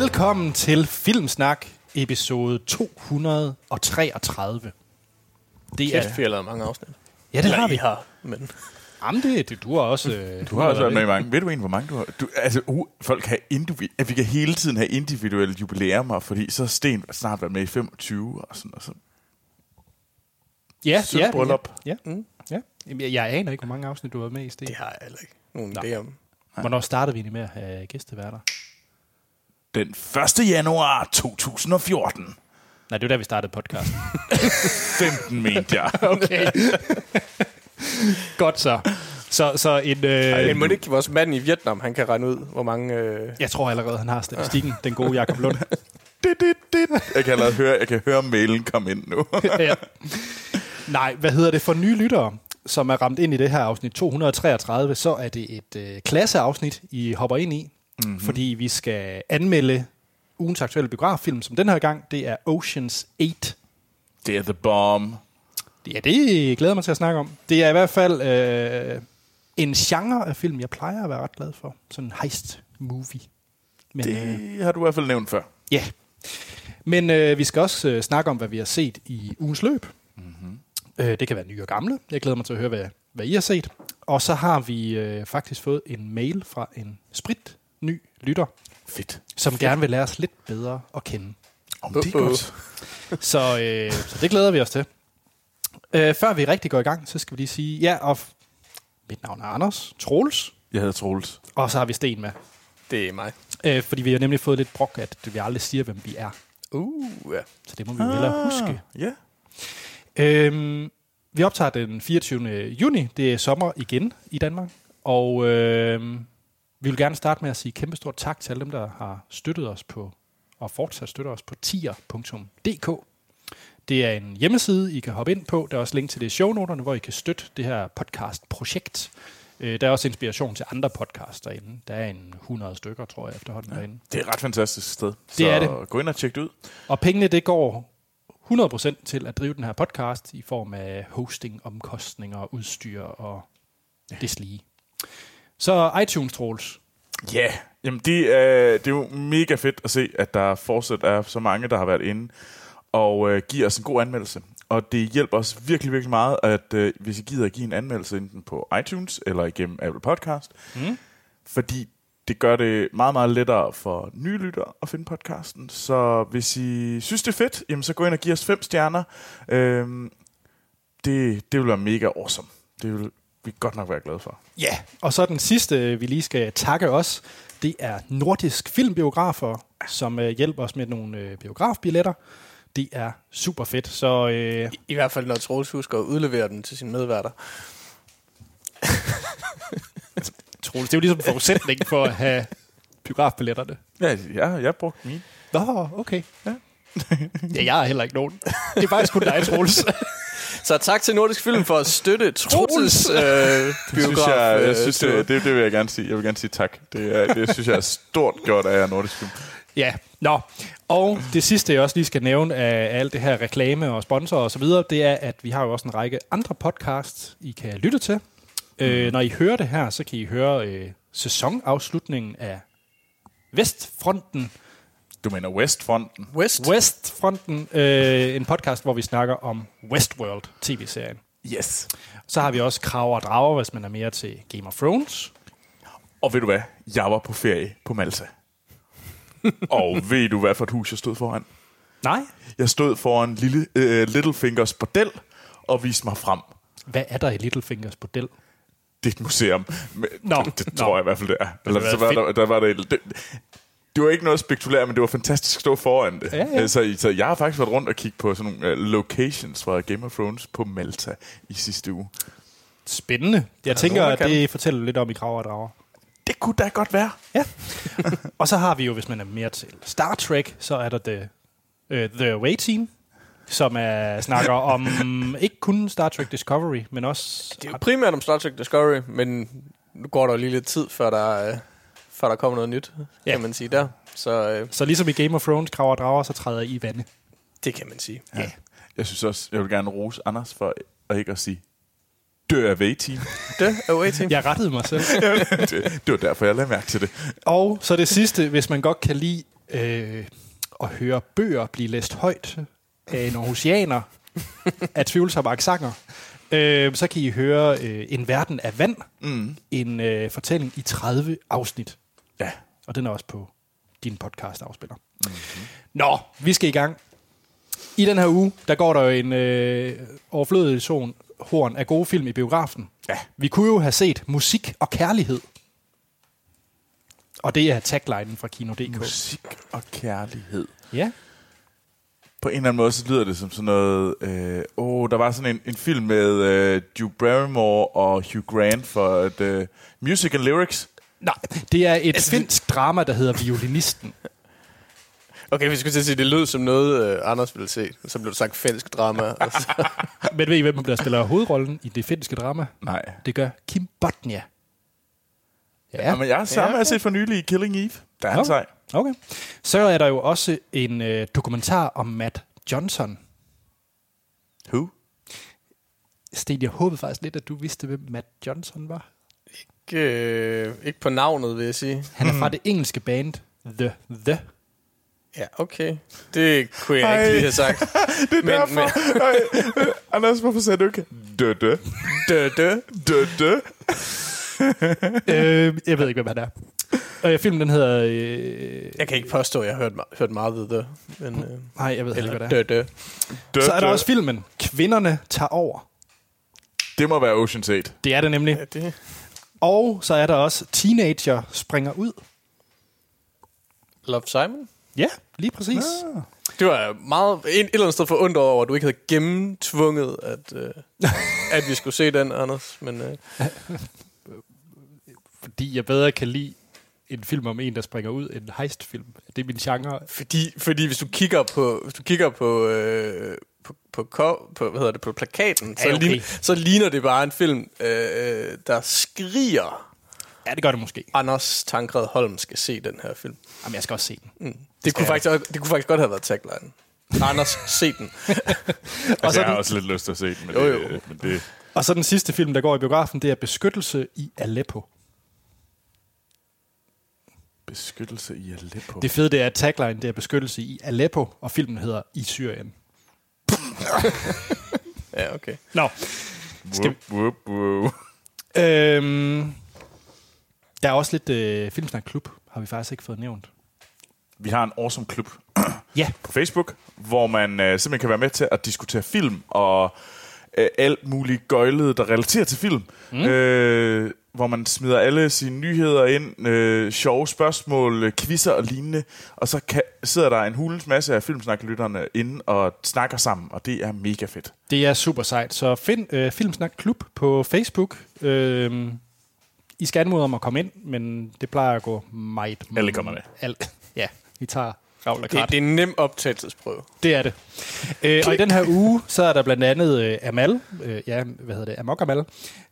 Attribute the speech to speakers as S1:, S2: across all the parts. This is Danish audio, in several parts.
S1: Velkommen til Filmsnak, episode 233. Det er,
S2: Kæft, vi har lavet mange afsnit.
S1: ja, det har vi.
S2: I har, men...
S1: Jamen, det, det, du har også... øh,
S3: Du har også været med i mange. Ved du egentlig, hvor mange du har? Du, altså, uh, folk har individu- at vi kan hele tiden have individuelle jubilæumer, fordi så har Sten snart været med i 25 og sådan og så.
S1: Ja,
S3: Sødt
S1: ja,
S3: bryllup.
S1: Ja, ja.
S2: Mm.
S1: ja. Jeg, jeg aner ikke, hvor mange afsnit du har været med i, Sten.
S2: Det har jeg heller ikke nogen
S1: Nå.
S2: idé om.
S1: Hvornår startede vi egentlig med at have gæsteværter?
S3: Den 1. januar 2014.
S1: Nej, det var da, vi startede podcasten.
S3: 15 mente jeg.
S1: Okay. Godt så. Så, så en... Øh,
S2: Men det ikke vores mand i Vietnam, han kan regne ud, hvor mange... Øh...
S1: jeg tror allerede, han har statistikken, den gode Jakob Lund.
S3: dit, dit, dit. Jeg kan allerede høre, jeg kan høre mailen komme ind nu.
S1: ja. Nej, hvad hedder det for nye lyttere, som er ramt ind i det her afsnit 233, så er det et øh, klasseafsnit, I hopper ind i, mm-hmm. fordi vi skal anmelde ugens aktuelle biograffilm, som den her gang, det er Oceans 8.
S3: Det er The Bomb.
S1: Ja, det glæder mig til at snakke om. Det er i hvert fald øh, en genre af film, jeg plejer at være ret glad for. Sådan en heist movie. Men, øh,
S3: Det har du i hvert fald nævnt før.
S1: Ja. Men øh, vi skal også øh, snakke om, hvad vi har set i ugens løb. Mm-hmm. Øh, det kan være nye og gamle. Jeg glæder mig til at høre, hvad, hvad I har set. Og så har vi øh, faktisk fået en mail fra en sprit ny lytter,
S3: Fedt.
S1: som Fedt. gerne vil lære os lidt bedre at kende.
S3: Om det er godt.
S1: Så, øh, så det glæder vi os til. Øh, før vi rigtig går i gang, så skal vi lige sige, ja, og f- mit navn er Anders Troels,
S3: Jeg hedder Troels.
S1: og så har vi Sten med.
S2: Det er mig.
S1: Øh, fordi vi har nemlig fået lidt brok, at vi aldrig siger, hvem vi er.
S2: Uh, ja.
S1: Så det må vi jo hellere huske.
S3: Ja.
S1: Øhm, vi optager den 24. juni. Det er sommer igen i Danmark. Og øhm, vi vil gerne starte med at sige kæmpe stort tak til alle dem, der har støttet os på, og fortsat støtter os på tier.dk. Det er en hjemmeside, I kan hoppe ind på. Der er også link til det i shownoterne, hvor I kan støtte det her podcast-projekt. Øh, Der er også inspiration til andre podcasts derinde. Der er en 100 stykker, tror jeg, efterhånden ja. derinde.
S3: Det er et ret fantastisk sted. Så
S1: Det er det.
S3: gå ind og tjek det ud.
S1: Og pengene, det går 100% til at drive den her podcast i form af hosting, omkostninger, udstyr og ja. det lige. Så iTunes, Troels.
S3: Ja, yeah. jamen det er, det er jo mega fedt at se, at der fortsat er så mange, der har været inde og øh, giver os en god anmeldelse. Og det hjælper os virkelig, virkelig meget, at øh, hvis I gider at give en anmeldelse enten på iTunes eller igennem Apple Podcast,
S1: Mm.
S3: fordi det gør det meget, meget lettere for nye lyttere at finde podcasten. Så hvis I synes, det er fedt, jamen så gå ind og giv os fem stjerner. Øhm, det, det vil være mega awesome. Det vil vi godt nok være glade for.
S1: Ja, og så den sidste, vi lige skal takke os, det er Nordisk Filmbiografer, som øh, hjælper os med nogle øh, biografbilletter. Det er super fedt, så øh,
S2: I, I hvert fald, når Troels husker at udlevere den til sine medværter.
S1: Troels, det er jo ligesom en forudsætning for at have biografbilletterne.
S3: Ja, jeg, jeg har brugt min.
S1: Nå, okay. Ja. ja, jeg har heller ikke nogen. Det er faktisk kun dig, Troels.
S2: Så tak til Nordisk Film for at støtte Troels øh, biograf.
S3: Synes jeg, jeg synes,
S2: øh,
S3: det, det, det vil jeg gerne sige. Jeg vil gerne sige tak. Det, er, det synes jeg er stort godt af nordisk film.
S1: Ja, nå. Og det sidste, jeg også lige skal nævne af alt det her reklame og sponsor og så videre, det er, at vi har jo også en række andre podcasts, I kan lytte til. Mm. Øh, når I hører det her, så kan I høre øh, sæsonafslutningen af Vestfronten.
S3: Du mener Westfronten?
S2: West.
S1: Westfronten, øh, en podcast, hvor vi snakker om Westworld tv-serien.
S3: Yes.
S1: Så har vi også Krav og Drager, hvis man er mere til Game of Thrones.
S3: Og ved du hvad? Jeg var på ferie på Malta. og ved du, hvad for et hus jeg stod foran?
S1: Nej,
S3: Jeg stod foran lille, uh, Littlefingers bordel og viste mig frem.
S1: hvad er der i Littlefingers bordel?
S3: Det er et museum. Men
S1: Nå,
S3: det, det
S1: nå.
S3: tror jeg i hvert fald, det er. Eller,
S1: være
S3: så var der, der var det, det, det var ikke noget spektakulært, men det var fantastisk at stå foran det.
S1: Ja, ja.
S3: Så, så jeg har faktisk været rundt og kigge på sådan nogle uh, locations fra Game of Thrones på Malta i sidste uge.
S1: Spændende. Jeg
S2: der
S1: tænker, at det fortæller lidt om i Krav og Drager.
S3: Det kunne da godt være.
S1: Ja. og så har vi jo, hvis man er mere til Star Trek, så er der The, uh, The Away Team, som er, snakker om ikke kun Star Trek Discovery, men også...
S2: Det er jo primært om Star Trek Discovery, men nu går der lige lidt tid, før der, øh, før der kommer noget nyt,
S1: Ja.
S2: kan man sige der. Så øh,
S1: Så ligesom i Game of Thrones, Krav og Drager, så træder I i vande.
S2: det kan man sige.
S1: Ja.
S3: Jeg synes også, jeg vil gerne rose Anders for at ikke at sige dø af team
S2: Det er waiting.
S1: Jeg rettede mig selv.
S3: det, det var derfor, jeg lagde mærke til det.
S1: Og så det sidste, hvis man godt kan lide øh, at høre bøger blive læst højt af en aarhusianer af tvivlsomme aksanger, øh, så kan I høre øh, En verden af vand,
S3: Mm.
S1: en øh, fortælling i 30 afsnit.
S3: Ja.
S1: Og den er også på din podcast afspiller. Mm-hmm. Nå, vi skal i gang. I den her uge, der går der jo en øh, overflødig zone horn af gode film i biografen.
S3: Ja.
S1: Vi kunne jo have set musik og kærlighed. Og det er taglinen fra Kino.dk.
S3: Musik og kærlighed.
S1: Ja.
S3: På en eller anden måde, så lyder det som sådan noget... Øh, oh, der var sådan en, en film med øh, Drew Barrymore og Hugh Grant for et, øh, Music and Lyrics.
S1: Nej, det er et
S2: Altså, det-
S1: finsk drama, der hedder Violinisten.
S2: Okay, vi skulle til at sige, det lød som noget, uh, Anders ville se. Så blev det sagt finsk drama.
S1: Men ved I, hvem der spiller hovedrollen i det finske drama?
S3: Nej.
S1: Det gør Kim Botnia.
S3: Ja, men jeg har sammen
S2: Ja.
S3: ja. set for nylig i Killing Eve. Der er han
S1: Nå.
S3: sej.
S1: Okay. Så er der jo også en øh, dokumentar om Matt Johnson.
S3: Who?
S1: Sten, jeg håbede faktisk lidt, at du vidste, hvem Matt Johnson var.
S2: Ikke, øh, ikke på navnet, vil jeg sige.
S1: Han er fra det engelske band The The.
S2: Ja, okay. Det kunne jeg
S3: Ej.
S2: ikke lige have sagt.
S3: Det er
S2: Men-
S3: derfor. Men, øh, Anders, hvorfor sagde du ikke? Dødde.
S2: Dø, dø.
S3: Dødde.
S1: øh, jeg ved ikke, hvem han er. Og filmen, den hedder... Øh,
S2: Jeg kan ikke påstå, at jeg har hørt, hørt meget ved det. Men, øh,
S1: nej, jeg ved ikke, hvad det
S2: dø,
S1: er.
S2: dø.
S1: Så er der også filmen Kvinderne tager over.
S3: Det må være Ocean's 8.
S1: Det er det nemlig.
S2: Ja, det,
S1: Og så er der også Teenager springer ud.
S2: Love Simon?
S1: Ja, lige præcis.
S3: Ah.
S2: Det var meget, en, et eller andet sted forundret over, at du ikke havde gennemtvunget, at, øh, at vi skulle se den, Anders. Men øh,
S1: Fordi jeg bedre kan lide en film om en, der springer ud, en heistfilm. Det er min genre.
S2: fordi, fordi hvis du kigger på, hvis du kigger på, øh, på, på, på, hvad hedder det, på plakaten, så,
S1: Ja, okay.
S2: ligner, så ligner det bare en film, øh, der skriger,
S1: Ja, det gør det måske.
S2: Anders Tankred Holm skal se den her film.
S1: Jamen, jeg skal også se den.
S2: Mm. Det, kunne faktisk, også- det kunne faktisk godt have været tagline. Anders, se den.
S3: Altså,
S1: så
S3: jeg har
S1: den-
S3: også lidt lyst til at se den, men,
S2: Jo, jo.
S3: Det, men det...
S1: Og så den sidste film, der går i biografen, det er Beskyttelse i Aleppo.
S3: Beskyttelse i Aleppo.
S1: Det fede det er, at tagline det er Beskyttelse i Aleppo, og filmen hedder I Syrien.
S2: Ja, okay.
S1: Nå, skal
S3: Whoop, whoop, whoop.
S1: øhm, der er også lidt øh, Filmsnak Klub, har vi faktisk ikke fået nævnt.
S3: Vi har en awesome klub
S1: Ja,
S3: på Facebook, hvor man øh, simpelthen kan være med til at diskutere film og øh, alt muligt gøjlet, der relaterer til film. Mm. Øh, hvor man smider alle sine nyheder ind, øh, sjove spørgsmål, øh, quizzer og lignende, og så kan, sidder der en hulens masse af filmsnaklytterne inde og snakker sammen, og det er mega fedt.
S1: det er super sejt. Så find øh, Filmsnak Klub på Facebook. Øhm, I skal anmode om at komme ind, men det plejer at gå meget.
S3: Alle kommer med.
S1: Al- ja, vi tager
S2: Det, det er en nem optagelsesprøve.
S1: Det er det. Øh, og i den her uge, så er der blandt andet øh, Amal, øh, ja, hvad hedder det, Amok Amal,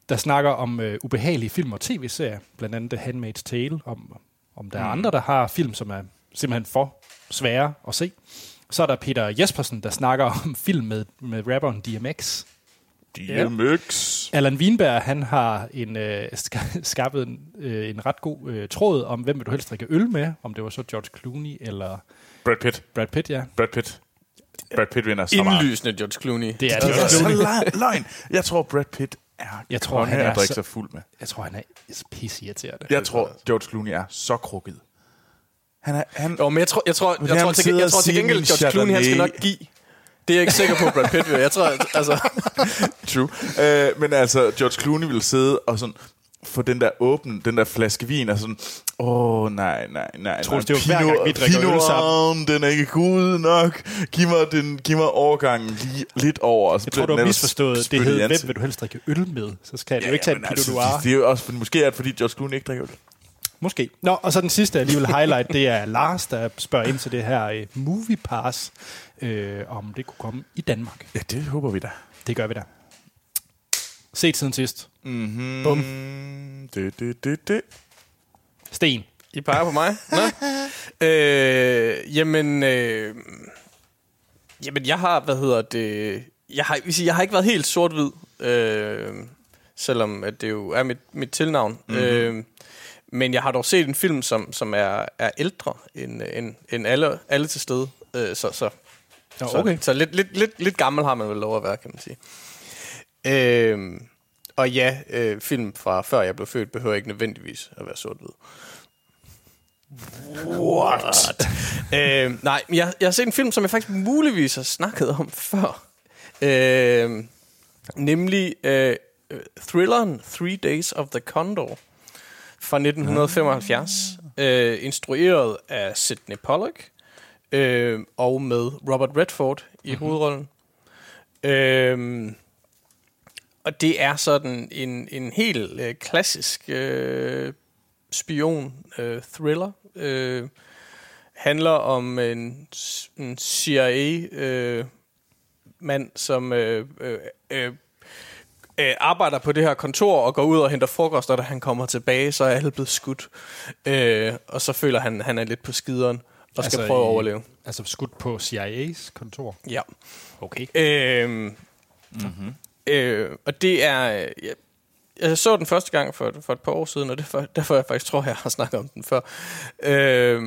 S1: der snakker om øh, ubehagelige film og tv-serier, blandt andet The Handmaid's Tale, om, om der er andre, der har film, som er simpelthen for svære at se. Så er der Peter Jespersen, der snakker om film med, med rapperen DMX.
S3: DMX.
S1: Allan Wienberg, han har en, øh, ska- skaffet en, øh, en ret god øh, tråd om, hvem vil du helst drikke øl med, om det var så George Clooney eller
S3: Brad Pitt.
S1: Brad Pitt, ja.
S3: Brad Pitt. Brad Pitt vinder så meget.
S2: Indlysende George Clooney.
S1: Det er
S3: Det
S1: det.
S3: er så løgn. Jeg tror, Brad Pitt er
S1: Jeg tror, han er
S3: at drikke
S1: så-
S3: sig fuld med.
S1: Jeg tror, han er pisse irriterende.
S3: Jeg tror, George Clooney er så krukket. Han er, han,
S2: Jo, men jeg tror, jeg tror, jeg tror, til, jeg tror til gengæld, George Clooney, han skal nok give. Det er jeg ikke sikker på, Brad Pitt vil. Jeg tror, altså...
S3: True. Øh, men altså, George Clooney vil sidde og sådan få den der åbne, den der flaske vin, og sådan, åh, oh, nej, nej, nej. Nej.
S1: det er jo hver gang, vi drikker øl sammen.
S3: den er ikke god nok. Giv mig, den, giv mig overgangen lige lidt over. Og så
S1: Jeg tror, du har misforstået. Det hed, hvem vil du helst drikke øl med? Så skal du
S3: Ja,
S1: ikke tage en Pinot
S3: altså,
S1: Noir.
S3: det er jo også, måske er det, fordi George Clooney ikke drikker øl.
S1: Måske. Nå, og så den sidste alligevel highlight, det er Lars, der spørger ind til det her uh, Movie Pass, øh, om det kunne komme i Danmark.
S3: Ja, det håber vi da.
S1: Det gør vi da. Set siden sidst.
S3: Mm-hmm.
S1: Bum.
S3: Det, det, det, det.
S1: Sten.
S2: I peger på mig? Nå. Øh, jamen, øh, jamen, jeg har, hvad hedder det... Jeg har, jeg vil sige, jeg har ikke været helt sort-hvid, øh, selvom at det jo er mit, mit tilnavn. Mm-hmm. Øh, Men jeg har dog set en film, som, som er, er ældre end, end, end alle, alle til stede. Øh, så, så,
S1: Nå,
S2: så,
S1: okay.
S2: så lidt, lidt, lidt, lidt gammel har man vel lov at være, kan man sige. Øh, og ja, øh, film fra før jeg blev født behøver ikke nødvendigvis at være sort-hvid.
S3: What?
S2: øh, nej, jeg, jeg har set en film, som jeg faktisk muligvis har snakket om før. Øh, nemlig øh, thrilleren Three Days of the Condor fra 1975. Øh, instrueret af Sidney Pollack øh, og med Robert Redford i mm-hmm. hovedrollen. Øh, og det er sådan en, en helt øh, klassisk øh, spion-thriller. Øh, handler om en, en CIA-mand, øh, mand, som øh, øh, øh, øh, arbejder på det her kontor og går ud og henter frokost, og da han kommer tilbage, så er alle blevet skudt. Øh, og så føler han, han er lidt på skideren og skal
S1: Altså
S2: prøve at
S1: i-
S2: overleve.
S1: Altså skudt på CIA's kontor.
S2: Ja.
S1: Okay.
S2: Øhm, mm-hmm øh, og det er... Øh, jeg, jeg så den første gang for, for et par år siden, og det for, derfor jeg faktisk tror, jeg har snakket om den før. Øh,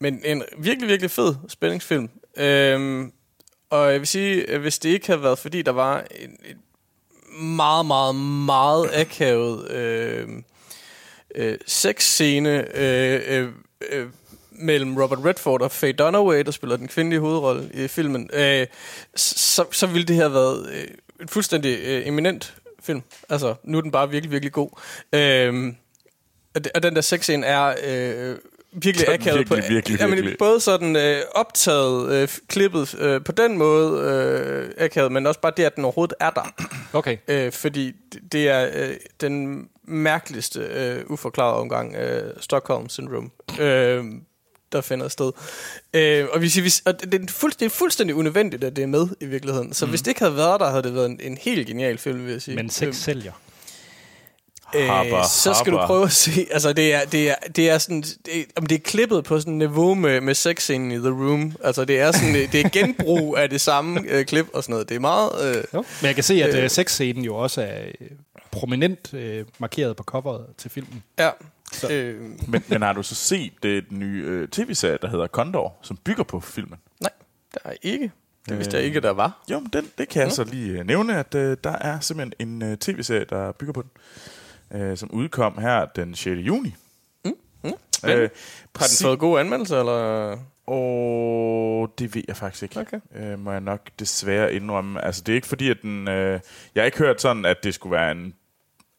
S2: men en virkelig, virkelig fed spændingsfilm. Øh, og jeg vil sige, hvis det ikke havde været, fordi der var en, en meget, meget, meget akavet øh, øh, sexscene øh, øh, øh, mellem Robert Redford og Faye Dunaway, der spiller den kvindelige hovedrolle i filmen, øh, så, så ville det have været øh, en fuldstændig øh, eminent film. Altså, nu er den bare virkelig, virkelig god. Øh, og, og den der sexscene er øh, virkelig akavet.
S3: virkelig,
S2: på,
S3: virkelig,
S2: jamen,
S3: virkelig.
S2: Både sådan øh, optaget, øh, klippet øh, på den måde øh, akavet, men også bare det, at den overhovedet er der.
S1: Okay.
S2: Øh, fordi det- det er øh, den mærkeligste øh, uforklarede omgang øh, Stockholm Syndrome, øh, der finder sted. Øh, og, vi siger, vi, og det, det, er fuld, det er fuldstændig unødvendigt, at det er med i virkeligheden. Så mm. hvis det ikke havde været der, havde det været en, en helt genial film, vil jeg sige.
S1: Men sex sælger.
S2: Øh,
S3: Habba,
S2: så skal du
S3: habba.
S2: prøve at se. Altså, det er, det er, det er sådan... Det, om det er klippet på sådan et niveau med, med sexscenen i The Room. Altså, det er sådan... det er genbrug af det samme øh, klip og sådan noget. Det er meget... Øh,
S1: Jo. Men jeg kan se, at
S2: Øh.
S1: øh, sexscenen jo også er øh, prominent øh, markeret på coveret til filmen.
S2: ja.
S1: Så-
S2: Øh,
S3: Men, men har du så set det nye øh, tv-serie, der hedder Condor, som bygger på filmen?
S2: nej, der er ikke. Det vidste jeg ikke, der var.
S3: Jo, men den, det kan jeg så lige øh, nævne, at øh, der er simpelthen en øh, tv-serie, der bygger på den, øh, som udkom her den 6. juni.
S2: Mm, mm,
S3: øh,
S2: spændende. Har den fået gode anmeldelser, eller?
S3: Og det ved jeg faktisk ikke.
S2: Okay.
S3: Øh, må jeg nok desværre indrømme. Altså, det er ikke fordi, at den... Øh, jeg har ikke hørt sådan, at det skulle være en,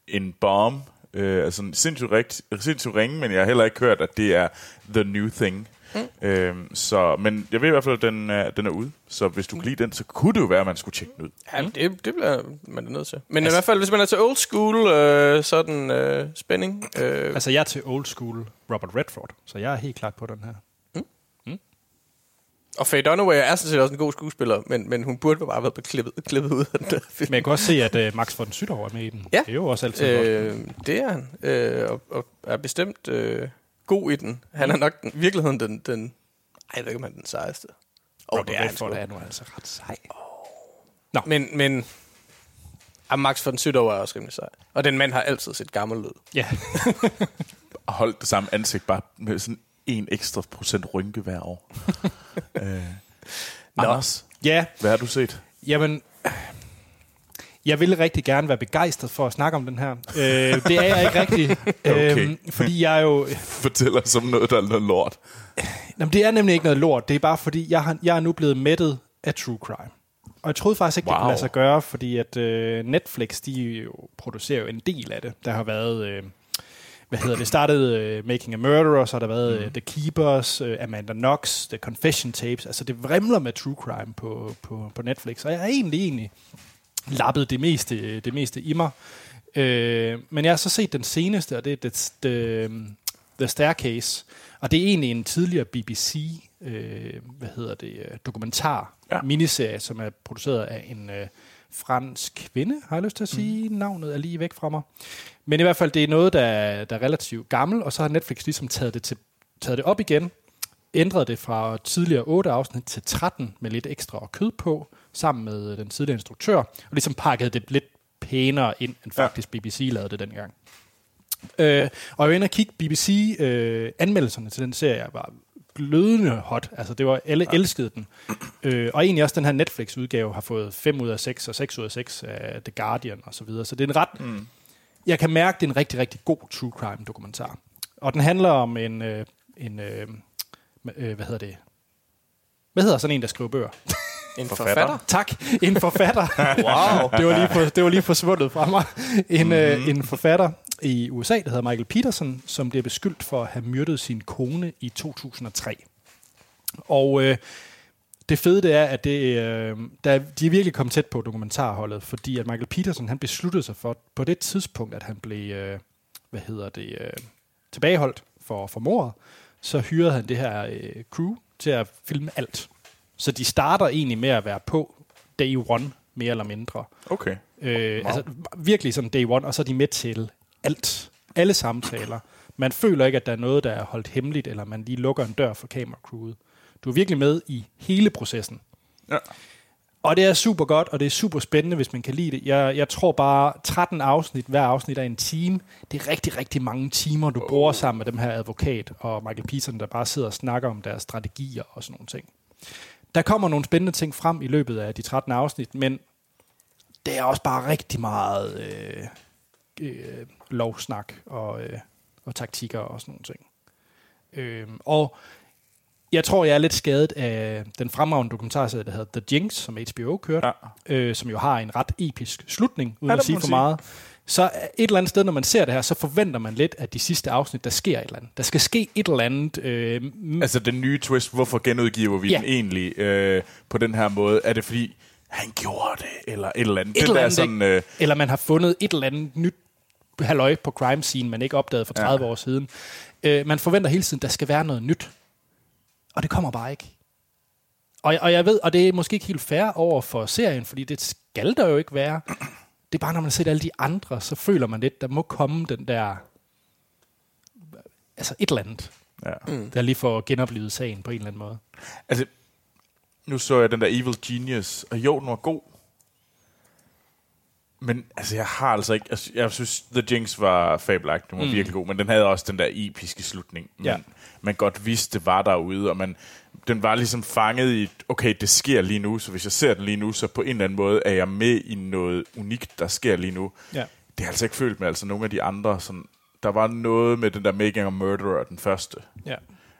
S3: en bomb. Øh, altså sindssygt, rigt, sindssygt ringe, men jeg har heller ikke hørt, at det er the new thing. Mm. Øh, så, men jeg ved i hvert fald, at den er, den er ude. Så hvis du kan lide den, så kunne det jo være, at man skulle tjekke den ud.
S2: Ja, mm. det, det bliver man da nødt til. Men altså, i hvert fald, hvis man er til old school, øh, sådan øh, spænding. Øh,
S1: Altså, jeg er til old school Robert Redford, så jeg er helt klart på den her.
S2: Og Faye Dunaway er sådan set også en god skuespiller, men, men hun burde bare have været klippet, klippet ud af den der film.
S1: Men jeg kan også se, at øh, Max von Sydow er med i den.
S2: Ja.
S1: Det er jo også altid godt.
S2: Øh, det er han, øh, og, og er bestemt øh, god i den. Han er nok den, i virkeligheden den, den ej, jeg ved ikke, om han er den sejeste. Åh,
S1: Robert
S2: det er han sgu.
S1: er nu altså ret sej.
S2: Men, men ja, Max von Sydow er også rimelig sej. Og den mand har altid set gammel ud.
S1: Ja,
S3: Og holdt det samme ansigt, bare med sådan en ekstra procent rynke hver år. øh, Anders,
S1: ja
S3: hvad har du set?
S1: jamen... Jeg ville rigtig gerne være begejstret for at snakke om den her. Øh, det er jeg ikke rigtig.
S3: Okay.
S1: øhm, fordi jeg jo...
S3: Fortæl os om noget, der er noget lort.
S1: Jamen, det er nemlig ikke noget lort. Det er bare fordi, jeg, har, jeg er nu blevet mættet af true crime. Og jeg troede faktisk ikke, wow. det kunne lade sig gøre, fordi at øh, Netflix, de jo producerer jo en del af det. Der har været, øh, hvad hedder det, startede øh, Making a Murderer, så har der været øh, The Keepers, øh, Amanda Knox, The Confession Tapes. Altså det vrimler med true crime på, på, på Netflix. Og jeg er egentlig, egentlig lappet det meste, det meste i mig. Øh, men jeg har så set den seneste, og det er The, The, The Staircase. Og det er egentlig en tidligere BBC, øh, hvad hedder det, dokumentar, ja. Miniserie, som er produceret af en øh, fransk kvinde, har jeg lyst til at sige. Mm. Navnet er lige væk fra mig. Men i hvert fald, det er noget, der, er- der er relativt gammel, og så har Netflix ligesom taget det, til, taget det op igen, ændret det fra tidligere 8 afsnit til 13 med lidt ekstra kød på, sammen med den tidligere instruktør, og ligesom pakket det lidt pænere ind, end faktisk BBC lavede det dengang. Øh, og jeg var inde og kigge BBC øh, anmeldelserne til den serie var glødende hot. Altså det var alle ja. elskede den. Øh, og egentlig også den her Netflix udgave har fået 5 ud af 6 og 6 ud af 6 af The Guardian og så videre. Så det er en ret mm. Jeg kan mærke det er en rigtig rigtig god true crime dokumentar. Og den handler om en øh, en øh, øh, hvad hedder det? Hvad hedder sådan en der skriver bøger?
S2: En forfatter? forfatter?
S1: Tak, en forfatter. wow. det, var lige på, det var lige forsvundet fra mig. En, mm-hmm. øh, en forfatter i USA, der hedder Michael Peterson, som bliver beskyldt for at have myrdet sin kone i 2003. Og øh, det fede det er, at det, øh, der, de er virkelig kommet tæt på dokumentarholdet, fordi at Michael Peterson han besluttede sig for, på det tidspunkt, at han blev, øh, hvad hedder det, øh, tilbageholdt for, for mordet, så hyrede han det her øh, crew til at filme alt. Så de starter egentlig med at være på day one, mere eller mindre.
S3: Okay.
S1: Øh, wow. Altså virkelig sådan day one, og så er de med til alt. Alle samtaler. Man føler ikke, at der er noget, der er holdt hemmeligt, eller man lige lukker en dør for kameracrewet. Du er virkelig med i hele processen.
S3: Ja.
S1: Og det er super godt, og det er super spændende, hvis man kan lide det. Jeg, jeg tror bare, 13 afsnit, hver afsnit er en time. Det er rigtig, rigtig mange timer, du oh. bruger sammen med dem her advokat og Michael Peterson, der bare sidder og snakker om deres strategier og sådan nogle ting. Der kommer nogle spændende ting frem i løbet af de 13 afsnit, men det er også bare rigtig meget øh, øh, lovsnak og, øh, og taktikker og sådan nogle ting. Øh, og jeg tror, jeg er lidt skadet af den fremragende dokumentarserie, der hedder The Jinx, som HBO kørte, ja. øh, som jo har en ret episk slutning, uden ja, at sige for meget. Så et eller andet sted, når man ser det her, så forventer man lidt, at de sidste afsnit, der sker et eller andet. Der skal ske et eller andet. Øh,
S3: altså den nye twist, hvorfor genudgiver vi ja. den egentlig øh, på den her måde? Er det fordi, han gjorde det, eller et eller andet?
S1: Et eller andet, sådan, øh... Eller man har fundet et eller andet nyt halløj på crime scene, man ikke opdagede for 30 ja. år siden. Øh, man forventer hele tiden, der skal være noget nyt. Og det kommer bare ikke. Og, og jeg ved, og det er måske ikke helt fair over for serien, fordi det skal der jo ikke være. Det er bare, når man har set alle de andre, så føler man lidt, der må komme den der... Altså et eller andet. Ja. Mm. Der lige får genoplevet sagen på en eller anden måde.
S3: Altså, nu så jeg den der Evil Genius, og jo, den var god. Men altså, jeg har altså ikke... Altså, jeg synes, The Jinx var fabelagtig. Den var mm. virkelig god, men den havde også den der episke slutning. Men ja. man godt vidste, det var derude, og man, den var ligesom fanget i, okay, det sker lige nu, så hvis jeg ser den lige nu, så på en eller anden måde er jeg med i noget unikt, der sker lige nu. Ja. Det har altså ikke følt med altså nogle af de andre. Sådan, der var noget med den der Making a Murderer, den første. Ja.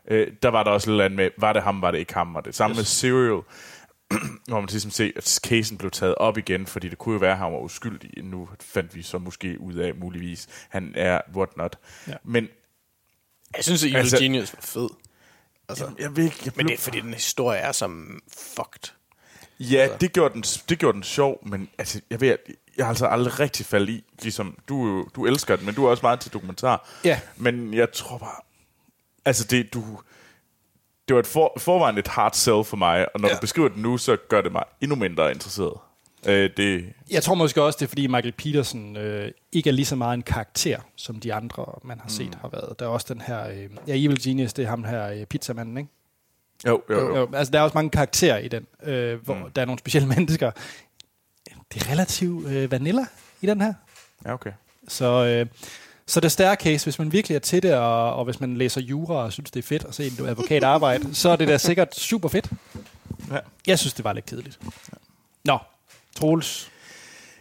S3: Øh, der var der også lidt andet med, var det ham, var det ikke ham, var det samme yes. med Serial hvor man ligesom se, at casen blev taget op igen, fordi det kunne jo være, at han var uskyldig. Nu fandt vi så måske ud af, muligvis, han er whatnot. Ja. Men
S2: jeg synes, at Evil altså, Genius var fed.
S3: Altså, jeg, jeg ved ikke, jeg
S2: men det er, fordi den historie er som fucked.
S3: Ja, altså. det, gjorde den, det gjorde den sjov, men altså, jeg ved, jeg har altså aldrig rigtig faldet i, ligesom, du, du elsker den, men du er også meget til dokumentar. Ja. Men jeg tror bare, altså det, du, det var et for, forvejen et hard sell for mig, og når ja. du beskriver det nu, så gør det mig endnu mindre interesseret. Øh, det...
S1: Jeg tror måske også, det er fordi Michael Peterson øh, ikke er lige så meget en karakter, som de andre, man har set, mm. har været. Der er også den her, øh, ja, Evil Genius, det er ham her, øh, pizzamanden, ikke?
S3: Jo, jo, jo. jo.
S1: Altså, der er også mange karakterer i den, øh, hvor mm. der er nogle specielle mennesker. Det er relativt øh, vanilla i den her.
S3: Ja, okay.
S1: Så... Øh, så det staircase, hvis man virkelig er til det, og, og hvis man læser jura og synes, det er fedt at se en advokat arbejde, så er det da sikkert super fedt. Ja. Jeg synes, det var lidt kedeligt. Ja. Nå, Troels.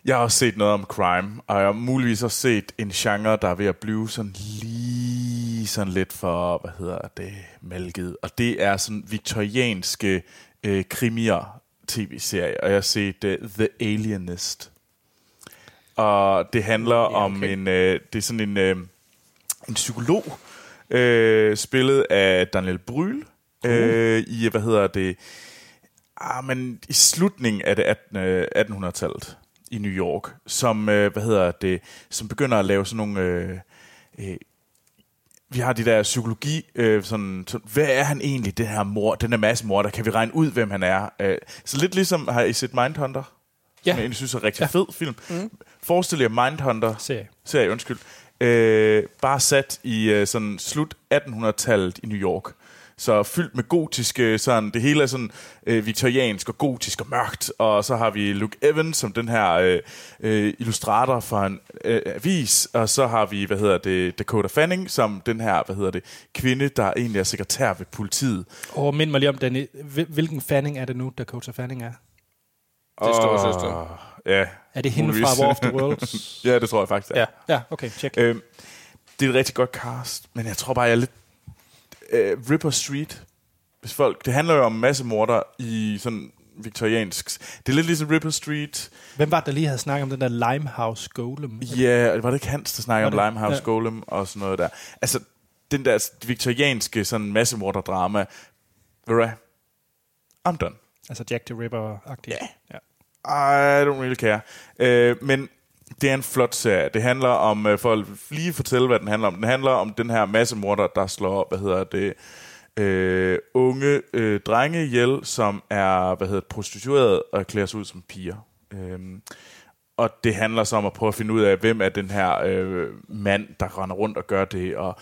S3: Jeg har også set noget om crime, og jeg har muligvis også set en genre, der er ved at blive sådan lige sådan lidt for, hvad hedder det, malket. Og det er sådan viktorianske øh, krimier tv-serie, og jeg har set uh, The Alienist og det handler ja, okay. om en, øh, det er sådan en, øh, en psykolog, øh, spillet af Daniel Bryl, øh, i, hvad hedder det, ah, men i slutningen af det 18, 1800-tallet i New York, som, øh, hvad hedder det, som begynder at lave sådan nogle, øh, øh, vi har de der psykologi, øh, sådan, så, hvad er han egentlig, det her mor, den her masse mor, der kan vi regne ud, hvem han er. Øh, så lidt ligesom, har I set Mindhunter? Ja. Som jeg egentlig synes er en rigtig ja. fed film. Mm. Forestil jer Mindhunter.
S1: Serie.
S3: Serie, undskyld. Øh, bare sat i øh, sådan slut 1800-tallet i New York. Så fyldt med gotiske, sådan, det hele er sådan øh, viktoriansk og gotisk og mørkt. Og så har vi Luke Evans som den her øh, øh, illustrator for en øh, avis. Og så har vi, hvad hedder det, Dakota Fanning som den her, hvad hedder det, kvinde, der egentlig er sekretær ved politiet.
S1: Og mind mig lige om, den, hvilken Fanning er det nu, Dakota Fanning er?
S2: Det står søster.
S3: Ja.
S1: Er det hende
S3: muligvis.
S1: fra War of the Worlds?
S3: ja, det tror jeg faktisk, er.
S2: Ja.
S1: ja, okay, tjek.
S3: Øhm, det er et rigtig godt cast, men jeg tror bare, jeg er lidt... Øh, Ripper Street, hvis folk... Det handler jo om en masse morder i sådan viktoriansk... Det er lidt ligesom Ripper Street.
S1: Hvem var det, der lige havde snakket om den der Limehouse Golem?
S3: Ja, var det ikke Hans, der snakker om? Limehouse
S1: Ja.
S3: Golem og sådan noget der? Altså, den der viktorianske sådan massemorderdrama... Hvad? I'm done.
S1: Altså Jack the Ripper-agtig.
S3: Ja.
S1: ja.
S3: I don't really care. Øh, men det er en flot serie. Det handler om, øh, for at lige fortælle, hvad den handler om. Den handler om den her massemorder, der slår, hvad hedder det, øh, unge øh, drenge ihjel, som er, hvad hedder det, prostitueret og klæder sig ud som piger. Øh, og det handler så om at prøve at finde ud af, hvem er den her øh, mand, der render rundt og gør det, og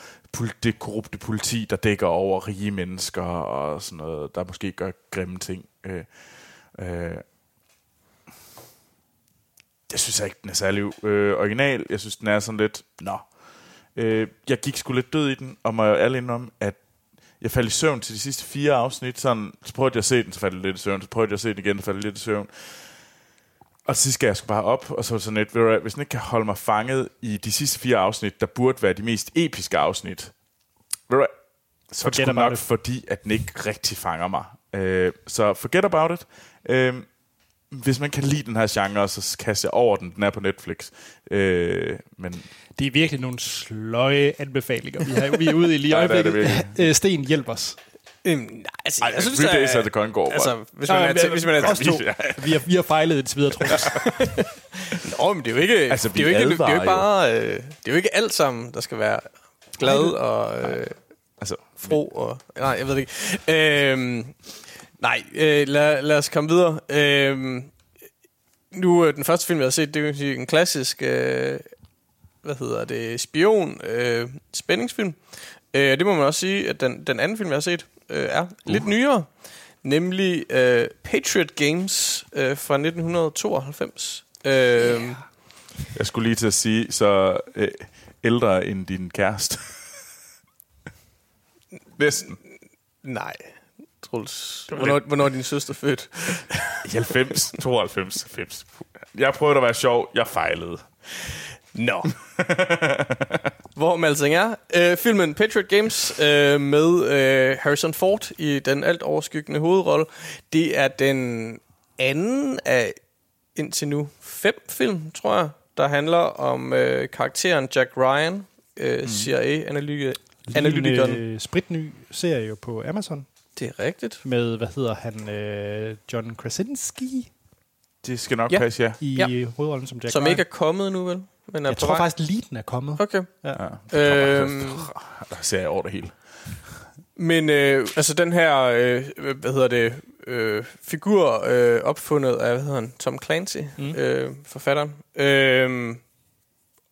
S3: det korrupte politi, der dækker over rige mennesker og sådan noget, der måske gør grimme ting. Øh, øh, jeg synes ikke, den er særlig øh, original. Jeg synes, den er sådan lidt, nå. Øh, jeg gik sgu lidt død i den, og må jeg ærlig indrømme, at jeg faldt i søvn til de sidste fire afsnit. Sådan, så prøvede jeg at se den, så faldt jeg lidt i søvn. Så prøvede jeg at se den igen, så faldt jeg lidt i søvn. Og sidst skal jeg sgu bare op, og så sådan lidt, ved du hvad, hvis den ikke kan holde mig fanget i de sidste fire afsnit, der burde være de mest episke afsnit, ved du så er det nok,
S1: it.
S3: fordi at den ikke rigtig fanger mig. Øh, så forget about it. Øh, hvis man kan lide den her genre, så kast jeg over den. Den er på Netflix. Øh, men
S1: Det er virkelig nogle sløje anbefalinger, vi, har, vi er ude i lige i
S3: Ja, det er det
S1: øjeblikket. Øh, Sten, hjælp os.
S2: Øhm, nej, altså,
S3: Ej,
S2: jeg synes, at-
S3: Days at the Concord,
S2: Altså, hvis man er
S1: men-
S2: hvis man er
S1: os to. Vi har, vi har fejlet indtil videre, tror jeg.
S2: Nå, men det er jo ikke,
S3: Altså,
S2: det er jo ikke, det er jo ikke bare, øh, det er jo ikke alt sammen, der skal være glad og øh,
S3: Altså,
S2: fro og, nej, jeg ved det ikke. Øhm, nej, øh, lad, lad os komme videre. Øhm, nu, øh, den første film, jeg har set, det er en klassisk, øh, hvad hedder det, spion øh, spændingsfilm. Øh, det må man også sige, at den, den anden film, jeg har set, øh, er lidt nyere. Nemlig øh, Patriot Games øh, fra 1992. Øh,
S3: jeg skulle lige til at sige, så øh, ældre end din kæreste. Næsten.
S2: Nej. Troels, hvornår, hvornår er din søster født?
S3: I 90, 92, 90. Jeg prøvede at være sjov, jeg fejlede.
S2: Nå. Hvor man alting er. Øh, filmen Patriot Games øh, med øh, Harrison Ford i den alt overskyggende hovedrolle. Det er den anden af indtil nu fem film, tror jeg, der handler om øh, karakteren Jack Ryan, øh,
S3: Mhm.
S2: CIA-analytikeren.
S1: En øh, spritny serie jo på Amazon
S2: Det er rigtigt.
S1: med, hvad hedder han, øh, John Krasinski
S3: Det skal nok
S2: Ja.
S3: passe, ja.
S1: i
S2: Ja.
S1: hovedrollen som Jack
S2: Som
S1: Ryan.
S2: ikke er kommet nu, vel? Men er
S1: Jeg tror
S2: vej.
S1: faktisk lige den er kommet.
S2: Okay.
S1: Ja.
S3: ja.
S2: Øhm,
S3: Der ser jeg over det hele.
S2: Men øh, altså den her, øh, hvad hedder det, øh, figur øh, opfundet af, hvad hedder han, Tom Clancy,
S1: mm.
S2: øh, forfatteren. Øh,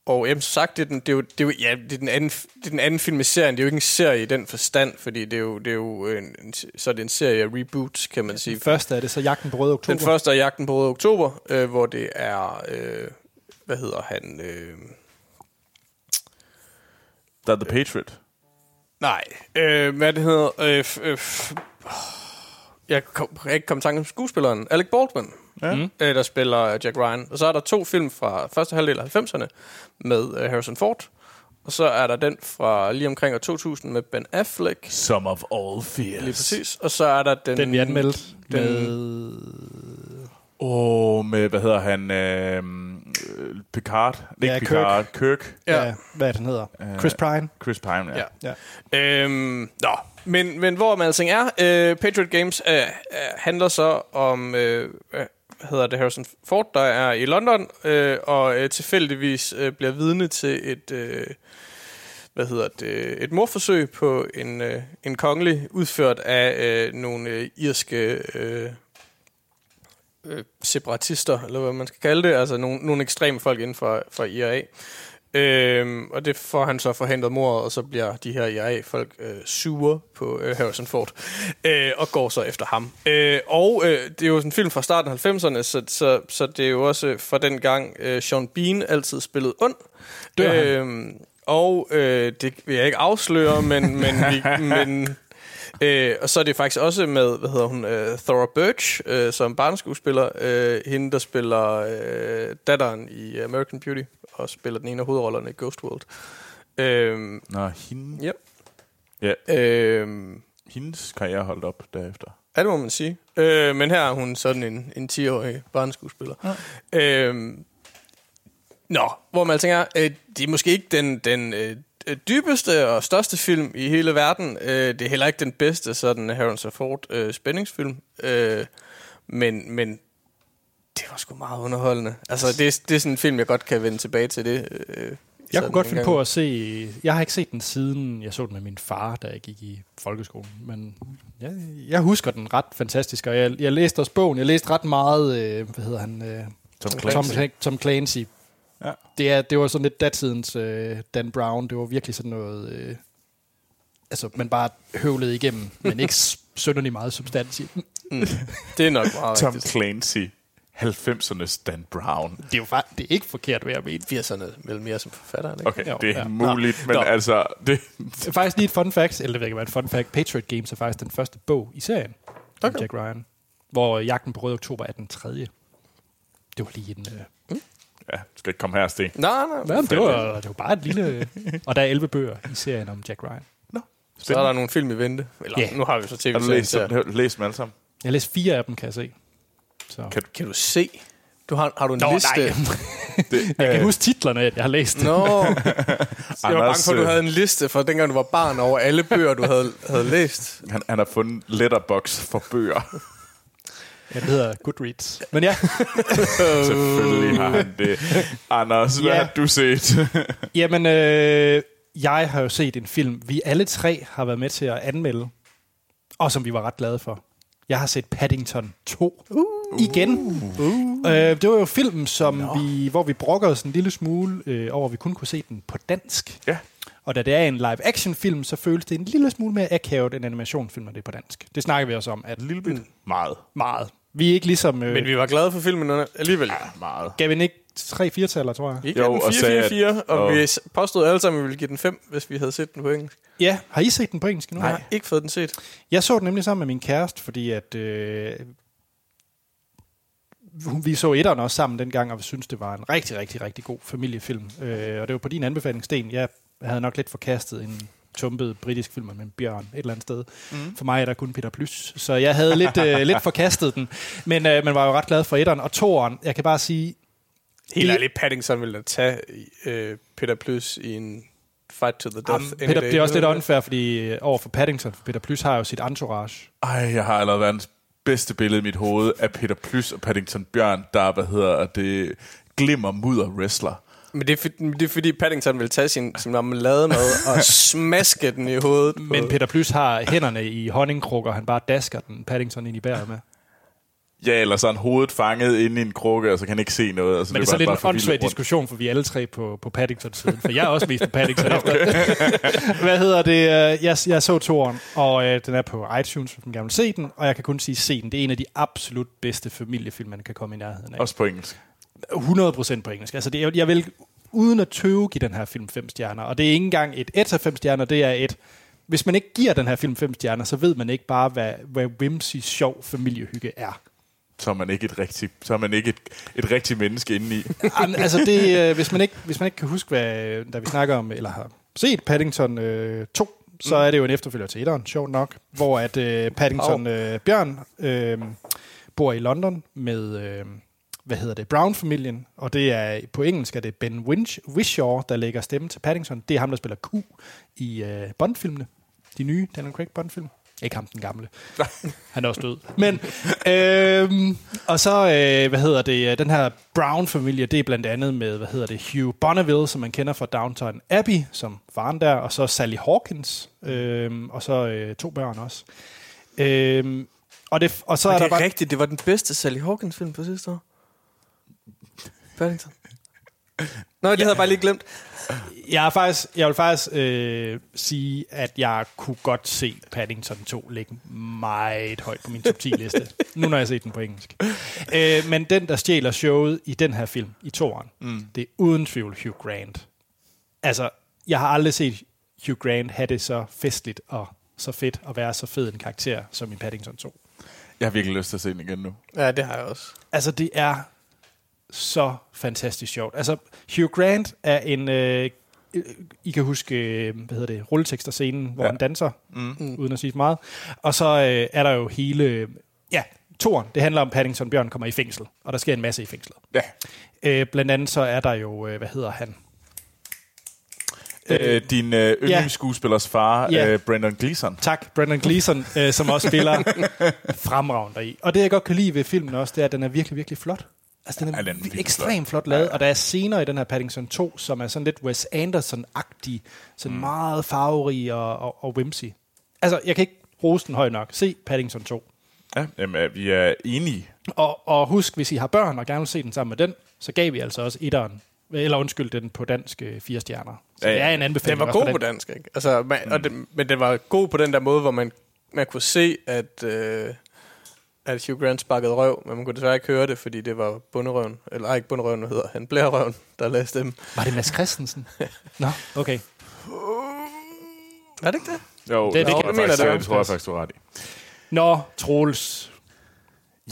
S2: og jamen, som sagt, det er, den, det, er jo, det, er jo, ja, det, er den anden, det er den anden film i serien. Det er jo ikke en serie i den forstand, fordi det er jo, det er jo en, en, så er det en serie af reboots, kan man sige.
S1: Den første er det så Jagten på Røde Oktober.
S2: Den første er Jagten på Røde Oktober, øh, hvor det er, øh, hvad hedder han, øh,
S3: Der er The Patriot.
S2: Nej, øh, hvad det hedder... Øh, f- øh, f- jeg kom, jeg kan ikke komme i tanke om skuespilleren. Alec Baldwin,
S3: Ja.
S2: mm. øh, der spiller Jack Ryan. Og så er der to film fra første halvdel af 90'erne med øh, Harrison Ford. Og så er der den fra lige omkring år 2000 med Ben Affleck.
S3: Some of all fears.
S2: Lige præcis. Og så er der den...
S1: Den vi anmeldte
S2: den-
S1: med...
S3: Åh, oh, med, hvad hedder han? Øh, Picard. Ikke
S1: Ja,
S3: Picard. Kirk.
S1: Ja.
S2: Ja.
S1: ja. Hvad er den hedder?
S3: Øh,
S1: Chris Pine.
S3: Chris Pine, ja.
S2: Ja.
S1: Ja.
S2: Øhm, nå, men, men hvor man alting er, øh, Patriot Games øh, handler så om, øh, hvad hedder det, Harrison Ford, der er i London, øh, og øh, tilfældigvis øh, bliver vidne til et, øh, hvad hedder det, et morforsøg på en, øh, en kongelig, udført af øh, nogle øh, irske øh, øh, separatister, eller hvad man skal kalde det, altså nogle, nogle ekstreme folk inden for, for IRA. Øhm, og det får han så forhindret mordet, og så bliver de her IA-folk øh, sure på øh, Harrison Ford, øh, og går så efter ham. Øh, og øh, det er jo en film fra starten af 90'erne, så, så, så det er jo også fra den gang, øh, Sean Bean altid spillede ond.
S1: Dør han?
S2: Øhm, og øh, det vil jeg ikke afsløre, men, men, vi, men Øh, og så er det faktisk også med, hvad hedder hun, øh, Thora Birch, øh, som barneskuespiller. Øh, hende, der spiller øh, datteren i American Beauty, og spiller den ene af hovedrollerne i Ghost World. Øh,
S3: Nå, hende,
S2: ja.
S3: Ja.
S2: Øh,
S3: hendes karriere holdt op derefter.
S2: Ja, det må man sige. Øh, men her er hun sådan en, en 10-årig barneskuespiller. Ja. Øh, nå, hvor man tænker, øh, det er måske ikke den, den øh, dybeste og største film i hele verden. Øh, det er heller ikke den bedste sådan Harrison Ford øh, spændingsfilm. Øh, men, men det var sgu meget underholdende. Altså, det, er- det er sådan en film, jeg godt kan vende tilbage til det. Øh,
S1: Jeg kunne godt finde
S2: gang.
S1: på at se... Jeg har ikke set den siden, jeg så den med min far, da jeg gik i folkeskolen. Men jeg, jeg husker den ret fantastisk, og jeg, jeg læste også bogen. Jeg læste ret meget, øh, hvad hedder han? Øh,
S3: Tom
S1: Tom,
S3: Clancy.
S1: Tom Clancy.
S3: Ja.
S1: Det, er, det var sådan lidt datidens øh, Dan Brown. Det var virkelig sådan noget... Øh, altså, man bare høvlede igennem, men ikke s- synderligt meget substans i den.
S2: Mm. Det er nok meget
S3: Tom
S2: rigtigt.
S3: Clancy. 90'ernes Dan Brown.
S1: Det er jo faktisk, det er ikke forkert, hvad jeg mener.
S2: 80'erne vel mere som forfatter, ikke?
S3: Okay,
S1: Jo,
S3: det er
S1: ja.
S3: muligt,
S1: Nå.
S3: men
S1: Nå.
S3: altså... Det,
S1: Det er faktisk lige et fun fact, eller det ved ikke, hvad et fun fact. Patriot Games er faktisk den første bog i serien okay.
S2: Okay.
S1: om Jack Ryan, hvor Jagten på Røde Oktober er den tredje. Det var lige en... Øh,
S3: ja, skal ikke komme her, Sten.
S2: Nej, nej.
S1: Jamen, det, var, det var bare et lille... og der er 11 bøger i serien om Jack Ryan.
S2: Så er der nogle film i vente. Eller
S1: Ja.
S2: nu har vi så tv
S3: Har du læst, dem, læst dem alle sammen?
S1: Jeg har læst fire af dem, kan jeg se. Så.
S3: Kan,
S2: Kan du se? Du har, har du en
S1: Nå,
S2: liste?
S1: nej.
S3: det,
S1: jeg kan huske titlerne, at jeg har læst.
S2: Nå, jeg var bange for, at du
S3: øh,
S2: havde en liste fra dengang du var barn over alle bøger, du havde, havde læst.
S3: han, han har fundet letterbox for bøger.
S1: Ja, det hedder Goodreads. Men ja,
S3: Selvfølgelig har han det. Anders, hvad
S1: Ja.
S3: har du set?
S1: jamen, øh, jeg har jo set en film, vi alle tre har været med til at anmelde, og som vi var ret glade for. Jeg har set Paddington 2 uh. igen. Uh. Øh, det var jo filmen, som vi, hvor vi brokkede os en lille smule øh, over, at vi kun kunne se den på dansk.
S3: ja.
S1: Og da det er en live-action-film, så føles det en lille smule mere akavet end animationsfilm, når det er på dansk. Det snakker vi også om, at
S3: En lille bit. Meget.
S1: meget. Vi er ikke ligesom... Øh,
S2: Men vi var glade for filmen alligevel. Ja.
S3: Meget.
S1: gav vi den ikke 3-4 taller, tror jeg?
S2: Vi
S3: Jo,
S2: gav
S3: og
S2: den
S3: sagde,
S2: 4-4-4, og,
S3: og-
S2: og vi påstod alle sammen, at vi ville give den 5, hvis vi havde set den på engelsk.
S1: Ja, har I set den på engelsk nu?
S2: Jeg har ikke fået den set.
S1: Jeg så den nemlig sammen med min kæreste, fordi at... Øh, vi så etteren også sammen dengang, og vi synes det var en rigtig, rigtig, rigtig god familiefilm. Øh, og det var på din anbefaling, Sten. Jeg havde nok lidt forkastet en tumpet britisk film med en bjørn et eller andet sted. Mm. For mig er der kun Peter Plys, så jeg havde lidt, øh, lidt forkastet den. Men øh, man var jo ret glad for etteren. Og toeren, jeg kan bare sige,
S2: Helt ærligt, Paddington ville da tage øh, Peter Plys i en fight to the death. Any
S1: Peter, det er også lidt unfair, fordi øh, over for Paddington, for Peter Plys har jo sit entourage.
S3: Ej, jeg har allerede verdens bedste billede i mit hoved af Peter Plys og Paddington Bjørn, der, hvad hedder det, glimmer mudder wrestler.
S2: Men det er, for, det er fordi, Paddington vil tage sin, sin marmelade med og smaske den i hovedet. på-
S1: Men Peter Plys har hænderne i honningkrukker, han bare dasker den Paddington ind i bæret med.
S3: Ja, eller så er han hovedet fanget inde i en krukke, og så kan han ikke se noget. Og så
S1: Men det er så lidt en åndssvag diskussion, for vi er alle tre på, på Paddington-siden. For jeg er også mest på Paddington efter. Hvad hedder det? Øh, Jeg, jeg så toren, og øh, den er på iTunes, hvis man gerne vil se den. Og jeg kan kun sige, se den. Det er en af de absolut bedste familiefilm, man kan komme i nærheden af.
S3: Også på engelsk.
S1: 100% på engelsk. Altså, det er, jeg vil uden at tøve give den her film 5 stjerner. Og det er ikke engang et 1 af 5 stjerner, det er et... Hvis man ikke giver den her film 5 stjerner, så ved man ikke bare, hvad, hvad whimsy, sjov familiehygge er.
S3: Så er man ikke et rigtigt, så er man ikke et, et rigtigt menneske indeni.
S1: Jamen, altså det, øh, hvis, man ikke, hvis man ikke kan huske, hvad, da vi snakker om, eller har set Paddington øh, 2, så er det jo en efterfølger til etteren, sjovt nok, hvor at øh, Paddington øh, Bjørn øh, bor i London med, øh, hvad hedder det, Brown-familien, og det er på engelsk er det Ben Winch, Wishaw, der lægger stemme til Paddington. Det er ham, der spiller Q i øh, Bond-filmene, de nye Daniel Craig Bond-film. Ikke ham den gamle. Han er også død. Men, øhm, og så, øh, hvad hedder det, den her Brown-familie, det er blandt andet med, hvad hedder det, Hugh Bonneville, som man kender fra Downton Abbey, som faren der, og så Sally Hawkins, øhm, og så øh, to børn også. Øhm, og, det, og så
S2: Men
S1: er
S2: det
S1: der
S2: er
S1: bare...
S2: rigtigt, det var den bedste Sally Hawkins film på sidste år. Paddington. Nå, det havde jeg bare lige glemt.
S1: Jeg, er faktisk, jeg vil faktisk øh, sige, at jeg kunne godt se Paddington 2 ligge meget højt på min top 10-liste. nu når jeg har set den på engelsk. Øh, men den, der stjæler showet i den her film, i toeren, mm. det er uden tvivl Hugh Grant. Altså, jeg har aldrig set Hugh Grant have det så festligt og så fedt at være så fed en karakter som i Paddington 2.
S3: Jeg har virkelig lyst til at se den igen nu.
S2: Ja, det har jeg også.
S1: Altså, det er så fantastisk sjovt. Altså, Hugh Grant er en... Øh, I kan huske, øh, hvad hedder det, rulletekster-scenen, hvor
S3: Ja.
S1: han danser,
S3: Mm.
S1: uden at sige meget. Og så øh, er der jo hele... Ja, toren. Det handler om, at Paddington Bjørn kommer i fængsel, og der sker en masse i fængslet.
S3: Ja.
S1: Øh, blandt andet så er der jo, øh, hvad hedder han?
S3: Øh, din øh, yndlingsskuespillers far,
S1: Ja.
S3: øh, Brandon Gleeson.
S1: Tak, Brendan Gleeson, øh, som også spiller fremragende i. Og det, jeg godt kan lide ved filmen også, det er, at den er virkelig, virkelig flot. Altså, den er,
S3: den er virkelig
S1: ekstremt flot lavet, og der er scener i den her Paddington 2, som er sådan lidt Wes Anderson-agtig, sådan mm. meget farverig og, og, og whimsy. Altså, jeg kan ikke rose den højt nok. Se Paddington 2.
S3: Ja, jamen, vi er enige.
S1: Og, og husk, hvis I har børn og gerne vil se den sammen med den, så gav vi altså også etteren, eller undskyld, den på dansk øh, fire stjerner. Så
S3: Ja,
S1: det er en anbefaling.
S2: Den var god
S1: den.
S2: på dansk, ikke? Altså, man, og det, men den var god på den der måde, hvor man, man kunne se, at, øh, at Hugh Grant sparkede røv, men man kunne desværre ikke høre det, fordi det var bunderøven, eller ej, ikke bunderøven, hvad hedder han, blærerøven, der læste dem.
S1: Var det Mads Christensen? Nå, okay.
S2: Er det ikke det?
S3: Jo,
S1: Det- det kan-
S3: jeg
S2: mener
S3: faktisk,
S2: det.
S3: det tror jeg faktisk, du ret i.
S1: Nå, Troels.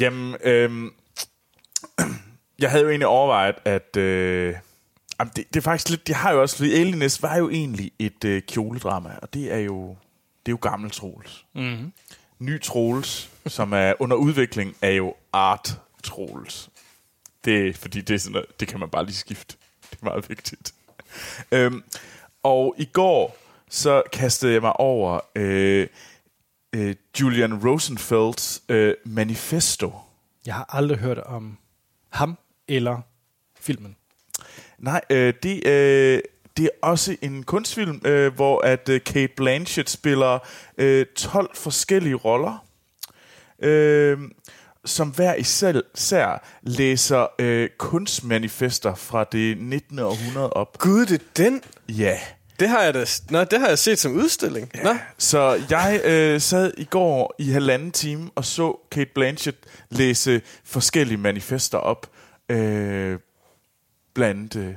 S3: Jamen, øhm, jeg havde jo egentlig overvejet, at... Øh, jamen, det, det er faktisk lidt... Jeg har jo også... Fordi Alienist var jo egentlig et øh, kjoledrama, og det er jo... Det er jo gammel Troels.
S1: Mm-hmm.
S3: Ny Troels, som er under udvikling, er jo Art Troels. Det er, fordi det er sådan noget, det kan man bare lige skifte. Det er meget vigtigt. Øhm, og i går, så kastede jeg mig over øh, øh, Julian Rosenfelds øh, manifesto.
S1: Jeg har aldrig hørt om ham eller filmen.
S3: Nej, øh, det, øh, det er også en kunstfilm, øh, hvor at øh, Kate Blanchett spiller øh, 12 forskellige roller, øh, som hver især især læser øh, kunstmanifester fra det 19. århundrede op.
S2: Gud, det er den.
S3: Ja.
S2: Det har jeg da, nå, det har jeg set som udstilling. Ja. Nå,
S3: Så jeg øh, sad i går i halvanden time og så Kate Blanchett læse forskellige manifester op. Øh, blandt andet,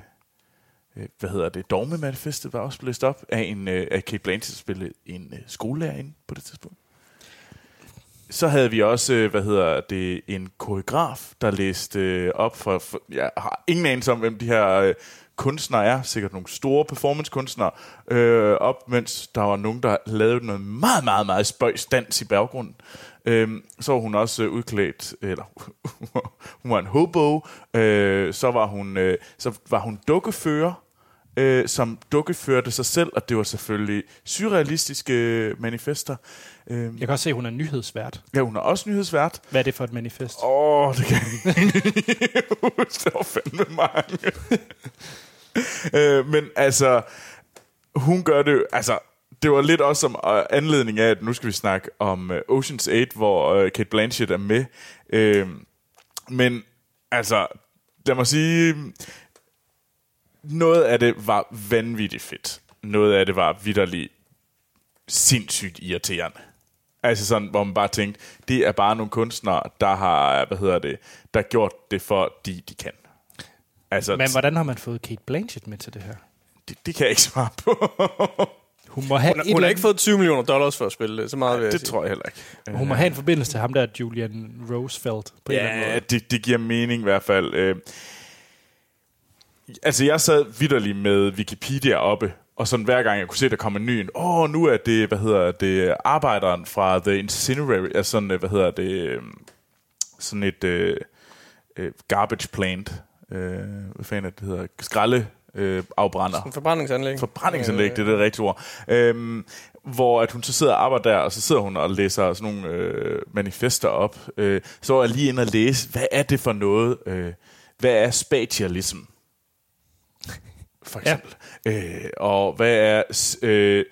S3: øh, hvad hedder det, Dogme-manifestet var også blæst op af, en, øh, af Kate Blanchett, spillede en øh, skolelærerinde på det tidspunkt. Så havde vi også, øh, hvad hedder det, en koreograf, der læste øh, op for, for, jeg har ingen anelse om, hvem de her øh, kunstnere er, sikkert nogle store performancekunstnere, øh, op, mens der var nogen, der lavede noget meget, meget, meget spøjs dans i baggrunden. Øhm, så var hun også øh, udklædt, eller hun var en hobo, øh, så var hun, øh, så var hun dukkefører, øh, som dukkeførte sig selv, og det var selvfølgelig surrealistiske manifester. Øh,
S1: Jeg kan også se, at hun er nyhedsvært.
S3: ja, hun er også nyhedsvært.
S1: Hvad er det for et manifest?
S3: Åh, oh, det kan jeg ikke huske. Var fandme mange. øh, men altså, hun gør det altså, det var lidt også som øh, anledning af, at nu skal vi snakke om øh, Ocean's 8, hvor øh, Kate Blanchett er med. Øh, men altså, lad mig sige, noget af det var vanvittigt fedt. Noget af det var vidderligt sindssygt irriterende. Altså sådan, hvor man bare tænkte, det er bare nogle kunstnere, der har, hvad hedder det, der har gjort det, fordi de kan. Altså,
S1: Men hvordan har man fået Kate Blanchett med til det her?
S3: det, det kan jeg ikke svare på.
S1: Hun må have,
S2: hun, hun har
S1: eller
S2: ikke fået 20 millioner dollars for at spille det. Så meget jeg
S3: det
S2: sige.
S3: tror jeg heller ikke.
S1: Hun må have en forbindelse til ham der, Julian Roosevelt, på en eller anden
S3: Ja,
S1: måde.
S3: det, det giver mening i hvert fald. Øh, altså, jeg sad vidderligt med Wikipedia oppe, og sådan hver gang jeg kunne se, der kom en ny, åh, oh, nu er det, hvad hedder det, arbejderen fra The Incinerary, altså sådan, øh, hvad hedder det, øh, sådan et øh, øh, garbage plant, øh, hvad fanden er det, det hedder, skralde øh, afbrænder.
S2: En forbrændingsanlæg.
S3: Forbrændingsanlæg, det er det rigtige ord. Øhm, hvor at hun så sidder og arbejder der, og så sidder hun og læser sådan nogle øh, manifester op. Øh, så var jeg lige inde og læse, hvad er det for noget? Øh, hvad er spatialism? For eksempel. Ja. Øh, og hvad er øh,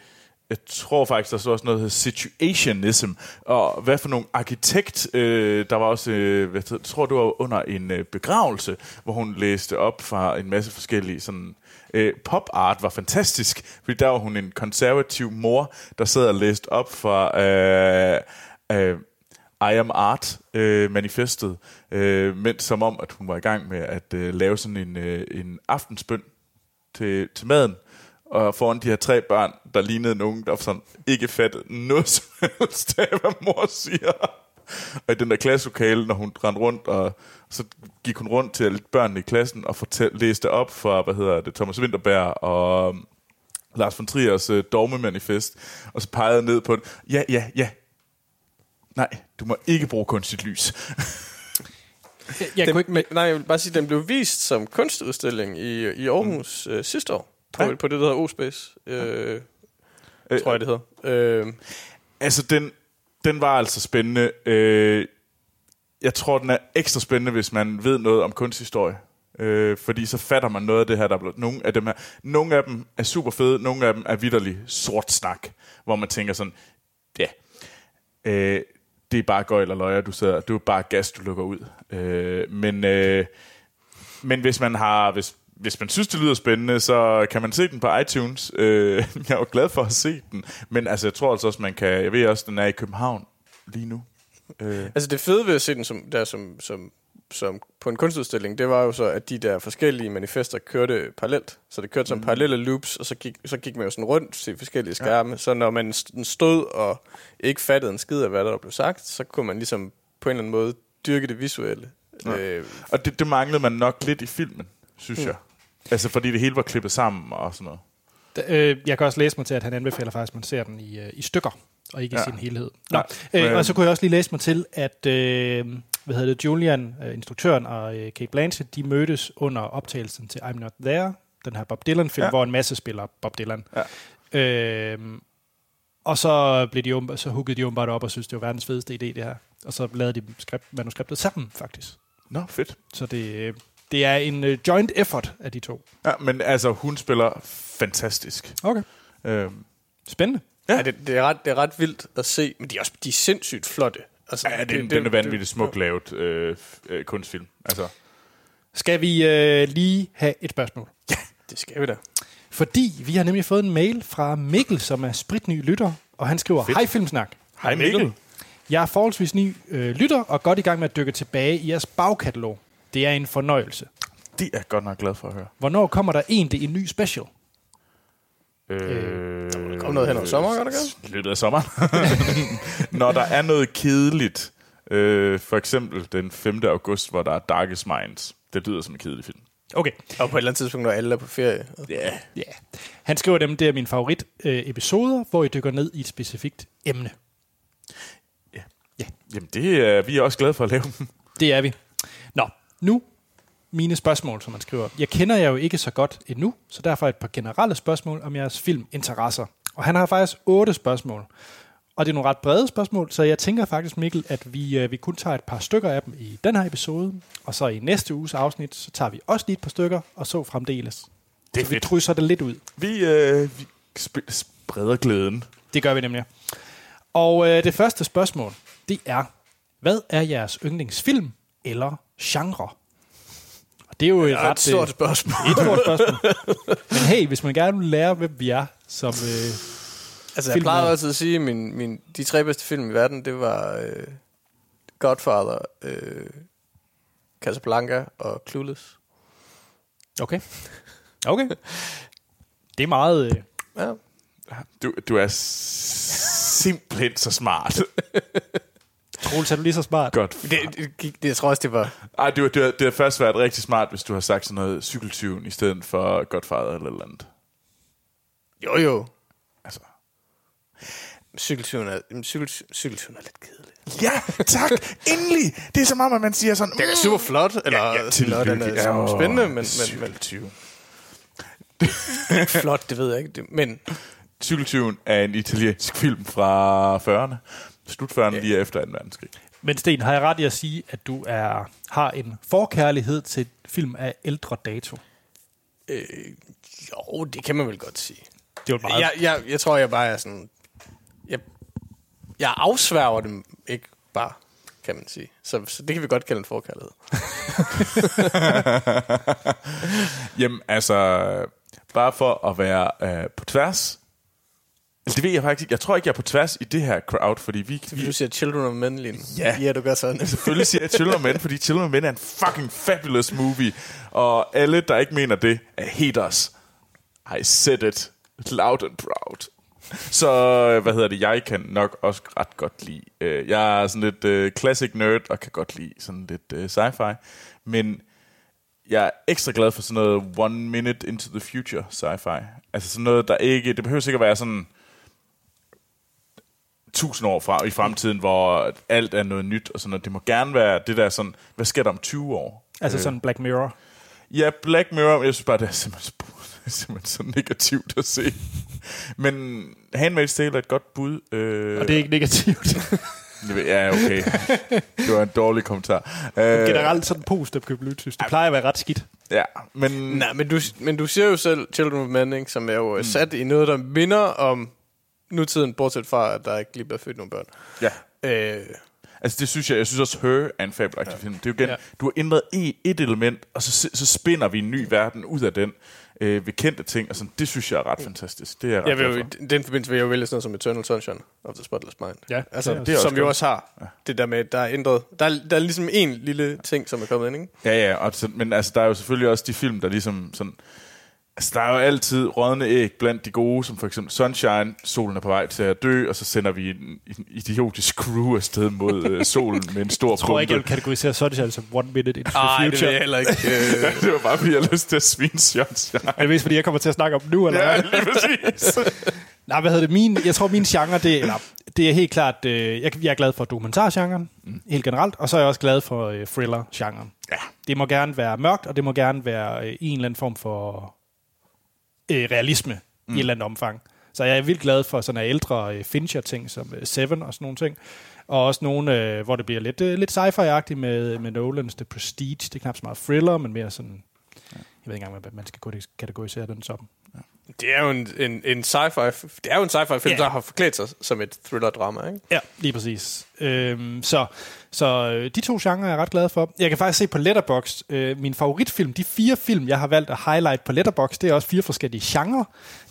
S3: jeg tror faktisk, der så også noget, der hedder situationism, og hvad for nogle arkitekt, øh, der var også, øh, jeg tror det var under en øh, begravelse, hvor hun læste op fra en masse forskellige sådan, øh, pop art var fantastisk, fordi der var hun en konservativ mor, der sad og læste op fra øh, øh, I Am Art øh, manifestet, øh, mens som om, at hun var i gang med at øh, lave sådan en, øh, en aftensbøn til, til maden, og foran de her tre børn, der lignede nogen, der sådan ikke fattede noget som helst af, hvad mor siger. Og i den der klasselokale, når hun rendte rundt, og så gik hun rundt til alle børnene i klassen og fortæl, læste op for, hvad hedder det, Thomas Winterberg og um, Lars von Triers uh, dogme-manifest, og så pegede ned på det. Ja, ja, ja. Nej, du må ikke bruge kunstigt lys.
S1: Jeg, jeg
S2: Den,
S1: kunne ikke...
S2: men, nej, jeg vil bare sige, den blev vist som kunstudstilling i, i Aarhus mm. øh, sidste år, på,
S3: Ja.
S2: på det, der hedder O-Space, øh, tror jeg, det hedder. Øh,
S3: Altså, den, den var altså spændende. Øh, jeg tror, den er ekstra spændende, hvis man ved noget om kunsthistorie. Øh, fordi så fatter man noget af det her, der er blevet... Nogle af dem, her, nogle af dem er super fede, nogle af dem er vidderlig sort snak, hvor man tænker sådan, ja, øh, det er bare gøjl og løjer, du sidder, det er bare gas, du lukker ud. Øh, men, øh, men hvis man har, hvis, hvis man synes, det lyder spændende, så kan man se den på iTunes. Øh, jeg er glad for at se den. Men altså, jeg tror altså også, man kan... Jeg ved også, den er i København lige nu. Øh,
S2: altså det fede ved at se den som, der som, som, som på en kunstudstilling, det var jo så, at de der forskellige manifester kørte parallelt. Så det kørte som mm. parallelle loops, og så gik, så gik man jo sådan rundt til forskellige skærme. Ja. Så når man st- stod og ikke fattede en skid af, hvad der blev sagt, så kunne man ligesom på en eller anden måde dyrke det visuelle.
S3: Ja.
S2: Øh,
S3: og det, det manglede man nok lidt i filmen, synes
S2: Mm.
S3: jeg. Altså, fordi det hele var klippet sammen og sådan noget.
S1: Da- Øh, jeg kan også læse mig til, at han anbefaler faktisk, at man ser den i, øh, i stykker, og ikke ja. I sin helhed. Nå,
S3: Ja,
S1: øh, og så kunne jeg også lige læse mig til, at øh, hvad hedder det, Julian, øh, instruktøren, og øh, Kate Blanchett, de mødtes under optagelsen til I'm Not There, den her Bob Dylan-film, ja. Hvor en masse spiller Bob Dylan.
S3: Ja.
S1: Øh, og så, blev de, så huggede de åbenbart op og synes det var verdens fedeste idé, det her. Og så lavede de skript, manuskriptet sammen, faktisk.
S3: Nå, fedt.
S1: Så det, øh, det er en øh, joint effort af de to.
S3: Ja, men altså, hun spiller fantastisk.
S1: Okay.
S3: Øh,
S1: Spændende.
S3: Ja.
S2: Ja. Ja, det, det, er ret, det er ret vildt at se, men de er, også, de er sindssygt flotte. Altså,
S3: ja, den, den er vanvittigt smukt lavet øh, øh, kunstfilm. Altså,
S1: Skal vi øh, lige have et spørgsmål?
S2: Det skal vi da.
S1: Fordi vi har nemlig fået en mail fra Mikkel, som er spritny lytter, og han skriver,
S3: Fedt.
S1: Hej Filmsnak.
S3: Hej Mikkel.
S1: Jeg er forholdsvis ny øh, lytter, og godt i gang med at dykke tilbage i jeres bagkatalog. Det er en fornøjelse.
S3: Det er jeg godt nok glad for at høre.
S1: Hvornår kommer der egentlig en ny special?
S3: Øh,
S2: Kommer noget hen over sommeren, gør der ikke?
S3: Løbet af sommeren. Når der er noget kedeligt, øh, for eksempel den 5. august, hvor der er Darkest Minds. Det lyder som en kedelig film.
S1: Okay.
S2: Og på et eller andet tidspunkt, når alle er på ferie.
S3: Ja.
S1: Ja. Han skriver dem, det er mine favorit øh, episoder, hvor I dykker ned i et specifikt emne.
S3: Jamen, det er, vi er også glade for at lave dem.
S1: Det er vi. Nå, nu mine spørgsmål, som man skriver. Jeg kender jer jo ikke så godt endnu, så derfor et par generelle spørgsmål om jeres filminteresser. Og han har faktisk otte spørgsmål. Og det er nogle ret brede spørgsmål, så jeg tænker faktisk, Mikkel, at vi, øh, vi kun tager et par stykker af dem i den her episode. Og så i næste uges afsnit, så tager vi også lige et par stykker, og så fremdeles.
S3: Det er
S1: så vi
S3: fedt.
S1: drysser det lidt ud.
S3: Vi, øh, vi sp- spreder glæden.
S1: Det gør vi nemlig. Og øh, det første spørgsmål, det er, hvad er jeres yndlingsfilm eller genre? Og det er jo et ret
S2: et stort spørgsmål.
S1: Det er et stort spørgsmål. Men hey, hvis man gerne vil lære, hvem vi er, som... Øh,
S2: Altså, jeg plejer
S1: er-
S2: altid at sige, at min, min, de tre bedste film i verden, det var øh, Godfather, øh, Casablanca og Clueless.
S1: okay. Okay. Det er meget... Øh,
S2: Ja.
S3: Du, du er simpelthen så smart.
S1: Troels, er du lige så smart?
S3: Godt.
S2: Det, det, det, jeg tror også, det var...
S3: Ej, det, det, har- det har først været rigtig smart, hvis du har sagt sådan noget cykeltyven i stedet for Godfather eller eller andet.
S2: Jo, jo.
S3: Altså.
S2: Cykeltyven er, cykel, cykeltyven er lidt kedelig.
S3: Ja, tak. Endelig. Det er som om, at man siger sådan...
S2: Den er super flot, eller
S3: Ja, ja,
S2: eller den er
S3: Åh,
S2: spændende, men, men, men flot, det ved jeg ikke. Det, men
S3: Cykeltyven er en italiensk film fra 40'erne. Slut 40'erne,
S2: Ja.
S3: lige efter 2. verdenskrig.
S1: Men Sten, har jeg ret i at sige, at du er, har en forkærlighed til film af ældre dato?
S2: øh, jo, det kan man vel godt sige.
S1: Det jo meget.
S2: Jeg, jeg, jeg tror, jeg bare er sådan... Jeg, jeg afsværger dem ikke bare, kan man sige. Så, så det kan vi godt kalde en forkærlighed.
S3: Jamen, altså, bare for at være øh, på tværs. Altså, det ved jeg faktisk ikke. Jeg tror ikke, jeg er på tværs i det her crowd, fordi vi...
S2: Fordi du siger Children of Men, Lin.
S3: Ja.
S2: Ja, du gør sådan.
S3: Selvfølgelig siger jeg Children of Men, fordi Children of Men er en fucking fabulous movie. Og alle, der ikke mener det, er haters. I said it loud and proud. Så, øh, hvad hedder det, jeg kan nok også ret godt lide. øh, Jeg er sådan lidt uh, classic nerd, og kan godt lide sådan lidt uh, sci-fi. Men jeg er ekstra glad for sådan noget one minute into the future sci-fi. Altså sådan noget, der ikke... Det behøver sikkert være sådan tusind år fra, i fremtiden, hvor alt er noget nyt og sådan noget. Det må gerne være det der sådan, hvad sker der om 20 år?
S1: Altså sådan Black Mirror.
S3: Ja, Black Mirror, jeg synes bare, det er simpelthen, simpelthen så negativt at se. Men Handmaid's Tale er et godt bud. Øh,
S1: Og det er ikke negativt.
S3: Ja, okay. Det var en dårlig kommentar. Øh,
S1: Generelt sådan post-apokalyptisk. Det plejer at være ret skidt.
S3: Ja, men...
S2: Nej, men du, men du siger jo selv Children of Men, ikke, som er jo mm. sat i noget, der minder om nutiden, bortset fra, at der ikke lige bliver født nogle børn.
S3: Ja.
S2: Øh,
S3: Altså, det synes jeg, jeg synes også, Her er en fabelagtig ja. film. Det er jo igen,
S1: Ja.
S3: du har ændret et element, og så, så spinder vi en ny verden ud af den øh, ved kendte ting, og sådan, det synes jeg er ret fantastisk. Det er jeg ret
S2: jeg vil i den forbindelse vil jeg jo vælge sådan noget som Eternal Sunshine of the Spotless Mind.
S1: Ja,
S2: altså,
S1: det er
S2: det
S3: er
S2: som vi også har. Ja. Det der med, der er ændret. Der er, der er ligesom en lille ting, som er kommet ind, ikke?
S3: Ja, ja, og så, men altså, der er jo selvfølgelig også de film, der ligesom sådan... Altså, der er jo altid rådne æg blandt de gode, som for eksempel Sunshine, solen er på vej til at dø, og så sender vi en, en idiotisk crew afsted mod øh, solen med en stor
S1: Jeg tror ikke, jeg vil kategorisere Sunshine som one minute into the
S2: Ej, det vil
S1: future.
S2: jeg heller ikke. Øh,
S3: det var bare, fordi jeg har lyst til at svine Sunshine.
S1: Er det mest, fordi jeg kommer til at snakke om nu, eller
S3: Ja, lige præcis.
S1: Nej, hvad hedder det? Min, jeg tror, min genre, det, eller, det er helt klart... Øh, jeg, jeg er glad for dokumentargenren, mm. helt generelt, og så er jeg også glad for øh, thriller-genren.
S3: Ja.
S1: Det må gerne være mørkt, og det må gerne være øh, i en eller anden form for øh, realisme mm. i et eller andet omfang. Så jeg er vildt glad for sådan ældre øh, Fincher-ting, som øh, Seven og sådan nogle ting. Og også nogle, øh, hvor det bliver lidt, øh, lidt sci-fi-agtigt med, med Nolans The Prestige. Det er knap så meget thriller, men mere sådan... Jeg ved ikke engang, hvad man skal kategorisere den som.
S2: Det er jo en, en, en sci-fi, det er jo en sci-fi film,
S1: Ja.
S2: der har forklædt sig som et thriller-drama, ikke?
S1: Ja, lige præcis. Øhm, så så øh, de to genrer er jeg ret glad for. Jeg kan faktisk se på Letterboxd, øh, min favoritfilm, de fire film, jeg har valgt at highlight på Letterboxd, det er også fire forskellige genrer.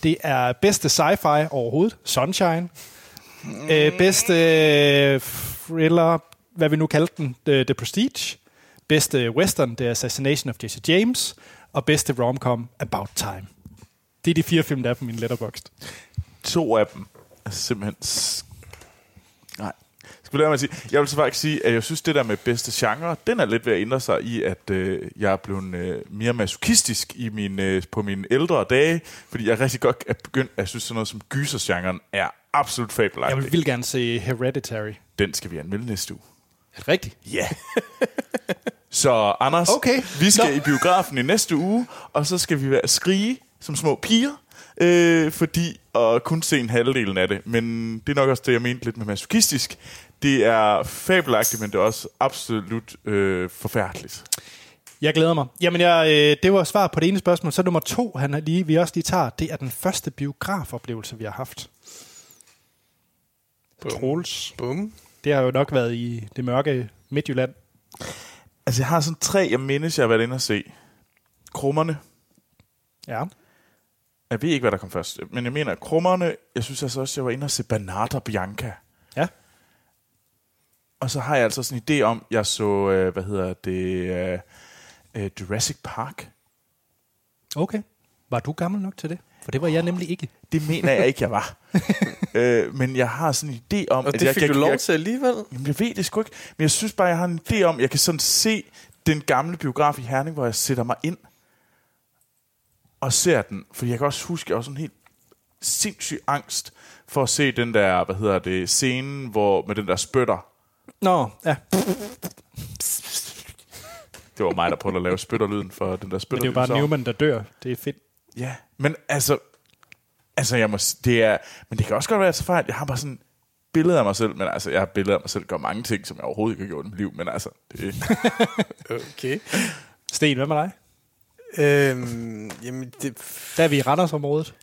S1: Det er bedste sci-fi overhovedet, Sunshine. Øh, bedste øh, thriller, hvad vi nu kaldte den, The, The Prestige. Bedste western, det er Assassination of Jesse James. Og bedste romcom, About Time. Det er de fire film, der er på min Letterboxd.
S3: To af dem er simpelthen... Nej. Skal vi lade mig sige? Jeg vil så faktisk sige, at jeg synes, det der med bedste genre, den er lidt ved at ændre sig i, at øh, jeg er blevet øh, mere masochistisk i min, øh, på mine ældre dage, fordi jeg rigtig godt er begyndt, at jeg synes, sådan noget som gysergenren er absolut
S1: Jeg
S3: fabelagtig.
S1: vil vildt gerne se Hereditary.
S3: Den skal vi anmelde næste uge.
S1: Er det rigtigt?
S3: Ja. så Anders,
S1: Okay.
S3: vi skal
S1: Nå.
S3: i biografen i næste uge, og så skal vi være skrige som små piger, øh, fordi at kun se en halvdelen af det. Men det er nok også det, jeg mente lidt med masochistisk. Det er fabelagtigt, men det er også absolut øh, forfærdeligt.
S1: Jeg glæder mig. Jamen, jeg, øh, det var svar på det ene spørgsmål. Så nummer to, han er lige, vi også lige tager, det er den første biografoplevelse, vi har haft. Troels.
S2: Bum.
S1: Det har jo nok været i det mørke Midtjylland.
S3: Altså, jeg har sådan tre, jeg mindes, jeg har været inde og se. Krummerne.
S1: Ja.
S3: Jeg ved ikke, hvad der kom først. Men jeg mener, krummerne, jeg synes altså også, jeg var inde og se Bernarda Bianca.
S1: Ja.
S3: Og så har jeg altså sådan en idé om, jeg så, øh, hvad hedder det, øh, øh, Jurassic Park.
S1: Okay. Var du gammel nok til det? For det var jeg nemlig ikke.
S3: Det mener jeg ikke, jeg var. øh, men jeg har sådan en idé om...
S2: Og
S3: at
S2: det
S3: jeg,
S2: fik
S3: jeg,
S2: du lov
S3: jeg,
S2: til alligevel?
S3: Jamen, jeg ved det sgu ikke. Men jeg synes bare, jeg har en idé om, jeg kan sådan se den gamle biograf i Herning, hvor jeg sætter mig ind og ser den. For jeg kan også huske, jeg var sådan helt sindssyg angst for at se den der, hvad hedder det, scenen hvor, med den der spytter.
S1: Nå, ja.
S3: Det var mig, der prøvede at lave spytterlyden for den der
S1: Men
S3: spytter.
S1: det er jo bare Newman, der dør. Det er fedt.
S3: Ja, men altså, altså jeg må, det er, men det kan også godt være, at jeg. Jeg har bare sådan billeder af mig selv, men altså, jeg har billeder af mig selv, gør mange ting, som jeg overhovedet ikke har gjort i mit liv, men altså, det,
S2: Okay.
S1: Sten, hvad med dig?
S2: Øhm, jamen, det,
S1: Der er vi i Randersområdet.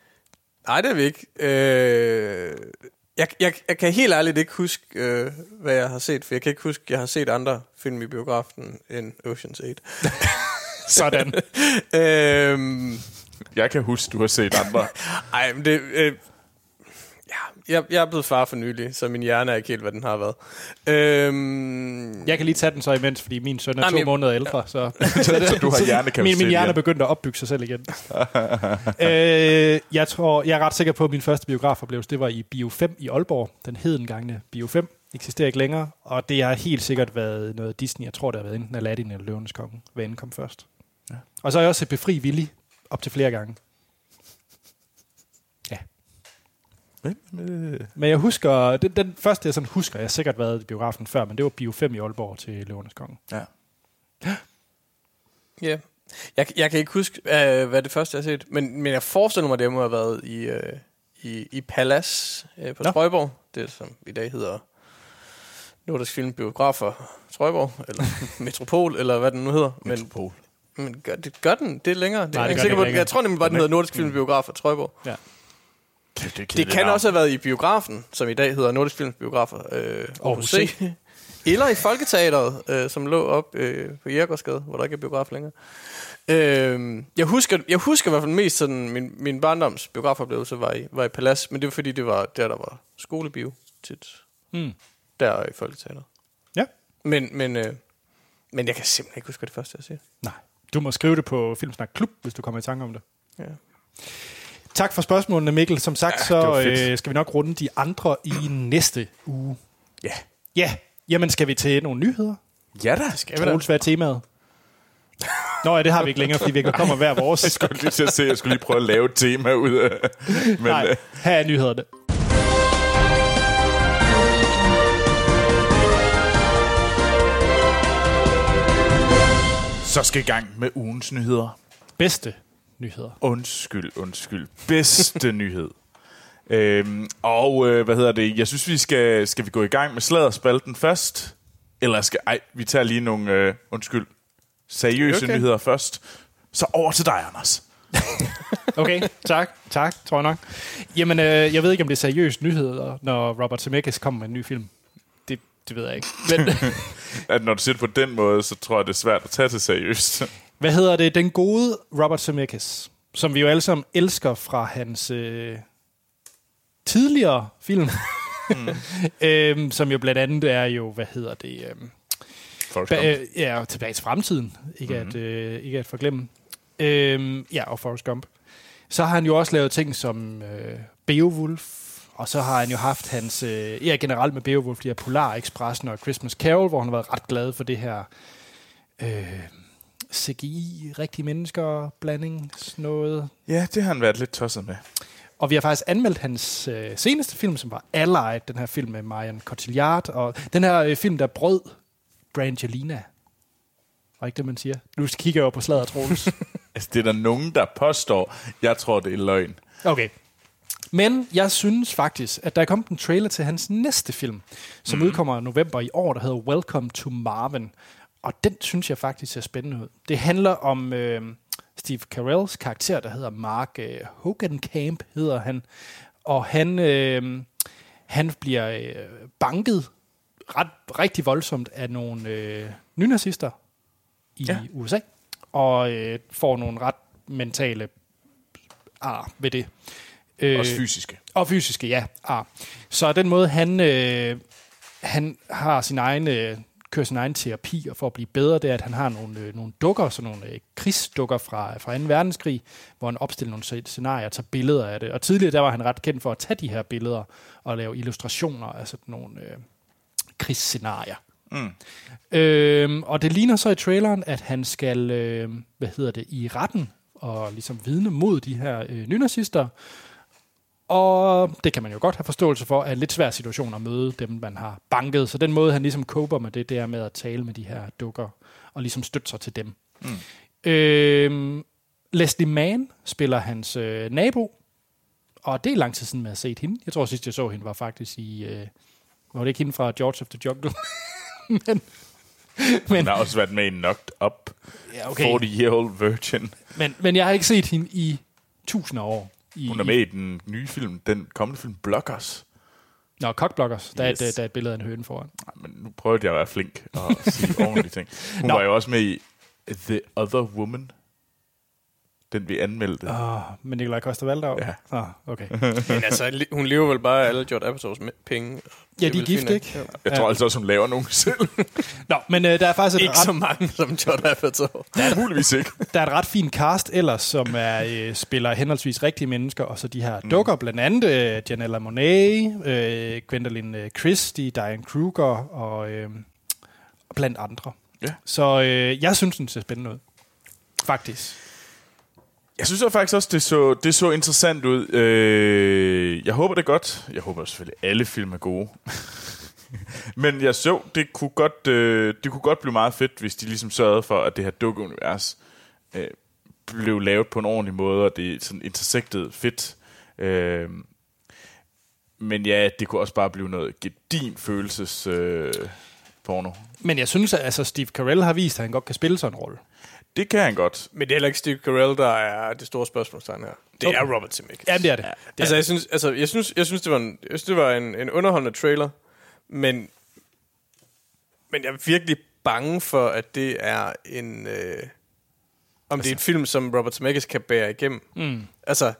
S2: Nej, det er vi ikke. Øh, jeg, jeg, jeg kan helt ærligt ikke huske, øh, hvad jeg har set, for jeg kan ikke huske, at jeg har set andre film i biografen end Ocean's 8.
S1: Sådan.
S2: øhm,
S3: Jeg kan huske, du har set andre.
S2: ej, men det... Øh, jeg, jeg er blevet far for nylig, så min hjerne er ikke helt, hvad den har været. Øhm,
S1: Jeg kan lige tage den så imens, fordi min søn er
S2: Nej,
S1: to
S2: jeg-
S1: måneder ældre. Så,
S3: så du har hjernekapacitet
S1: min, min hjerne er begyndt at opbygge sig selv igen. øh, jeg tror, jeg er ret sikker på, at min første biografoplevelse, det var i Bio 5 i Aalborg. Den hedengangne Bio 5 eksisterer ikke længere, og det har helt sikkert været noget Disney. Jeg tror, det har været enten Aladdin eller Løvenes Konge, hvad end kom først. Ja. Og så har jeg også set Befri Willy op til flere gange. Ja. Men jeg husker, den, den første jeg sådan husker, jeg har sikkert været i biografen før, men det var Bio 5 i Aalborg til Løvenes Konge.
S3: Ja.
S2: Ja. Jeg, jeg kan ikke huske, øh, hvad det første, jeg har set, men, men jeg forestiller mig, at det må have været i, øh, i, i Palace øh, på
S1: Nå.
S2: Trøjborg. Det, som i dag hedder Nordisk Film Biografer Trøjborg, eller Metropol, eller hvad den nu hedder. Men,
S3: Metropol.
S2: men gør, det, gør den det er længere? Det,
S1: Nej,
S2: er
S1: det
S2: jeg,
S1: gør
S2: ikke sikker på. jeg tror nemlig bare, den hedder Nordisk Film Biografer Trøjborg.
S1: Ja.
S3: Det, det,
S2: Det kan også have været i biografen, som i dag hedder Nordisk Film Biografer øh, Aarhus C. Eller i Folketeateret, øh, som lå op øh, på Jærgårdsgade, hvor der ikke er biograf længere. Øh, jeg, husker, jeg husker i hvert fald mest sådan, min, min barndoms biografoplevelse var i, var i Palace, men det var fordi, det var der, der var skolebio tit.
S1: Mm.
S2: Der i Folketeateret.
S1: Ja.
S2: Men, men, øh, men jeg kan simpelthen ikke huske, hvad det første, jeg siger.
S1: Nej. Du må skrive det på Filmsnak Klub, hvis du kommer i tanke om det.
S2: Ja.
S1: Tak for spørgsmålene, Mikkel. Som sagt,
S3: Ja,
S1: så øh, skal vi nok runde de andre i næste uge.
S3: Ja.
S1: Ja, jamen skal vi til nogle nyheder?
S3: Ja da.
S2: Skal vi da?
S1: Hvad er temaet? Nå ja, det har vi ikke længere, fordi vi ikke kommer hver vores.
S3: Jeg skulle lige til at se, jeg skulle lige prøve at lave et tema ud af... Men
S1: Nej,
S3: øh,
S1: her er nyhederne.
S3: så skal i gang med ugens nyheder.
S1: Bedste nyheder.
S3: Undskyld, undskyld. Bedste nyhed. Øhm, og øh, hvad hedder det? Jeg synes, vi skal, skal vi gå i gang med sladderspalten først. Eller skal... Ej, vi tager lige nogle... Øh, undskyld. Seriøse
S2: Okay.
S3: nyheder først. Så over til dig, Anders.
S1: Okay, tak. Tak, tror jeg nok. Jamen, øh, jeg ved ikke, om det er seriøst nyheder, når Robert Zemeckis kommer med en ny film. Det, det ved jeg ikke. Men,
S3: At når du siger det på den måde, så tror jeg, det er svært at tage til seriøst.
S1: Hvad hedder det? Den gode Robert Zemeckis, som vi jo alle sammen elsker fra hans øh, tidligere film. mm. øhm, som jo blandt andet er jo, hvad hedder det? Øhm,
S3: Folk
S1: Ba- øh, ja, tilbage til fremtiden. Ikke, mm-hmm. at, øh, ikke at forglemme. Øhm, ja, og Forrest Gump. Så har han jo også lavet ting som øh, Beowulf, og så har han jo haft hans, øh, ja generelt med Beowulf, de her Polar Expressen og Christmas Carol, hvor han har været ret glad for det her øh, CGI, rigtige mennesker, blanding, sådan noget.
S3: Ja, det har han været lidt tosset med.
S1: Og vi har faktisk anmeldt hans øh, seneste film, som var Allied, den her film med Marion Cotillard, og den her øh, film, der brød Brangelina. Var ikke det, man siger? Nu kigger jeg over på slader, Troels.
S3: Altså, det er der nogen, der påstår. Jeg tror, det er løgn.
S1: Okay. Men jeg synes faktisk, at der er kommet en trailer til hans næste film, som mm. udkommer i november i år, der hedder Welcome to Marvin. Og den synes jeg faktisk ser spændende ud. Det handler om øh, Steve Carells karakter, der hedder Mark øh, Hogankamp, hedder han. Og han, øh, han bliver øh, banket ret, rigtig voldsomt af nogle øh, nynazister i ja. USA, og øh, får nogle ret mentale ar ved det. Øh,
S3: Også fysiske.
S1: og fysiske, ja. Ah. Så den måde, han, øh, han har sin egen, øh, kører sin egen terapi, og for at blive bedre, det er, at han har nogle, øh, nogle dukker, sådan nogle øh, krigsdukker fra, fra 2. verdenskrig, hvor han opstiller nogle sce- scenarier og tager billeder af det. Og tidligere, der var han ret kendt for at tage de her billeder og lave illustrationer af sådan nogle øh, krigsscenarier.
S3: Mm.
S1: Øhm, og det ligner så i traileren, at han skal, øh, hvad hedder det, i retten og ligesom vidne mod de her øh, nynazister. Og det kan man jo godt have forståelse for, at en lidt svær situation at møde dem, man har banket. Så den måde, han ligesom coper med det, det er med at tale med de her dukker og ligesom støtte sig til dem. Mm. Øhm, Leslie Mann spiller hans øh, nabo, og det er lang tid siden, man har set hende. Jeg tror sidst, jeg så hende, var faktisk i... Øh, var det ikke hende fra George of the Jungle? men, men,
S3: Han har også været med i Knocked Up.
S1: ja,
S3: Okay. 40 Year Old Virgin.
S1: Men, men jeg har ikke set hende i tusinder af år. I,
S3: Hun er med i den nye film, den kommende film Blockers.
S1: Nå, Cockblockers. Der,
S3: Yes.
S1: er et, der er et billede af en høne foran.
S3: Nej, men nu prøvede jeg at være flink og sige ordentlige ting. Hun
S1: Nå.
S3: var jo også med i The Other Woman. Den vi anmeldte.
S1: Åh, men Nikolaj Koster-Valdau?
S3: Ja.
S1: Ah, okay.
S2: Men altså, hun lever vel bare af alle George Apatows me- penge.
S1: Ja, de er gift, ikke?
S2: Ja.
S3: Jeg tror altså også, hun laver nogen selv.
S1: Nå, men øh, der er faktisk et
S2: Ikke så
S1: ret,
S2: mange som George Apatow.
S3: Muligvis ikke.
S1: der er et ret fint cast ellers, som er, øh, spiller henholdsvis rigtige mennesker, og så de her dukker, blandt andet øh, Janella Monáe, øh, Gwendolyn øh, Christie, Diane Kruger og øh, blandt andre.
S3: Ja.
S1: Så øh, jeg synes, den ser spændende ud. Faktisk.
S3: Jeg synes jo faktisk også, det så, det så interessant ud. Øh, jeg håber det er godt. Jeg håber selvfølgelig, at alle film er gode. Men jeg så, det kunne, godt, øh, det kunne godt blive meget fedt, hvis de ligesom sørgede for, at det her dukkeunivers øh, blev lavet på en ordentlig måde, og det sådan intersected fedt. Øh, men ja, det kunne også bare blive noget gedin følelses øh, porno.
S1: Men jeg synes, at altså, Steve Carell har vist, at han godt kan spille sådan en rolle.
S3: Det kan han godt.
S2: Men det er heller ikke Steve Carell, der er det store spørgsmålstegn her. Det
S1: Okay.
S2: er Robert Zemeckis.
S1: Ja, det er det. Ja, det
S2: Altså,
S1: er.
S2: jeg synes, altså, jeg synes, jeg synes, det var en, jeg synes, det var en, en underholdende trailer, men, men jeg er virkelig bange for, at det er en... Øh, om det er et film, som Robert Zemeckis kan bære igennem.
S1: Mm.
S2: Altså,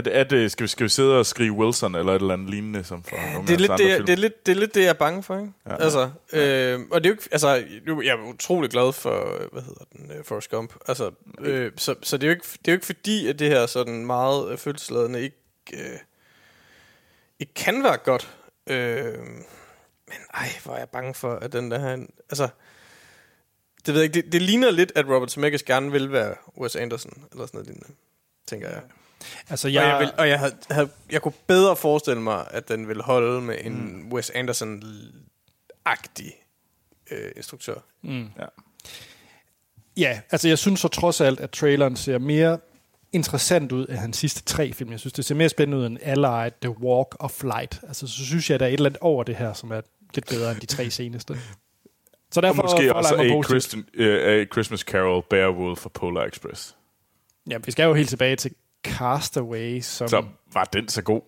S3: Det, er det, skal, vi, skal vi sidde og skrive Wilson eller et eller andet lignende, som for nogle
S2: det er, lidt det, jeg- det, er lidt, det er lidt det, jeg er bange for, ikke?
S3: Ja.
S2: Ja. Altså, øh, og det er jo ikke, altså, jeg er utrolig glad for, hvad hedder den, uh, Forrest Gump. Altså, øh, så, så det er jo ikke, det er jo ikke fordi, at det her sådan meget øh, følelsesladende ikke, øh, ikke kan være godt. Øh, men ej, hvor er jeg bange for, at den der her, altså, det ved jeg ikke, det, det ligner lidt, at Robert Zemeckis gerne vil være Wes Anderson, eller sådan noget lignende, tænker jeg.
S1: Altså,
S2: Jeg, og jeg, vil, og jeg, havde, havde, jeg kunne bedre forestille mig, at den ville holde med en mm. Wes Anderson-agtig øh, instruktør.
S1: mm.
S3: Ja.
S1: Ja, altså jeg synes så trods alt, at traileren ser mere interessant ud af hans sidste tre film. Jeg synes, det ser mere spændende ud end Allied, The Walk og Flight. Altså så synes jeg, at der er et eller andet over det her, som er lidt bedre end de tre seneste. Så
S3: Og
S1: derfor
S3: måske
S1: forholder
S3: også A,
S1: positivt.
S3: Christian, uh, A Christmas Carol, Beowulf og Polar Express.
S1: Ja, vi skal jo helt tilbage til Castaway, som
S3: Så var den så god?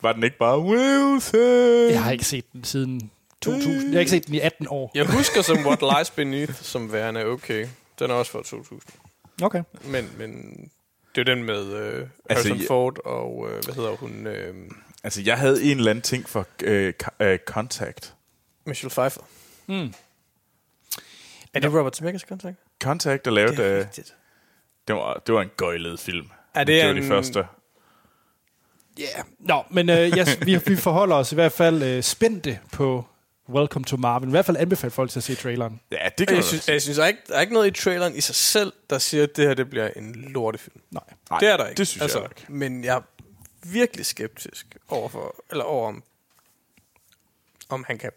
S3: Var den ikke bare Wilson?
S1: jeg har ikke set den siden 2000. Jeg har ikke set den i 18 år.
S2: Jeg husker som What Lies Beneath som værende okay. Den er også fra 2000.
S1: Okay.
S2: Men, men det er den med øh,
S3: Altså,
S2: Harrison
S3: jeg-
S2: Ford og, øh, hvad hedder hun, øh,
S3: Altså, jeg havde en eller anden ting for uh, uh, Contact.
S2: Michelle Pfeiffer.
S1: Mm.
S2: Er det Robert Zemeckis Contact?
S3: Contact, der lavede...
S2: Det er
S3: uh,
S2: rigtigt.
S3: det, var, det var en gøjlet film.
S2: Er
S3: det
S2: det
S3: var
S2: en-
S3: de første.
S1: Ja, yeah. Nå, men øh, yes, vi, vi forholder os i hvert fald øh, spændte på Welcome to Marvin. I hvert fald anbefale folk til at se traileren.
S3: Ja, det kan
S2: Jeg synes, jeg synes der er ikke, der er ikke noget i traileren i sig selv, der siger, at det her det bliver en lortefilm.
S1: Nej.
S3: Nej,
S2: det er der ikke.
S3: Det synes altså, jeg ikke.
S2: Men jeg er virkelig skeptisk overfor, eller over om, om han kan,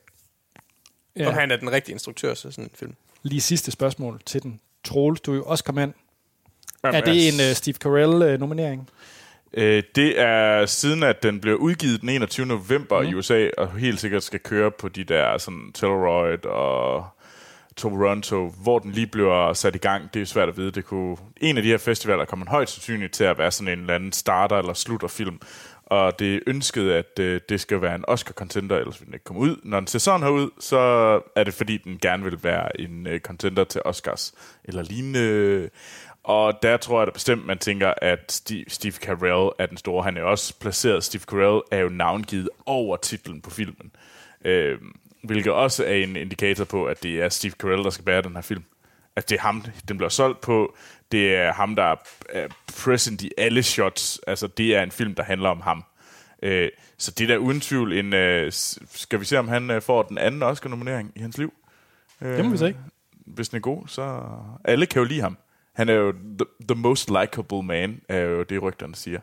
S2: ja.
S1: Ja.
S2: om han er den rigtige instruktør til sådan en film.
S1: Lige sidste spørgsmål til den. Troels, du er jo også kom ind.
S3: Jamen,
S1: Er det en uh, Steve Carell-nominering?
S3: Øh, det er siden, at den blev udgivet den 21. november mm. i USA, og helt sikkert skal køre på de der sådan Telluride og Toronto, hvor den lige bliver sat i gang. Det er svært at vide. Det kunne, en af de her festivaler kommer højt sandsynligt til at være sådan en eller anden starter- eller slutterfilm. Og det er ønsket, at øh, det skal være en Oscar-contender, ellers vil den ikke komme ud. Når den ser sådan her ud, så er det fordi, den gerne vil være en øh, contender til Oscars eller lignende. Og der tror jeg da bestemt, man tænker, at Steve, Steve Carell er den store. Han er også placeret. Steve Carell er jo navngivet over titlen på filmen. Øh, hvilket også er en indikator på, at det er Steve Carell, der skal bære den her film. At det er ham, den bliver solgt på. Det er ham, der er er present i alle shots. Altså, det er en film, der handler om ham. Øh, så det er da uden tvivl en... Øh, skal vi se, om han øh, får den anden Oscar-nominering i hans liv? Øh,
S1: Det må vi se.
S3: Hvis den er god, så... Alle kan jo lide ham. Han er jo the, the most likable man, er jo det, rygterne siger.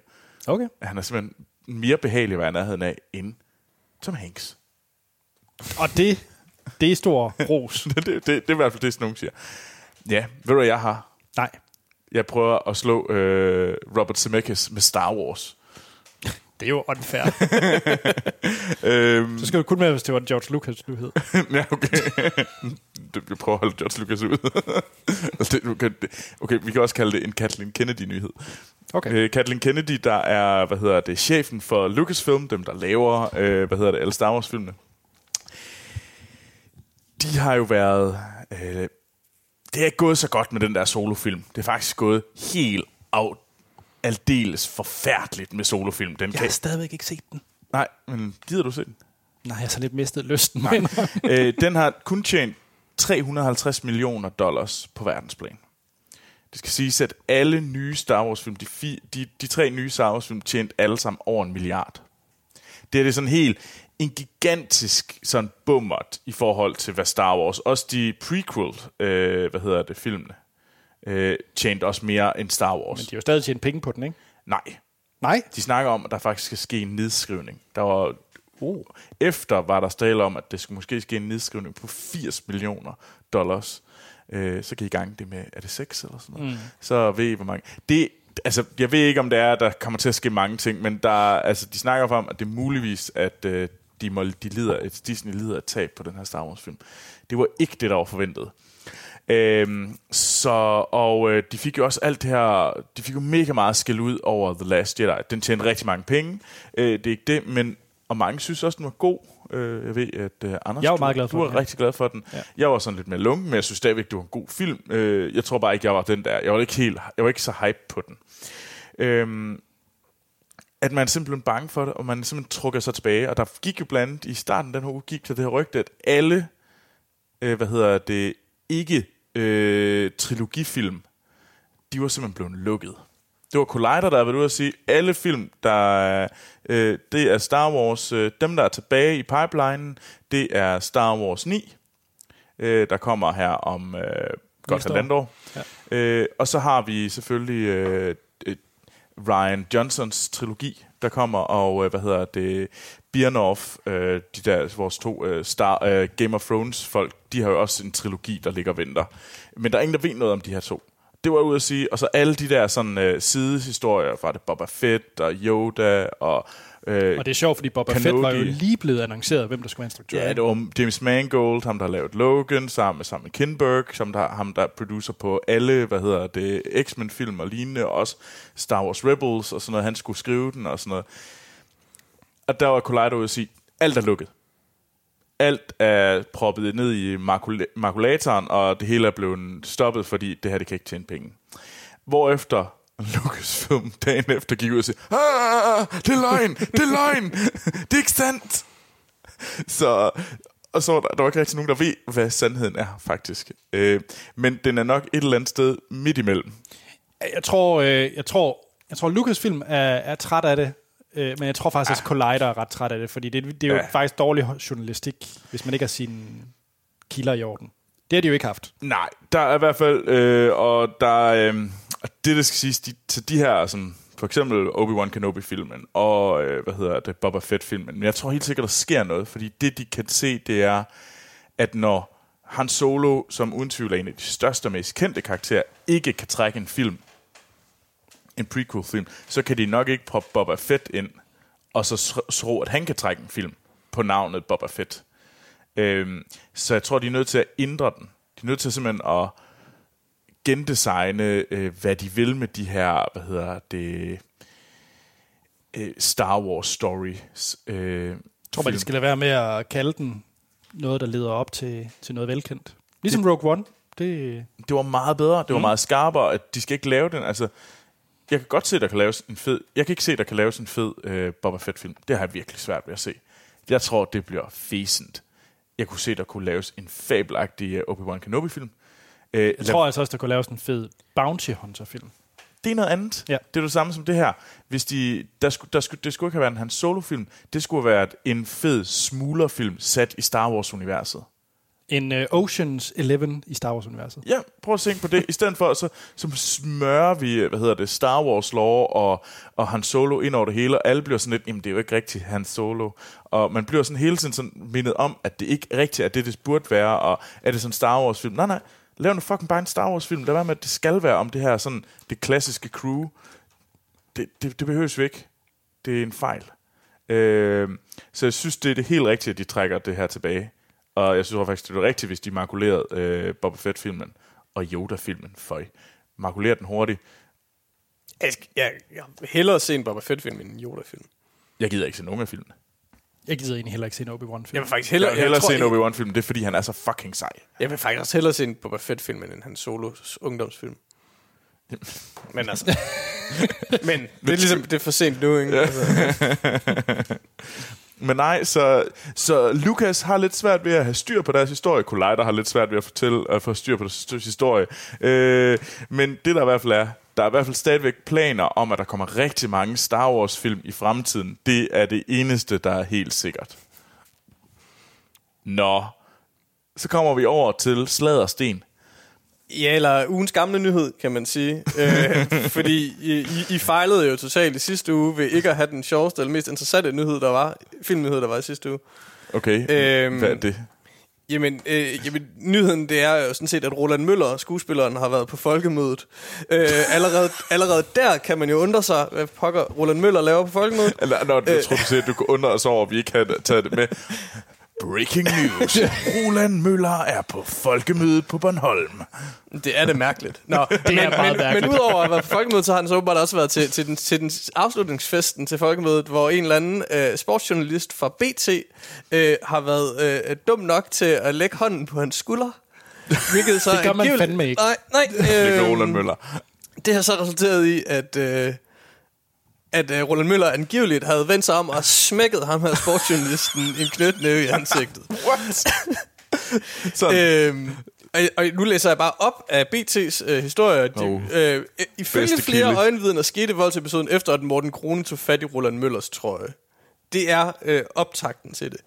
S1: Okay.
S3: Han er simpelthen mere behagelig i nærheden af, end Tom Hanks.
S1: Og det, det er stor ros.
S3: det, det, det, det er i hvert fald det, sådan nogen siger. Ja, ved du hvad jeg har?
S1: Nej.
S3: Jeg prøver at slå øh, Robert Zemeckis med Star Wars.
S1: Det er jo unfair.
S3: Øhm,
S1: Så skal du kun med, hvis det var en George Lucas, du hed.
S3: ja, okay. Vi prøver at holde George Lucas ud. Altså, det- du kan- okay, vi kan også kalde det en Kathleen Kennedy-nyhed.
S1: Okay.
S3: Øh, Kathleen Kennedy, der er, hvad hedder det, chefen for Lucasfilm, dem der laver, øh, hvad hedder det, alle Star Wars-filmene. De har jo været... Øh, det er ikke gået så godt med den der solofilm. Det er faktisk gået helt af, aldeles forfærdeligt med solofilm. Den
S1: Jeg
S3: kan,
S1: har stadigvæk ikke set den.
S3: nej, men gider du se den?
S1: Nej, jeg har så lidt mistet lysten.
S3: Nej. øh, den har kun tjent 350 millioner dollars på verdensplan. Det skal siges, at alle nye Star Wars-film, de, fi, de, de tre nye Star Wars-film, tjente alle sammen over en milliard. Det er det sådan helt en gigantisk sådan bummert i forhold til, hvad Star Wars, også de prequel, øh, hvad hedder det, filmene, øh, tjente også mere end Star Wars.
S1: Men de har jo stadig tjent penge på den, ikke?
S3: Nej,
S1: Nej.
S3: de snakker om, at der faktisk skal ske en nedskrivning. Der var, oh, efter var der tale om, at det skulle måske ske en nedskrivning på 80 millioner dollars. Øh, så kan I gang det med, er det 6 eller sådan noget? Mm. Så ved I, hvor mange. Det, altså, jeg ved ikke, om det er, at der kommer til at ske mange ting, men der, altså, de snakker om, at det er muligvis, at øh, de, må, de lider, at Disney lider et tab på den her Star Wars-film. Det var ikke det, der var forventet. Øhm, så, og øh, de fik jo også alt det her, de fik jo mega meget skæld ud over The Last Jedi. Den tjente rigtig mange penge, øh, det er ikke det, men og mange synes også, den var god. Øh, jeg ved, at øh, Anders,
S1: Jeg var
S3: du,
S1: meget glad for
S3: du var
S1: den, ja.
S3: rigtig glad for den.
S1: Ja.
S3: Jeg var sådan lidt mere lunken, men jeg synes stadigvæk, det var en god film. Øh, jeg tror bare ikke, jeg var den der. Jeg var ikke helt, jeg var ikke så hype på den. Øhm, at man er simpelthen bange for det, og man simpelthen trukker sig tilbage. Og der gik jo blandt andet, i starten den her uge, gik der det her rygte, at alle, øh, hvad hedder det, ikke øh, trilogifilm, de var simpelthen blevet lukket. Det var Collider, der var ude at sige, alle film, der er, øh, det er Star Wars, øh, dem der er tilbage i pipelinen, det er Star Wars 9, øh, der kommer her om øh, godt halvandet år.
S1: Ja.
S3: Øh, og så har vi selvfølgelig øh, Ryan Johnsons trilogi, der kommer, og øh, hvad hedder det, Birnoff, øh, de der, vores to øh, Star, øh, Game of Thrones folk, de har jo også en trilogi, der ligger og venter. Men der er ingen, der ved noget om de her to. Det var ude at sige, og så alle de der sådan øh, sidehistorier fra det Boba Fett og Yoda og... Øh,
S1: Og det er sjovt, fordi Boba Fett var jo
S3: Kenobi.
S1: lige blevet annonceret, hvem der skulle være instruktør.
S3: Ja, det var James Mangold, ham der har lavet Logan, sammen med, sammen med Kinberg, som der, ham der er producer på alle, hvad hedder det, X-Men-film og lignende, og også Star Wars Rebels og sådan noget, han skulle skrive den og sådan noget. Og der var Collider ude at sige, alt er lukket. Alt er proppet ned i makula- makulatoren, og det hele er blevet stoppet, fordi det her, det kan ikke tjene penge. Hvorefter Lucasfilm dagen efter gik ud og sagde, ah, det er løgn, det er løgn, det er ikke sandt. Så, og så var der, der var ikke rigtig nogen, der ved, hvad sandheden er, faktisk. Øh, men den er nok et eller andet sted midt imellem.
S1: Jeg tror, øh, jeg tror, jeg tror Lucasfilm er, er træt af det, øh, men jeg tror faktisk, at Collider er ret træt af det, fordi det, det er jo
S3: Ja.
S1: faktisk dårlig journalistik, hvis man ikke har sine kilder i orden. Det har de jo ikke haft.
S3: Nej, der er i hvert fald, øh, og der øh, det, der skal siges, de, til de her, sådan, for eksempel Obi-Wan Kenobi-filmen, og øh, hvad hedder det, Boba Fett-filmen, men jeg tror helt sikkert, der sker noget, fordi det, de kan se, det er, at når Han Solo, som uden tvivl er en af de største og mest kendte karakterer, ikke kan trække en film, en prequel-film, så kan de nok ikke proppe Boba Fett ind, og så tr- tro, at han kan trække en film på navnet Boba Fett. Øhm, så jeg tror, de er nødt til at ændre den. De er nødt til simpelthen at gendesigne, øh, hvad de vil med de her, hvad hedder det, øh, Star Wars stories. Øh,
S1: Jeg tror bare, de skal lade være med at kalde den noget, der leder op til, til noget velkendt. Ligesom Rogue One. Det,
S3: det var meget bedre, det var mm. meget skarpere, at de skal ikke lave den, altså, jeg kan godt se, der kan laves en fed, jeg kan ikke se, der kan laves en fed øh, Boba Fett-film. Det har jeg virkelig svært ved at se. Jeg tror, det bliver fæsent. Jeg kunne se, der kunne laves en fabelagtig øh, Obi-Wan Kenobi-film. Øh,
S1: jeg tror altså også, der kunne laves en fed Bounty Hunter-film.
S3: det er noget andet.
S1: Ja.
S3: Det er det samme som det her. Hvis de, der skulle, der skulle, det skulle ikke have været en hans solofilm. Det skulle have været en fed smuglerfilm sat i Star Wars-universet.
S1: En uh, Oceans 11 i Star Wars-universet.
S3: Ja, prøv at tænke på det. I stedet for, så, så smører vi, øh, hvad hedder det, Star Wars lore og, og Han Solo ind over det hele, og alle bliver sådan lidt, jamen det er jo ikke rigtigt Han Solo. Og man bliver sådan hele tiden sådan mindet om, at det ikke rigtigt er det, det burde være, og er det sådan en Star Wars film? Nej, nej, lav nu fucking bare en Star Wars film. Lad være med, at det skal være om det her sådan, det klassiske crew. Det, det, det behøves vi ikke. Det er en fejl. Øh, så jeg synes, det er det helt rigtige, at de trækker det her tilbage. Og jeg synes faktisk, det er rigtigt, hvis de makulerede øh, Boba Fett-filmen og Yoda-filmen. Føj. Makulerer den hurtigt.
S2: Jeg, jeg, jeg vil hellere se en Boba Fett-film end en Yoda-film.
S3: Jeg gider ikke se nogen af filmene.
S1: Jeg gider egentlig heller ikke se en Obi-Wan-film.
S2: Jeg vil faktisk
S3: Jeg
S2: hellere,
S3: vil hellere
S2: tror,
S3: se en
S2: jeg,
S3: Obi-Wan-film, det er fordi, han er så fucking sej.
S2: jeg vil faktisk også hellere se en Boba Fett-film end en hans solo ungdomsfilm. Men altså... men det er ligesom, det er for sent nu, ikke? Altså,
S3: Men nej, så, så Lucas har lidt svært ved at have styr på deres historie. Collider har lidt svært ved at, fortælle, at få styr på deres historie. Øh, men det der i hvert fald er, der er i hvert fald stadigvæk planer om, at der kommer rigtig mange Star Wars-film i fremtiden. Det er det eneste, der er helt sikkert. Nå, så kommer vi over til Sladersten.
S2: Ja, eller ugens gamle nyhed, kan man sige. øh, fordi I, I, fejlede jo totalt i sidste uge ved ikke at have den sjoveste eller mest interessante nyhed, der var, filmnyhed, der var i sidste uge.
S3: Okay,
S2: Øhm,
S3: hvad er det?
S2: Jamen, øh, jamen, nyheden det er jo sådan set, at Roland Møller, skuespilleren, har været på folkemødet. Øh, allerede, allerede der kan man jo undre sig, hvad pokker Roland Møller laver på folkemødet.
S3: Eller, når, jeg tror, du siger, at du kunne undre os over, at vi ikke havde taget det med. Breaking news. Roland Møller er på folkemødet på Bornholm.
S2: Det er det mærkeligt. Nå, det men,
S1: er meget
S2: men,
S1: mærkeligt.
S2: men udover at være på folkemødet, så har han så åbenbart også været til, til, den, til den afslutningsfesten til folkemødet, hvor en eller anden øh, sportsjournalist fra BT øh, har været øh, dum nok til at lægge hånden på hans skulder. Hvilket så
S1: Det gør man fandme ikke.
S2: Nej, nej.
S3: Det er
S2: Øh,
S3: Roland Møller.
S2: det har så resulteret i, at, øh, at øh, Roland Møller angiveligt havde vendt sig om og smækket ham her sportsjournalisten en knytnæve i ansigtet.
S3: What?
S2: Øhm, og, og nu læser jeg bare op af BT's øh, historie. De,
S3: Oh.
S2: øh, ifølge
S3: Bedste
S2: flere
S3: kilde.
S2: øjenvidner skete voldsepisoden efter, at Morten Krone tog fat i Roland Møllers trøje. Det er øh, optakten til det.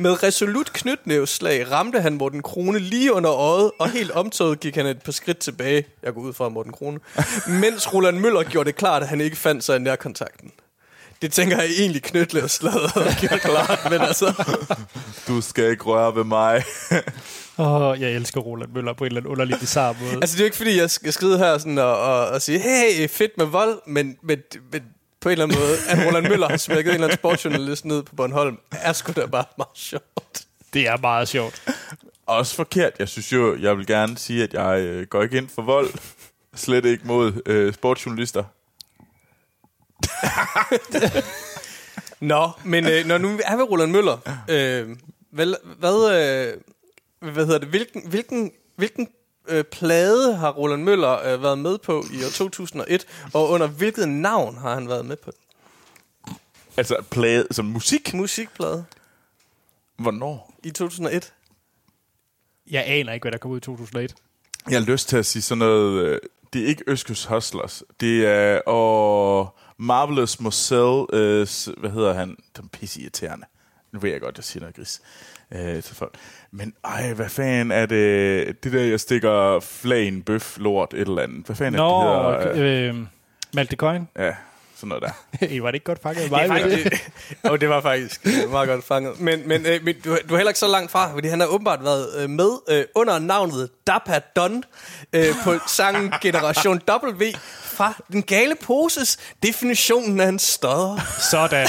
S2: Med resolut knytnævslag ramte han Morten Krone lige under øjet, og helt omtøjet gik han et par skridt tilbage. Jeg går ud fra Morten Krone. Mens Roland Møller gjorde det klart, at han ikke fandt sig i nærkontakten. Det tænker jeg egentlig knytnævslaget og gjorde klart, men altså...
S3: Du skal ikke røre ved mig.
S1: Åh, oh, jeg elsker Roland Møller på en eller anden underlig bizarre måde.
S2: Altså, det er jo ikke, fordi jeg skal skride her sådan og, og, og sige, hey, fedt med vold, men, men, men på en eller anden måde, at Roland Møller har smækket en eller anden sportsjournalist ned på Bornholm, er sgu da bare meget sjovt.
S1: det er meget sjovt.
S3: Også forkert. Jeg synes jo, jeg vil gerne sige, at jeg øh, går ikke ind for vold. Slet ikke mod øh, sportsjournalister.
S2: Nå, men øh, når nu er ved Roland Møller, øh, hvad, hvad, øh, hvad hedder det, hvilken, hvilken, hvilken øh, plade har Roland Møller øh, været med på i år 2001, og under hvilket navn har han været med på?
S3: Altså, plade som musik.
S2: Musikplade
S3: Hvornår?
S2: i 2001.
S1: Jeg aner ikke, hvad der kom ud i 2001.
S3: Jeg har lyst til at sige sådan noget... Øh, det er ikke Øskes Hustlers. Det er... Og Marvelous Marcel... Øh, hvad hedder han? Den pisse irriterende. Nu ved jeg godt, jeg siger noget gris øh, til folk. Men ej, hvad fanden er det... Det der, jeg stikker flag i en bøf, lort, et eller andet. Hvad fanden
S1: Nå,
S3: er det, det hedder?
S1: øh, Malte Coin.
S3: Ja, sådan noget der.
S1: Hey, var det ikke godt fanget?
S2: Det, faktisk, det, og det var faktisk meget godt fanget. Men, men, øh, men du, du er heller ikke så langt fra, fordi han har åbenbart været øh, med øh, under navnet Dapper Don øh, på sangen Generation W fra Den Gale Poses definitionen af en stodder.
S1: Sådan.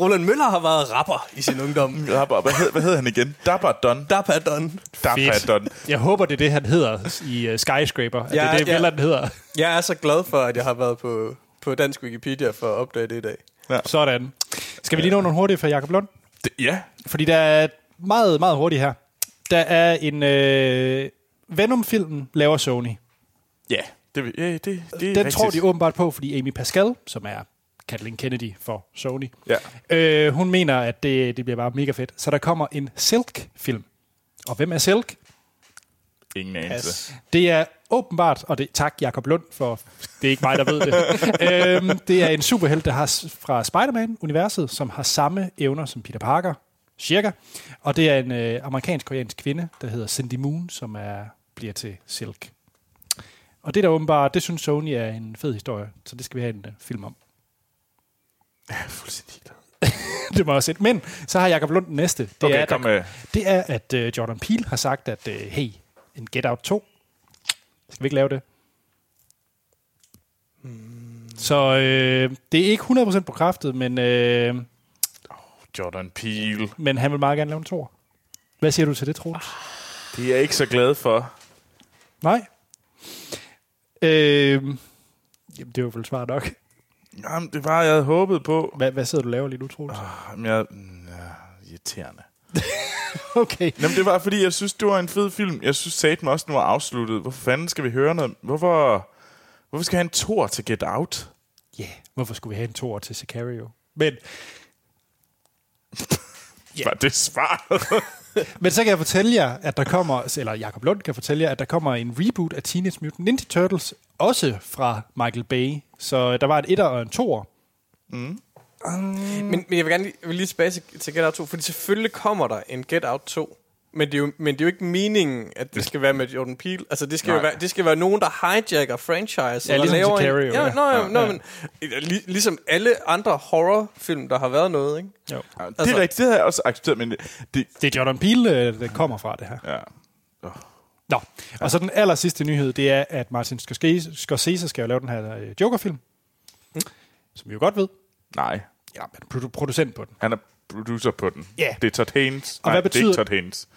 S2: Roland Møller har været rapper i sin ungdom.
S3: Rapper, hvad, hed, hvad hedder han igen? Dapper Don.
S2: Dapper Don.
S3: Dapper. Don.
S1: Jeg håber, det er det, han hedder i uh, Skyscraper. At
S2: Ja,
S1: det er det,
S2: ja.
S1: ja. hedder.
S2: Jeg er så glad for, at jeg har været på, på dansk Wikipedia for at opdage det i dag.
S1: Sådan. Skal vi lige nå nogle hurtige fra Jakob Lund?
S3: Det, ja,
S1: Fordi der er meget, meget hurtigt her. Der er en... Øh, Venom-filmen laver Sony.
S3: ja. Det, ja, det, det er
S1: Den
S3: rigtigt.
S1: tror de åbenbart på, fordi Amy Pascal, som er Kathleen Kennedy for Sony,
S3: Ja.
S1: øh, hun mener, at det, det bliver bare mega fedt. Så der kommer en Silk-film. Og hvem er Silk?
S3: Ingen anelse.
S1: Det er åbenbart, og det, tak Jakob Lund, for det er ikke mig, der ved det. øhm, det er en superhelt, der har fra Spider-Man-universet, som har samme evner som Peter Parker, cirka. Og det er en øh, amerikansk-koreansk kvinde, der hedder Cindy Moon, som er, bliver til Silk. Og det der åbenbart, det synes Sony er en fed historie, så det skal vi have en uh, film om.
S3: Jeg er fuldstændig
S1: det må også. Men så har Jakob Lund den næste. Det
S3: Okay,
S1: er, der,
S3: med.
S1: det er, at uh, Jordan Peele har sagt, at uh, hey, en Get Out 2, skal vi ikke lave det? Så øh, det er ikke 100% bekræftet, men, øh,
S3: Jordan Peele.
S1: men han vil meget gerne lave en tor. Hvad siger du til det, Troels?
S3: Det er jeg ikke så glad for.
S1: Nej. Øh, jamen, det var vel svar nok.
S3: Jamen, det var, jeg havde håbet på.
S1: Hvad, hvad sidder du og laver lige nu, Troels?
S3: Jamen, jeg... mm, Ja, irriterende.
S1: Okay.
S3: Jamen, det var, fordi jeg synes, det var en fed film. Jeg synes, Satan også nu er afsluttet. Hvorfor fanden skal vi høre noget? Hvorfor, hvorfor skal jeg have en tor til Get Out?
S1: Ja, yeah. hvorfor skulle vi have en tor til Sicario? Men,
S3: Ja. Var det svar?
S1: men så kan jeg fortælle jer, at der kommer, eller Jacob Lund kan fortælle jer, at der kommer en reboot af Teenage Mutant Ninja Turtles, også fra Michael Bay. Så der var et etter og en toer.
S2: Men, men jeg vil gerne lige, jeg vil lige tilbage til, til Get Out 2, fordi selvfølgelig kommer der en Get Out 2. Men det, er jo, men det er jo ikke meningen, at det skal være med Jordan Peele. Altså, det skal, jo være, det skal være nogen, der hijacker franchise.
S1: Ja,
S2: eller
S1: ligesom
S2: laver
S1: Sicario,
S2: en, ja,
S1: ja.
S2: Nå, ja,
S1: Ja,
S2: nå,
S1: ja.
S2: men lig, ligesom alle andre horrorfilm, der har været noget, ikke?
S1: Jo.
S3: Ja, det
S2: Altså-
S3: er rigtigt, det har jeg også accepteret, men det, det
S1: er Jordan Peele, øh, det kommer fra det her.
S3: ja.
S1: Nå, og så den aller sidste nyhed, det er, at Martin Scorsese, Scorsese skal jo lave den her øh, Joker-film. Mm. Som vi jo godt ved.
S3: Nej,
S1: Ja, men produ- producent på den.
S3: han er producer på den.
S1: Ja.
S3: Det er Todd Haynes.
S1: Og
S3: Nej,
S1: hvad
S3: det er ikke
S1: betyder-
S3: Todd Haynes.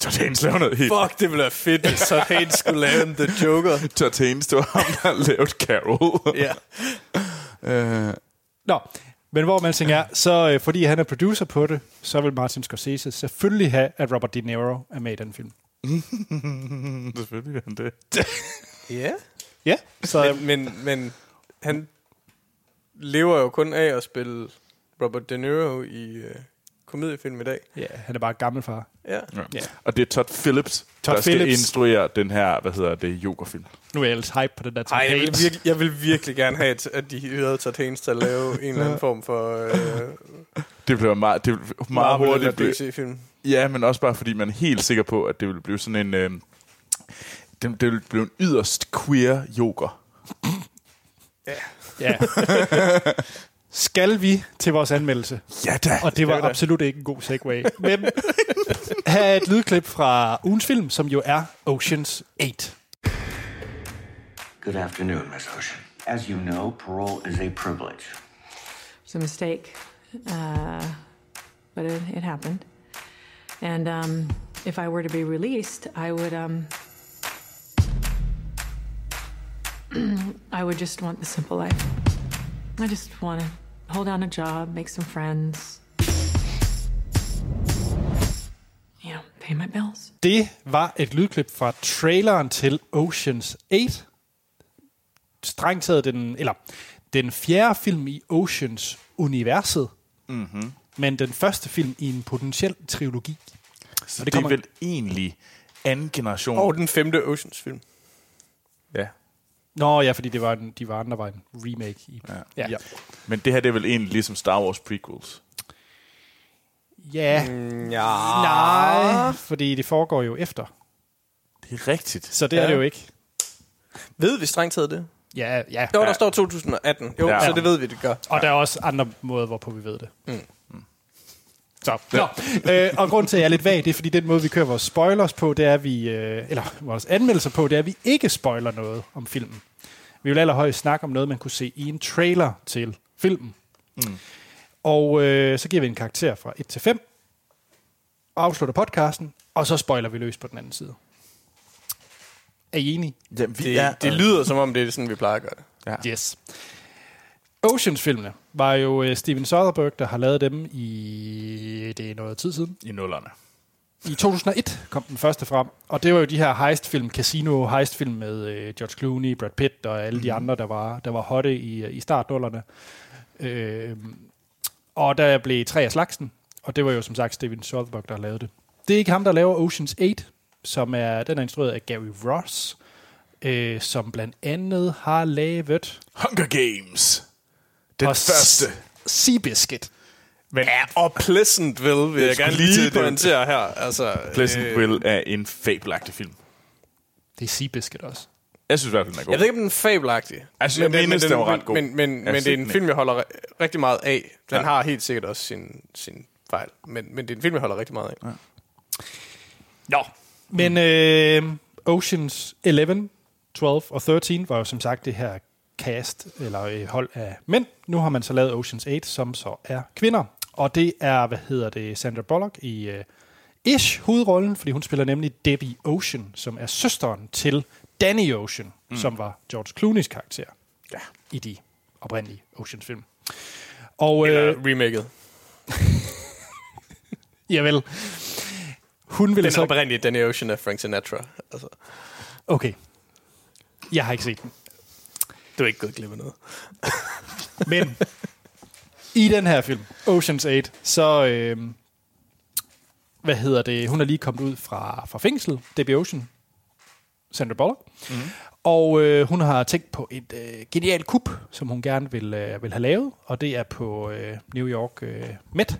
S3: Todd Haynes laver noget helt...
S2: Fuck, det ville være fedt, hvis så Haynes skulle lave en The Joker.
S3: Todd Haynes, det var ham, der lavede Carol.
S2: Ja.
S3: Øh,
S1: Nå, men hvor man er, så øh, fordi han er producer på det, så vil Martin Scorsese selvfølgelig have, at Robert De Niro er med i den film.
S3: selvfølgelig er han det.
S2: Ja.
S1: Ja, så
S2: Men, men, men han lever jo kun af at spille Robert De Niro i uh, komediefilm i dag.
S1: ja, han er bare gammel far.
S2: Ja.
S3: Ja.
S1: Ja.
S3: Og det er Todd Phillips,
S1: Todd
S3: der skal
S1: Phillips.
S3: instruere den her, hvad hedder det, Joker-film.
S1: Nu er jeg ellers hype på den der
S2: Ej, jeg vil, virkelig, jeg vil virkelig gerne have, at- at de hyrede Todd Haynes til at lave en eller anden form for uh,
S3: Det bliver meget, det bliver meget
S2: Marvel
S3: hurtigt.
S2: DC-film.
S3: Ja, men også bare fordi man er helt sikker på, at det vil blive sådan en... Øh, det, det vil blive en yderst queer Joker.
S1: Ja. Skal vi til vores anmeldelse?
S3: Ja da!
S1: Og det var
S2: det.
S1: absolut ikke en god segue. Men her er et lydklip fra ugens film, som jo er Oceans 8.
S4: Good afternoon, Miss Ocean. As you know, parole is a privilege.
S5: It's a mistake, uh, but it, it happened. And um, if I were to be released, I would um, I would just want the simple life. I just want to hold down a job, make some friends, you know, pay my bills.
S1: Det var et lydklip fra traileren til Oceans 8. Strengt taget den, eller den fjerde film i Oceans universet. Mm-hmm. Men den første film i en potentiel trilogi.
S3: Så
S1: Og
S3: det,
S1: det
S3: det er
S1: kommer-
S3: vel egentlig anden generation.
S2: Og den femte Oceans-film.
S3: Ja.
S1: Nå ja, fordi det var en, de var andre var en remake. I,
S3: Ja.
S1: ja. ja.
S3: Men det her det er vel egentlig ligesom Star Wars prequels.
S1: ja.
S2: Ja.
S1: Nej, fordi det foregår jo efter.
S3: Det er rigtigt.
S1: Så det er
S2: Ja.
S1: det jo ikke.
S2: Ved vi strengt taget det?
S1: Ja, ja.
S2: Jo, der
S3: Ja.
S2: står 2018. Jo,
S3: Ja.
S2: ja. så det ved vi, det gør.
S1: Og der er også andre måder, hvorpå vi ved det. Mm. Så, Nå. øh, og grund til, at jeg er lidt vag, det er, fordi den måde, vi kører vores spoilers på, det er, vi, øh, eller vores anmeldelser på, det er, at vi ikke spoiler noget om filmen. Vi vil allerhøjst snakke om noget, man kunne se i en trailer til filmen. Mm. Og øh, så giver vi en karakter fra 1 til 5, og afslutter podcasten, og så spoiler vi løs på den anden side. Er I enige?
S3: Jamen, vi
S2: Det,
S3: er,
S2: det lyder, som om det er sådan, vi plejer at gøre det.
S1: Yes. Oceans-filmene var jo øh, Steven Soderbergh, der har lavet dem i... Det er noget tid siden.
S3: i nullerne.
S1: I 2001 kom den første frem, og det var jo de her heist-film, casino heist-film med øh, George Clooney, Brad Pitt og alle de andre, der var, der var hotte i, i startnullerne. Øh, og der blev tre af slagsen, og det var jo som sagt Steven Soderbergh, der lavede det. Det er ikke ham, der laver Oceans 8, som er, den er instrueret af Gary Ross, øh, som blandt andet har lavet
S3: Hunger Games. Den
S1: Og
S3: første.
S1: Seabiscuit. Men,
S2: Ja, og Pleasantville vil jeg
S3: skulle
S2: gerne
S3: lige
S2: pointere her. Altså,
S3: Pleasantville er en fabelagtig film.
S1: det er Seabiscuit også.
S3: Jeg synes i hvert fald, den er god.
S2: Jeg ved ikke, om den er fabelagtig.
S3: Altså, jeg
S2: Men den-
S3: mindes, den var
S2: men-
S3: ret god.
S2: Men, men,
S3: Jeg
S2: men det er en film, jeg holder ri- rigtig meget af. Den
S3: Ja.
S2: har helt sikkert også sin, sin fejl. Men, men det er en film, jeg holder rigtig meget af.
S1: Nå. Men øh, Oceans 11, 12 og 13 var jo som sagt det her cast, eller hold af mænd. Nu har man så lavet Ocean's 8, som så er kvinder. Og det er, hvad hedder det, Sandra Bullock i øh, Ish hovedrollen, fordi hun spiller nemlig Debbie Ocean, som er søsteren til Danny Ocean, mm. som var George Clooney's karakter
S3: Ja.
S1: i de oprindelige Oceans-film. Og
S2: Eller
S1: øh,
S2: remaket.
S1: javel, hun ville
S2: Den
S1: så...
S2: oprindelige Danny Ocean af Frank Sinatra. Altså,
S1: Okay. Jeg har ikke set den.
S2: Du er ikke gået glip af noget.
S1: Men i den her film, Ocean's 8, så... Øh, hvad hedder det? Hun er lige kommet ud fra, fra fængsel, Debbie Ocean, Sandra Bullock. Mm. Og øh, hun har tænkt på et øh, genialt kup, som hun gerne vil, øh, vil have lavet. Og det er på øh, New York øh, Met.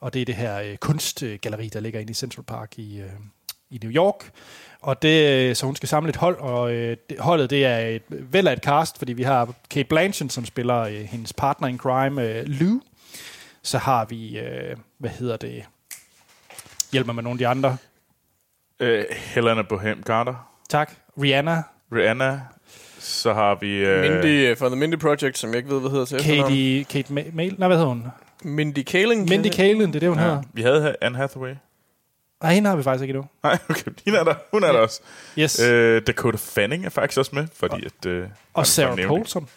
S1: Og det er det her øh, kunstgalleri, der ligger inde i Central Park i, øh, i New York. Og det, øh, så hun skal samle et hold, og øh, det, holdet det er et, vel af et cast, fordi vi har Kate Blanchett, som spiller øh, hendes partner in crime, øh, Lou. Så har vi, øh, hvad hedder det, hjælp mig med nogle af de andre.
S3: Øh, Helena Bohem Carter.
S1: Tak. Rihanna,
S3: Rihanna. Så har vi... Øh,
S2: Mindy fra The Mindy Project, som jeg ikke ved, hvad hedder til.
S1: Katie, Kate Ma- Mail, nej, hvad hedder hun?
S2: Mindy Kaling.
S1: Mindy Kaling, det er det, hun ja. hedder.
S3: Vi havde Anne Hathaway.
S1: Nej, hende har vi faktisk ikke endnu.
S3: Nej, okay. Hende er der. Hun er
S1: Ja.
S3: der også.
S1: Yes.
S3: Øh, Dakota Fanning er faktisk også med, fordi at... Øh,
S1: og Sarah. Paulson.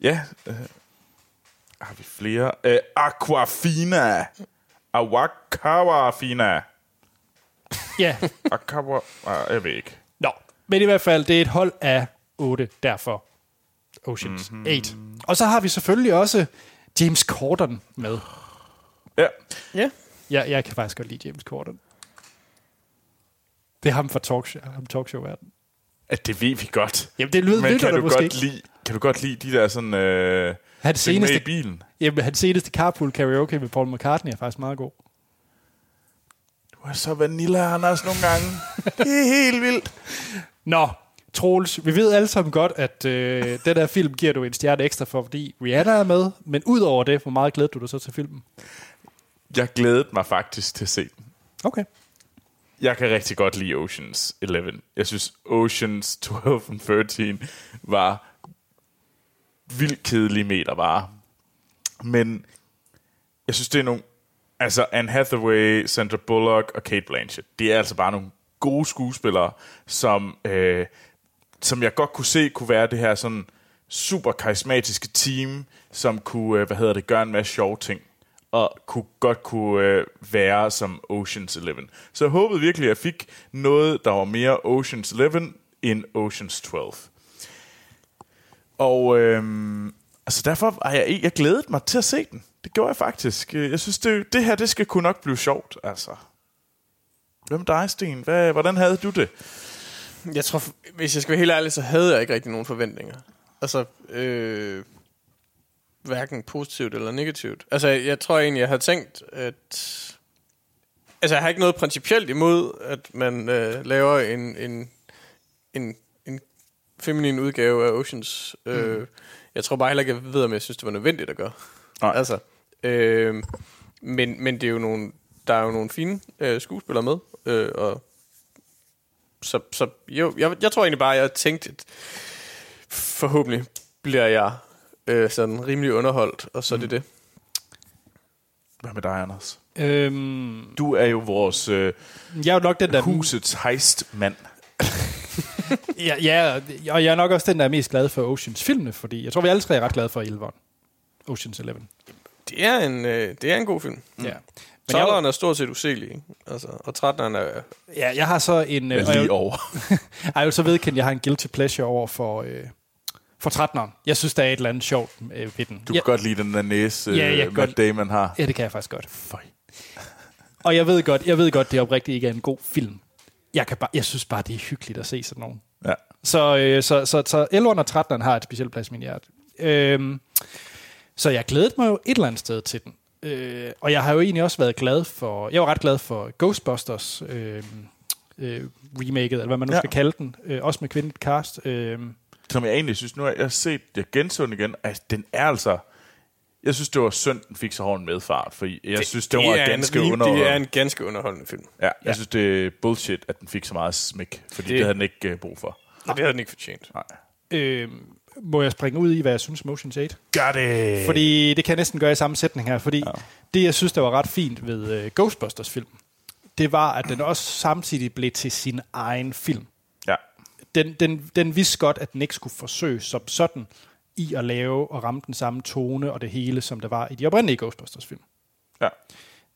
S3: Ja. Øh, har vi flere? Øh, Aquafina. Awakawafina.
S1: Ja,
S3: Akawa... Ah, jeg ved ikke.
S1: Nå, men i hvert fald, det er et hold af 8, derfor Oceans mm-hmm. 8. Og så har vi selvfølgelig også James Corden med.
S3: Ja.
S2: Ja.
S1: Jeg, jeg kan faktisk godt lide James Corden. Det er ham fra talkshow, ham talkshow-verden.
S3: At det ved vi godt.
S1: Jamen, det lyder
S3: Men kan du,
S1: måske
S3: godt
S1: ikke.
S3: lide, kan du godt lide de der sådan... Øh,
S1: Hans seneste,
S3: i bilen?
S1: jamen, hans seneste carpool karaoke med Paul McCartney er faktisk meget god.
S3: Du er så vanilla, Anders, nogle gange. det er helt vildt.
S1: Nå, Troels, vi ved alle sammen godt, at øh, den her film giver du en stjerne ekstra for, fordi Rihanna er med. Men udover det, hvor meget glæder du dig så til filmen?
S3: Jeg glædede mig faktisk til at se den.
S1: Okay.
S3: Jeg kan rigtig godt lide Oceans 11. Jeg synes, Oceans 12 og 13 var vildt kedelige meter bare. Men jeg synes, det er nogle... Altså, Anne Hathaway, Sandra Bullock og Kate Blanchett, det er altså bare nogle gode skuespillere, som, øh, som jeg godt kunne se kunne være det her sådan super karismatiske team, som kunne, øh, hvad hedder det, gøre en masse sjove ting og kunne godt kunne øh, være som Oceans 11. Så jeg håbede virkelig, at jeg fik noget, der var mere Oceans 11 end Oceans 12. Og øh, altså derfor har jeg, jeg glædet mig til at se den. Det gjorde jeg faktisk. Øh, jeg synes, det, det her det skal kunne nok blive sjovt. Altså. Hvem er dig, Sten? Hvad, hvordan havde du det?
S2: Jeg tror, hvis jeg skal være helt ærlig, så havde jeg ikke rigtig nogen forventninger. Altså, øh, hverken positivt eller negativt. Altså, jeg tror egentlig, jeg havde tænkt, at... Altså, jeg har ikke noget principielt imod, at man øh, laver en, en, en, en feminin udgave af Oceans. Øh,
S3: Mm.
S2: Jeg tror bare heller ikke, jeg ved, om jeg synes, det var nødvendigt at gøre.
S3: Nej.
S2: Altså, øh, men, men det er jo nogle, der er jo nogle fine øh, skuespillere med, øh, og så, så jo, jeg, jeg tror egentlig bare, jeg tænkte, at forhåbentlig bliver jeg øh, sådan rimelig underholdt, og så er det det.
S3: Hvad med dig, Anders?
S1: Øhm,
S3: Du er jo vores øh,
S1: jeg er jo nok den, der...
S3: husets heistmand.
S1: Ja, ja, og jeg er nok også den, der er mest glad for Oceans-filmene, fordi jeg tror, vi alle tre er ret glade for 11'eren. Oceans 11.
S2: Det er en, øh, det er en god film.
S1: Mm. Ja. Men
S2: Tolleren er stort set uselig, ikke? Altså, og 13'eren er...
S1: ja, jeg har så en... Øh,
S3: lige over.
S1: jeg vil så vedkendt, jeg har en guilty pleasure over for, øh, for 13'eren. Jeg synes, der er et eller andet sjovt øh, ved den.
S3: Du kan godt lide den der næse,
S1: Ja, jeg kan
S3: Matt
S1: godt-
S3: Damon har.
S1: ja, det kan jeg faktisk godt.
S3: Føj.
S1: Og jeg ved godt, jeg ved godt, det oprigtigt ikke er en god film. Jeg, kan bare, jeg synes bare, det er hyggeligt at se sådan nogen.
S3: Ja.
S1: Så, øh, så, så, så 11'eren og 13'eren har et specielt plads i min hjerte. Øhm, så jeg glædede mig jo et eller andet sted til den. Øh, og jeg har jo egentlig også været glad for... Jeg var ret glad for Ghostbusters øh, øh, remaket, eller hvad man nu
S3: ja.
S1: skal kalde den. Øh, også med kvindeligt cast. Øh,
S3: Som jeg egentlig synes, nu har jeg set, jeg genså den igen, at den er altså... Jeg synes, det var synd, den fik så hård en medfart, for jeg det, synes, det, var
S2: er
S3: ganske
S2: en,
S3: underholdende.
S2: Det er en ganske underholdende film.
S3: Ja, jeg
S1: Ja.
S3: synes, det er bullshit, at den fik så meget smæk, fordi det,
S2: Det-
S3: det havde den ikke uh, brug for.
S2: Og det havde den ikke fortjent.
S3: Nej.
S1: Øh, må jeg springe ud i, hvad jeg synes om Ocean's 8?
S3: Gør det!
S1: Fordi det kan jeg næsten gøre i samme sætning her, fordi ja. det, jeg synes, der var ret fint ved uh, Ghostbusters-filmen, det var, at den også samtidig blev til sin egen film. Den, den, den vidste godt, at den ikke skulle forsøge som sådan i at lave og ramme den samme tone og det hele, som der var i de oprindelige Ghostbusters-film.
S3: Ja.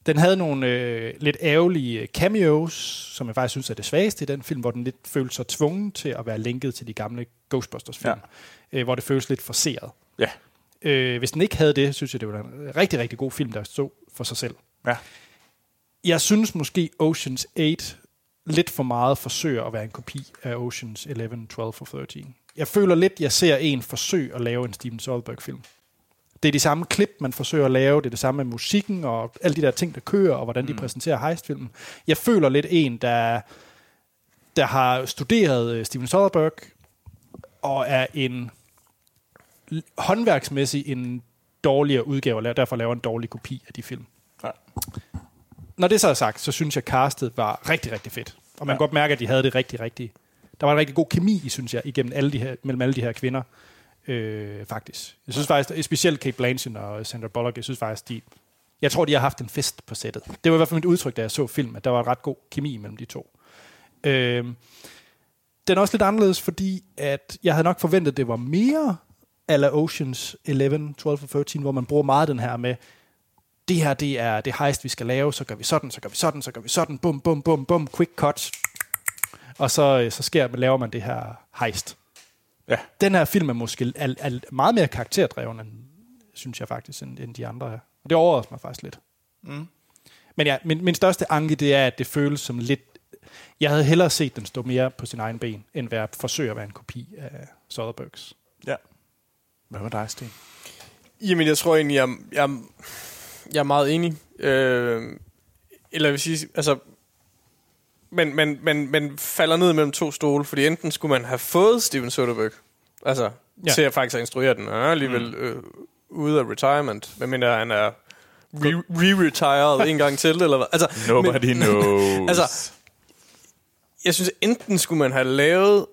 S1: Den havde nogle øh, lidt ærgerlige cameos, som jeg faktisk synes er det svageste i den film, hvor den lidt følte sig tvunget til at være linket til de gamle Ghostbusters-film, ja. øh, hvor det føles lidt forseret.
S3: Ja.
S1: Øh, hvis den ikke havde det, synes jeg, det var en rigtig, rigtig god film, der stod for sig selv.
S3: Ja.
S1: Jeg synes måske Oceans 8 lidt for meget forsøger at være en kopi af Oceans 11, 12 og 13. Jeg føler lidt, jeg ser en forsøg at lave en Steven Soderbergh-film. Det er de samme klip, man forsøger at lave. Det er det samme med musikken og alle de der ting, der kører, og hvordan de mm. præsenterer heistfilmen. Jeg føler lidt en, der, der har studeret øh, Steven Soderbergh, og er en håndværksmæssig en dårligere udgave, og derfor laver en dårlig kopi af de film.
S3: Ja.
S1: Når det så er sagt, så synes jeg, castet var rigtig, rigtig fedt. Og man ja. kan godt mærke, at de havde det rigtig, rigtig... Der var en rigtig god kemi, synes jeg, igennem alle de her, mellem alle de her kvinder. Øh, faktisk. Jeg synes faktisk, specielt Kate Blanchett og Sandra Bullock, jeg synes faktisk, de... Jeg tror, de har haft en fest på sættet. Det var i hvert fald mit udtryk, da jeg så film, at der var en ret god kemi mellem de to. Øh, den er også lidt anderledes, fordi at jeg havde nok forventet, at det var mere ala Oceans 11, 12 og 13, hvor man bruger meget den her med, det her det er det heist, vi skal lave, så gør vi sådan, så gør vi sådan, så gør vi sådan, bum, bum, bum, bum, quick cut. Og så, øh, så sker, laver man det her heist.
S3: Ja.
S1: Den her film er måske er, er meget mere karakterdreven, end, synes jeg faktisk, end, end de andre her. Og det overrasker mig faktisk lidt.
S3: Mm.
S1: Men ja, min, min største anke, det er, at det føles som lidt... Jeg havde hellere set den stå mere på sin egen ben, end være, forsøge at være en kopi af Soderberghs.
S3: Ja. Hvad med dig, Sten?
S2: Jamen, jeg tror egentlig, jeg, jeg, jeg er meget enig. Øh, eller jeg vil sige, altså... Men, men, men, men falder ned mellem to stole, fordi enten skulle man have fået Steven Soderbergh, altså
S1: Ja.
S2: til at faktisk at instruere den, og alligevel mm. øh, ude af retirement, medmindre han er re- re-retired en gang til, eller hvad? Altså,
S3: Nobody
S2: men,
S3: knows.
S2: altså, jeg synes, enten skulle man have lavet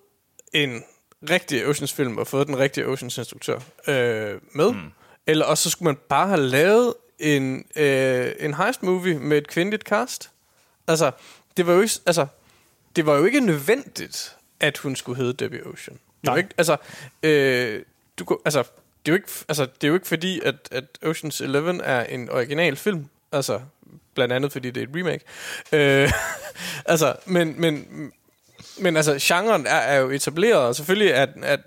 S2: en rigtig Oceans-film og fået den rigtige Oceans-instruktør øh, med, mm. eller også så skulle man bare have lavet en, øh, en heist-movie med et kvindeligt cast. Altså, det var jo ikke, altså, det var jo ikke nødvendigt, at hun skulle hedde Debbie Ocean. Det var
S1: Nej.
S2: ikke, altså, øh, du, kunne- altså, det er jo ikke, altså, det er jo ikke fordi, at, at Oceans 11 er en original film. Altså, blandt andet fordi det er et remake. Øh, altså, men, men, men altså, genren er, er jo etableret, og selvfølgelig at, at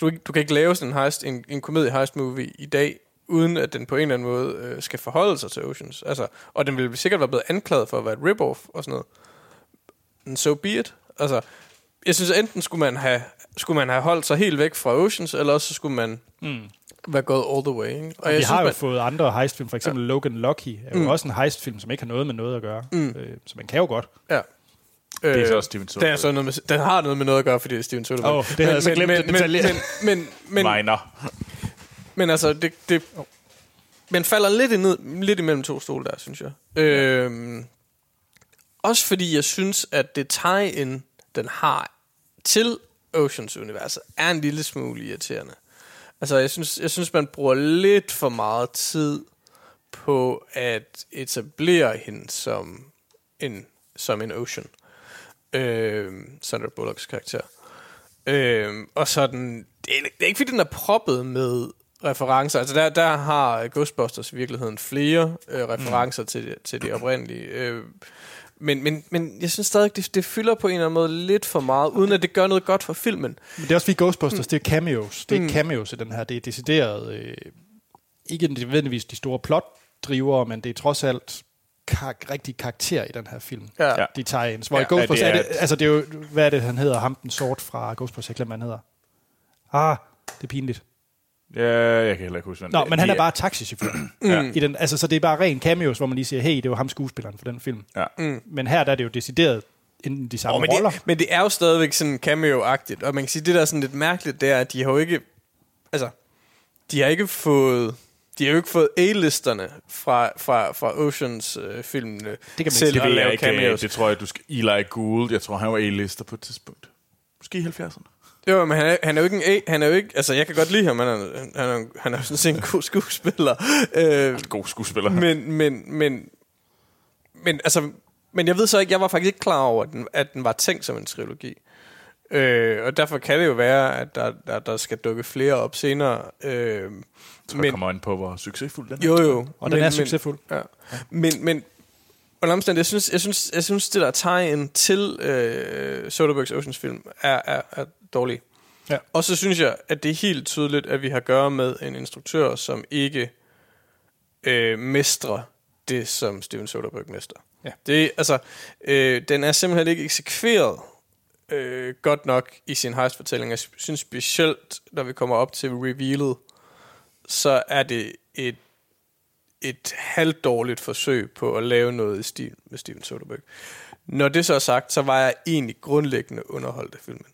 S2: du, du kan ikke lave sådan en, heist, en, en komedie heist movie i dag, uden at den på en eller anden måde øh, skal forholde sig til Oceans. Altså, og den ville sikkert være blevet anklaget for at være et rip-off og sådan noget. And so be it. Altså, jeg synes, enten skulle man have, skulle man have holdt sig helt væk fra Oceans, eller også så skulle man
S1: Mm.
S2: være gået all the way. Ikke?
S1: Og vi
S2: jeg
S1: har jo
S2: man,
S1: fået andre heistfilm, for eksempel ja. Logan Lucky er jo mm. Også en heistfilm, som ikke har noget med noget at gøre.
S2: Mm.
S1: Øh, så man kan jo godt.
S2: ja.
S3: det er
S2: Øh,
S3: så også Steven
S2: den, er
S3: Soderbergh.
S2: så noget med, den har noget med noget at gøre, fordi det er Steven Soderbergh.
S1: Åh, det havde jeg så glemt,
S2: men, men, men, men, men, men, altså, det, det men falder lidt, ned, lidt imellem to stole der, synes jeg. Øhm, også fordi jeg synes, at det tie-in, den har til Oceans-universet, er en lille smule irriterende. Altså, jeg synes, jeg synes, man bruger lidt for meget tid på at etablere hende som en, som en Ocean. Øhm, Sandra Bullocks karakter. Øhm, og sådan, det er, det er ikke fordi, den er proppet med referencer. Altså der, der har Ghostbusters i virkeligheden flere øh, referencer mm. til, til det oprindelige. Øh, men, men, men jeg synes stadig, det, det fylder på en eller anden måde lidt for meget, uden at det gør noget godt for filmen.
S1: Men det er også fordi Ghostbusters, mm. det er cameos. Det er ikke cameos i den her. Det er decideret, øh, ikke nødvendigvis de store plotdrivere, men det er trods alt kar- rigtig karakter i den her film.
S2: Ja.
S1: De tager ind. Hvor
S3: Ja,
S1: Ghostbusters,
S3: ja, det er-
S1: er, det, altså det er jo, hvad er det, han hedder? Ham den sort fra Ghostbusters, jeg glemmer, hvad han hedder. Ah, det er pinligt.
S3: Ja, jeg kan heller ikke huske, hvem
S1: Nå,
S3: det
S1: men han er bare taxichauffør.
S3: Ja.
S1: I den, altså, så det er bare ren cameos, hvor man lige siger, hey, det var ham skuespilleren for den film.
S3: Ja.
S2: Mm.
S1: Men her der er det jo decideret inden de samme
S2: Oh, men,
S1: roller.
S2: det, men det er jo stadigvæk sådan cameo-agtigt, og man kan sige, det der er sådan lidt mærkeligt, det er, at de har jo ikke, altså, de har ikke fået, de har jo ikke fået A-listerne fra, fra, fra Oceans-filmene øh, til
S3: Det
S2: at
S3: ved jeg
S2: lave
S3: ikke. øh,
S2: cameos.
S3: Det tror jeg, du skal... Eli Gould, jeg tror, han var A-lister på et tidspunkt. Måske i 70'erne.
S2: Jo, men han er, han er jo ikke en A, han er jo ikke, altså jeg kan godt lide ham, han er, han er, han er sådan set en god skuespiller. Øh,
S3: God skuespiller.
S2: men, men, men, men, altså, men jeg ved så ikke, jeg var faktisk ikke klar over, at den, at den var tænkt som en trilogi. Øh, og derfor kan det jo være, at der, der, der skal dukke flere op senere. Øh,
S3: Så men, kommer ind på, hvor succesfuld den er.
S2: jo, jo.
S1: Og den er succesfuld.
S2: Ja. Men, men under omstændighed, jeg synes, jeg synes, jeg synes, det der tegn til øh, Soderberghs Oceans film er, er, er dårlig.
S1: Ja.
S2: Og så synes jeg, at det er helt tydeligt, at vi har at gøre med en instruktør, som ikke øh, mestrer det, som Steven Soderbergh mestrer.
S1: Ja.
S2: Det, altså, øh, den er simpelthen ikke eksekveret øh, godt nok i sin heist-fortælling. Jeg synes specielt, når vi kommer op til revealet, så er det et et halvdårligt forsøg på at lave noget i stil med Steven Soderbergh. Når det så er sagt, så var jeg egentlig grundlæggende underholdt af filmen.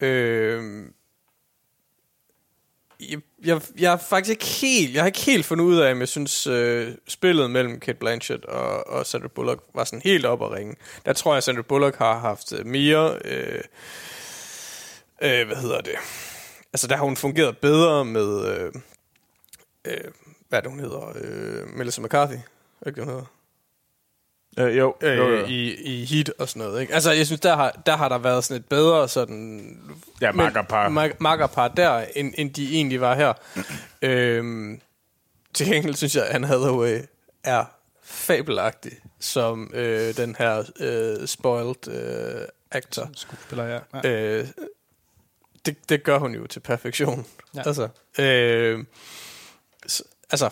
S2: Øh, jeg, jeg, jeg er faktisk ikke helt, jeg har ikke helt fundet ud af, om jeg synes, øh, spillet mellem Kate Blanchett og, og Sandra Bullock var sådan helt op at ringe. Der tror jeg, at Sandra Bullock har haft øh, mere, øh, øh, hvad hedder det, altså der har hun fungeret bedre med, øh, øh, hvad er det, hun hedder, øh, Melissa McCarthy, er det ikke hun hedder?
S3: Øh, jo,
S2: øh,
S3: jo, jo.
S2: I, i Heat og sådan noget. Ikke? Altså, jeg synes, der har, der har der været sådan et bedre sådan...
S3: Ja, makkerpar.
S2: Mak- makkerpar der, end, end de egentlig var her. øhm, til gengæld synes jeg, at Anne Hathaway er fabelagtig som øh, den her øh, spoiled øh, actor.
S1: Skuespiller, ja. ja.
S2: Øh, det, det gør hun jo til perfektion.
S1: Ja.
S2: Altså, øh, s- altså,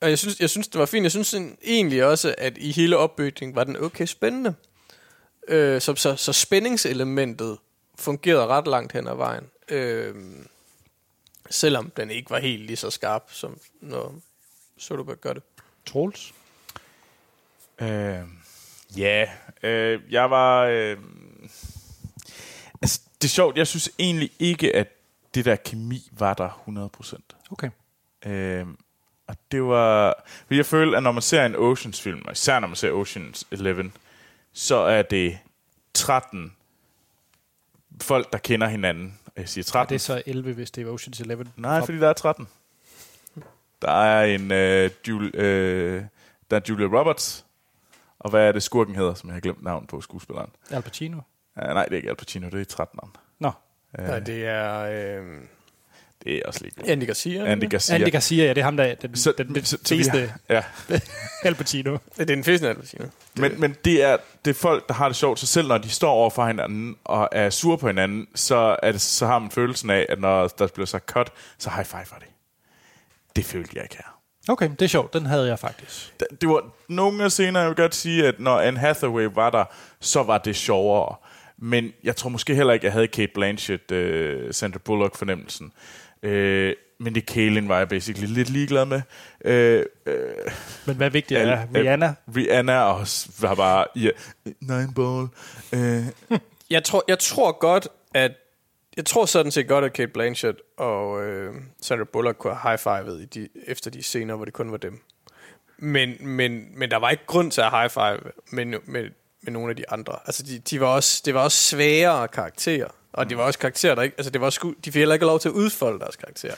S2: og jeg synes, jeg synes, det var fint. Jeg synes egentlig også, at i hele opbygningen var den okay spændende. Øh, så, så, så spændingselementet fungerede ret langt hen ad vejen. Øh, selvom den ikke var helt lige så skarp, som når Soderbergh gør det.
S1: Troels?
S3: Øh, ja, øh, jeg var... Øh, altså, det er sjovt, jeg synes egentlig ikke, at det der kemi var der 100%.
S1: Okay.
S3: Øh, og det var... fordi Jeg føler, at når man ser en Oceans-film, og især når man ser Oceans 11, så er det 13 folk, der kender hinanden. Jeg siger
S1: Ja,
S3: 13.
S1: det er så 11, hvis det er Ocean's 11.
S3: Nej, fordi der er 13. Der er en øh, Julie, øh, der er Julia Roberts. Og hvad er det skurken hedder, som jeg har glemt navn på skuespilleren?
S1: Al Pacino.
S3: Uh, nej, det er ikke Al Pacino, det er 13.
S1: Nå,
S3: Uh,
S2: Ja, det er øh,
S3: det er også lige
S2: Andy Garcia.
S3: Andy Garcia.
S1: Andy Garcia, ja, det er ham, der er den,
S3: Så-
S1: den
S3: så- så
S1: bedste
S3: Ja,
S1: Al Pacino.
S2: Det er den fisk, Andy Garcia.
S3: men, men det, er, det er folk, der har det sjovt, så selv når de står over for hinanden og er sure på hinanden, så, er det, så har man følelsen af, at når der bliver sagt cut, så high five for det. Det følte jeg ikke her.
S1: Okay, det er sjovt. Den havde jeg faktisk.
S3: Det var nogle af scener, jeg vil godt sige, at når Anne Hathaway var der, så var det sjovere. Men jeg tror måske heller ikke, jeg havde Kate Blanchett, uh, Sandra Bullock Uh, men det Kaelin var jeg basically lidt ligeglad med. Uh, uh,
S1: Men hvad er vigtigt er, Rihanna,
S3: Rihanna også var bare, ja, nine ball. Uh,
S2: Jeg tror, jeg tror godt, at jeg tror sådan set godt, at Kate Blanchett og øh, Sandra Bullock kunne have high-fivet i de, efter de scener, hvor det kun var dem. Men, men, men der var ikke grund til at high-five med, med, med nogle af de andre. Altså, de, de var også, det var også sværere karakterer. Og det var også karakterer, der ikke... Altså, det var sku, de fik heller ikke lov til at udfolde deres karakterer.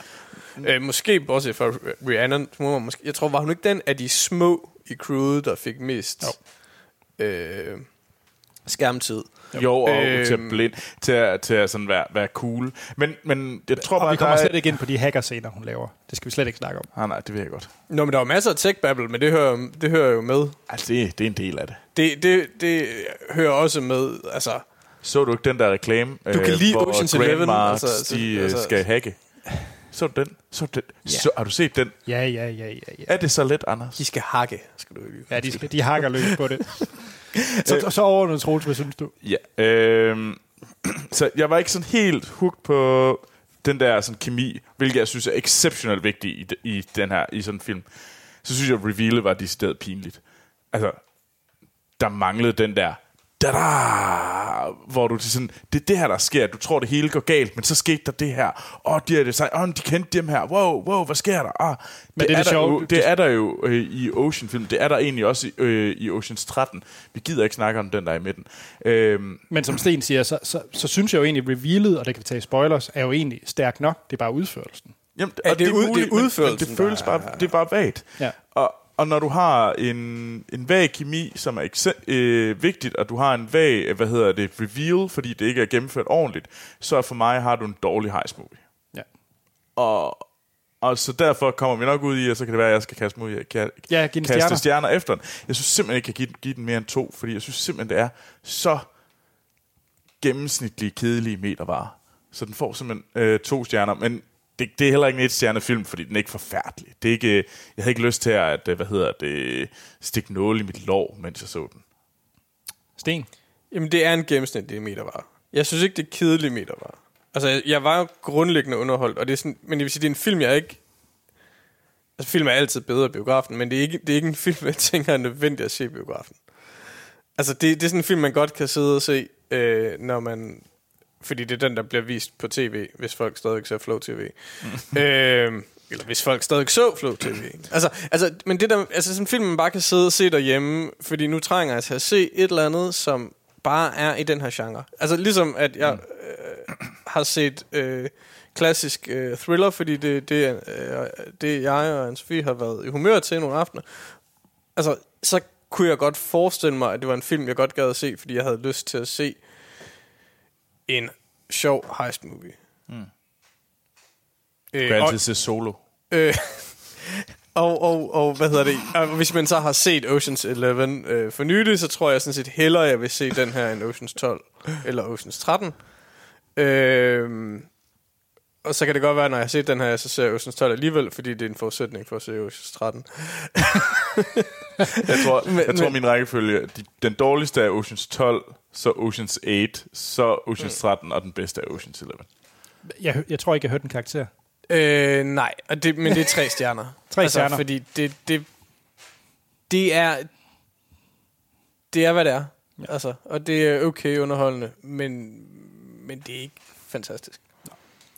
S2: Mm. Øh, måske, bortset fra Rihanna, måske, jeg tror, var hun ikke den af de små i crewet, der fik mest øh, skærmtid.
S3: jo, og
S2: Øhm.
S3: til at blind, til at, til at sådan være, være cool. Men, men jeg tror
S1: og
S3: bare,
S1: vi kommer
S3: der er-
S1: slet ikke ind på de hacker-scener, hun laver. Det skal vi slet ikke snakke om.
S3: Ah, nej, det ved jeg godt.
S2: Nå, men der var masser af tech-babble, men det hører, det hører jo med.
S3: Altså, det, det er en del af det.
S2: Det, det, det hører også med, altså...
S3: Så du ikke den der reklame, du
S2: kan lide
S3: hvor
S2: Ocean's Eleven, altså, altså,
S3: de altså,
S2: altså-
S3: skal hacke? Så du den? Så du den?
S1: Ja.
S3: Så, har du set den?
S1: Ja, ja, ja, ja. ja.
S3: Er det så let, Anders?
S2: De skal hakke, skal du ikke.
S1: Ja, de, skal, de hakker løs på det. så, så overordnet, Troels, hvad synes du?
S3: Ja. Øhm, så jeg var ikke sådan helt hooked på den der sådan kemi, hvilket jeg synes er exceptionelt vigtigt i, i den her i sådan en film. Så synes jeg, at revealet var decideret pinligt. Altså, der manglede den der da hvor du til sådan, det er det her, der sker. Du tror, det hele går galt, men så skete der det her. Åh, de er det sig. Åh, de kendte dem her. Wow, wow, hvad sker der? Ah,
S1: Men det er det
S3: der
S1: sjove.
S3: Jo, det er der jo øh, i Ocean-film. Det er der egentlig også i, øh, i Oceans 13. Vi gider ikke snakke om den, der er i midten. Øhm,
S1: Men som Sten siger, så, så, så synes jeg jo egentlig, revealet, og det kan vi tage i spoilers, er jo egentlig stærk nok. Det er bare udførelsen.
S3: Jamen,
S2: Ja,
S3: og
S2: det er ud-
S3: muligt,
S2: det er
S3: men-
S2: udførelsen,
S3: men Det føles bare, det er bare vagt.
S1: Ja.
S3: Og, og når du har en, en vag kemi, som er ekse- øh, vigtigt, og du har en vag, øh, hvad hedder det, reveal, fordi det ikke er gennemført ordentligt, så for mig har du en dårlig heist movie.
S1: Ja.
S3: Og, og så derfor kommer vi nok ud i, og så kan det være, at jeg skal kaste mig ud i at ka-
S1: Ja, giv den
S3: kaste
S1: stjerner.
S3: stjerner efter den. Jeg synes simpelthen ikke, jeg kan give, give den mere end to, fordi jeg synes simpelthen, det er så gennemsnitlige, kedelige metervarer. Så den får simpelthen øh, to stjerner, men det, det er heller ikke en et stjerne film, fordi den er ikke forfærdelig. Det er ikke, jeg havde ikke lyst til at, øh, hvad hedder det, stikke nål i mit lår, mens jeg så den.
S1: Sten?
S2: Jamen, det er en gennemsnitlig metervare. Jeg synes ikke, det er kedelig metervare. Altså, jeg- jeg var jo grundlæggende underholdt, og det er sådan, men jeg vil sige, det er en film, jeg ikke... Altså, film er altid bedre i biografen, men det er ikke, det er ikke en film, jeg tænker er nødvendigt at se i biografen. Altså, det, det er sådan en film, man godt kan sidde og se, øh, når man... Fordi det er den, der bliver vist på tv, hvis folk stadig ser Flow TV. øh, eller hvis folk stadig så Flow TV. Altså, altså, men det der, altså sådan en film, man bare kan sidde og se derhjemme, fordi nu trænger jeg til at se et eller andet, som bare er i den her genre. Altså ligesom, at jeg øh, har set øh, klassisk øh, thriller, fordi det, det, øh, det jeg og Anne-Sophie har været i humør til nogle aftener. Altså, så kunne jeg godt forestille mig, at det var en film, jeg godt gad at se, fordi jeg havde lyst til at se en sjov heist movie. Mm.
S3: Du
S2: Øh,
S3: kan
S2: og,
S3: altid se solo.
S2: øh, og, og, og, hvad hedder det? Og hvis man så har set Oceans 11 øh, for nylig, så tror jeg sådan set hellere, jeg vil se den her end Oceans 12 eller Oceans 13. Øh, og så kan det godt være, når jeg har set den her, så ser jeg Oceans 12 alligevel, fordi det er en forudsætning for at se Oceans 13.
S3: Jeg tror,
S2: Men-
S3: jeg tror
S2: men-
S3: min rækkefølge, de, den dårligste er Oceans 12, så Oceans 8, så Oceans 13, og den bedste er Oceans 11.
S1: Jeg, jeg tror ikke, jeg hørte en karakter.
S2: Øh, nej, og det, men det er tre stjerner.
S1: Tre
S2: altså,
S1: stjerner.
S2: Fordi det, det, det er... Det er, hvad det er. Ja. Altså, og det er okay underholdende, men, men det er ikke fantastisk.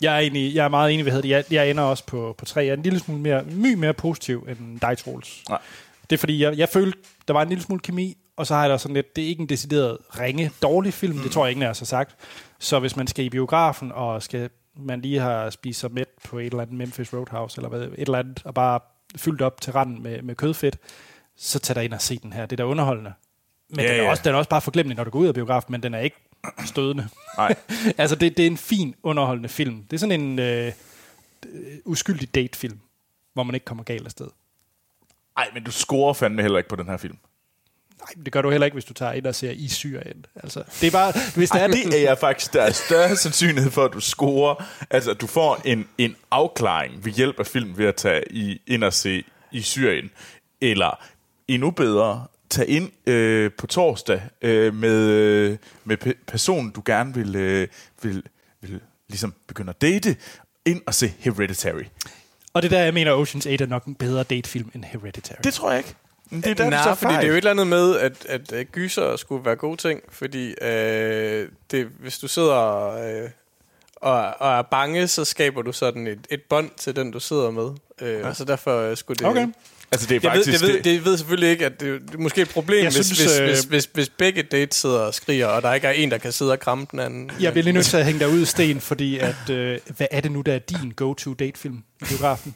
S1: Jeg er, egentlig, jeg er meget enig, hvad hedder det. Jeg, jeg ender også på, på tre. Jeg er en lille smule mere, my mere positiv end dig, Troels.
S3: Nej.
S1: Det er fordi, jeg, jeg følte, der var en lille smule kemi, og så har jeg da sådan lidt, det er ikke en decideret ringe, dårlig film, mm. det tror jeg af os har sagt. Så hvis man skal i biografen, og skal man lige har spist sig mæt på et eller andet Memphis Roadhouse, eller hvad, et eller andet, og bare fyldt op til randen med, med kødfedt, så tag dig ind og se den her. Det er da underholdende. Men
S3: ja,
S1: den, er
S3: ja.
S1: også, den er også bare forglemmelig, når du går ud af biografen, men den er ikke stødende.
S3: Nej.
S1: altså, det, det er en fin, underholdende film. Det er sådan en øh, uskyldig datefilm, hvor man ikke kommer galt afsted.
S3: Nej, men du scorer fandme heller ikke på den her film.
S1: Nej, det gør du heller ikke, hvis du tager ind og ser i Syrien. Altså, det er bare, hvis der
S3: Ej,
S1: er
S3: det er jeg faktisk, der er større sandsynlighed for, at du scorer, altså at du får en, en afklaring ved hjælp af film ved at tage i, ind og se i Syrien, eller endnu bedre, tage ind øh, på torsdag øh, med, øh, med pe- personen, du gerne vil, øh, vil, vil ligesom begynde at date, ind og se Hereditary.
S1: Og det er der, jeg mener, Ocean's 8 er nok en bedre datefilm end Hereditary.
S3: Det tror jeg ikke. Men Det er der,
S2: Nej,
S3: tager
S2: fordi det er jo et eller andet med, at, at, at gyser skulle være gode ting, fordi øh, det, hvis du sidder øh, og, og er bange, så skaber du sådan et, et bånd til den, du sidder med. Øh, ja. Så derfor øh, skulle det...
S1: Okay.
S3: Altså, det er
S2: Jeg ved,
S3: faktisk...
S2: jeg ved, det ved selvfølgelig ikke, at det, det er måske et problem,
S1: Jeg
S2: hvis,
S1: synes,
S2: hvis,
S1: øh,
S2: hvis, hvis, hvis begge dates sidder og skriger, og der ikke er en, der kan sidde og kramme den anden.
S1: Jeg bliver lige nødt til at hænge dig ud, Sten, fordi at, øh, hvad er det nu, der er din go-to datefilm i biografen?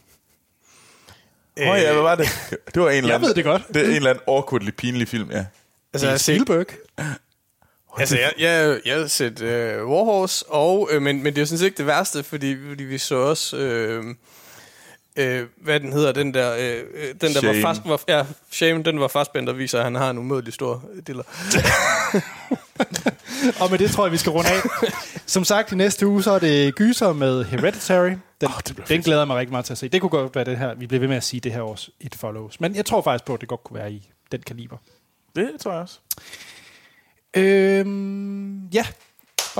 S3: Åh oh, ja, hvad var det? Det var en eller
S1: Jeg
S3: anden,
S1: ved det godt.
S3: Det er en eller anden awkwardly pinlig film, ja.
S2: Altså,
S1: er
S2: jeg set,
S1: Spielberg.
S2: altså, jeg, jeg, jeg har set øh, Warhorse, og, øh, men, men det er jo sådan set ikke det værste, fordi, fordi vi så også... Øh, øh, hvad den hedder, den der, øh, øh, den der
S3: Shame.
S2: var fast, var, ja, Shame, den var fastbændt, der viser, at han har en umådelig stor diller.
S1: Og med det tror jeg, vi skal runde af. Som sagt, i næste uge, så er det Gyser med Hereditary. Den, oh, den glæder jeg mig rigtig meget til at se. Det kunne godt være det her, vi bliver ved med at sige det her års It Follows. Men jeg tror faktisk på, at det godt kunne være i den kaliber.
S3: Det tror jeg også.
S1: Øhm, ja,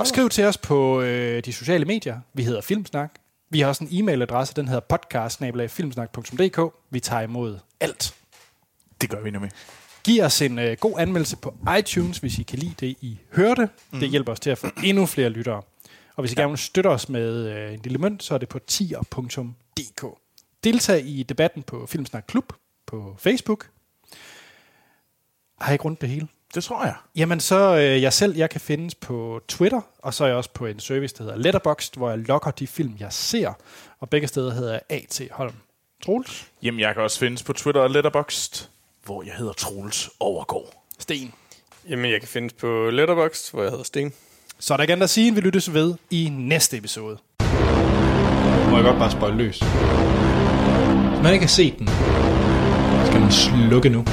S1: skriv til os på øh, de sociale medier. Vi hedder Filmsnak. Vi har også en e-mailadresse, den hedder podcast Vi tager imod alt.
S3: Det gør vi nu med.
S1: Giv os en øh, god anmeldelse på iTunes, hvis I kan lide det, I hørte. Mm. Det hjælper os til at få endnu flere lyttere. Og hvis I ja. gerne vil støtte os med øh, en lille mønt, så er det på tier.dk. Deltag i debatten på Filmsnak Klub på Facebook. Har jeg ikke rundt det hele?
S3: Det tror jeg.
S1: Jamen så øh, jeg selv, jeg kan findes på Twitter, og så er jeg også på en service, der hedder Letterboxd, hvor jeg logger de film, jeg ser. Og begge steder hedder jeg A.T. Holm. Troels?
S3: Jamen, jeg kan også findes på Twitter og Letterboxd, hvor jeg hedder Troels Overgaard.
S1: Sten.
S2: Jamen, jeg kan findes på Letterboxd, hvor jeg hedder Sten.
S1: Så er der ikke andet at sige, end vi lyttes ved i næste episode. Må jeg godt bare spøjle løs. Hvis man ikke har set den, skal man slukke nu.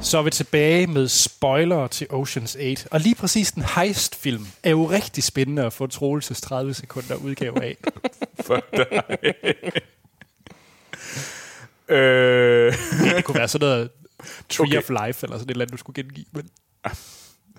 S1: Så er vi tilbage med spoiler til Ocean's 8. Og lige præcis den heist-film er jo rigtig spændende at få Troelses 30 sekunder udgave af.
S3: For dig. øh,
S1: Det kunne være sådan noget Tree
S3: Okay.
S1: of Life, eller sådan et eller andet, du skulle gengive. Men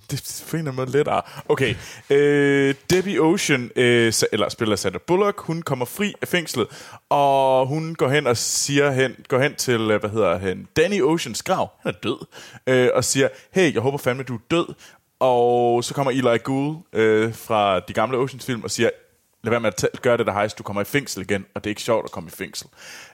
S3: det er på en eller anden måde lettere. Okay. Øh, Debbie Ocean, øh, eller spiller Sandra Bullock, hun kommer fri af fængslet, og hun går hen og siger hen, går hen til, øh, hvad hedder han, Danny Oceans grav, han er død, øh, og siger, hey, jeg håber fandme, du er død. Og så kommer Eli Gould øh, fra de gamle Oceans-film og siger, lad være med at gøre det der hejs, du kommer i fængsel igen, og det er ikke sjovt at komme i fængsel.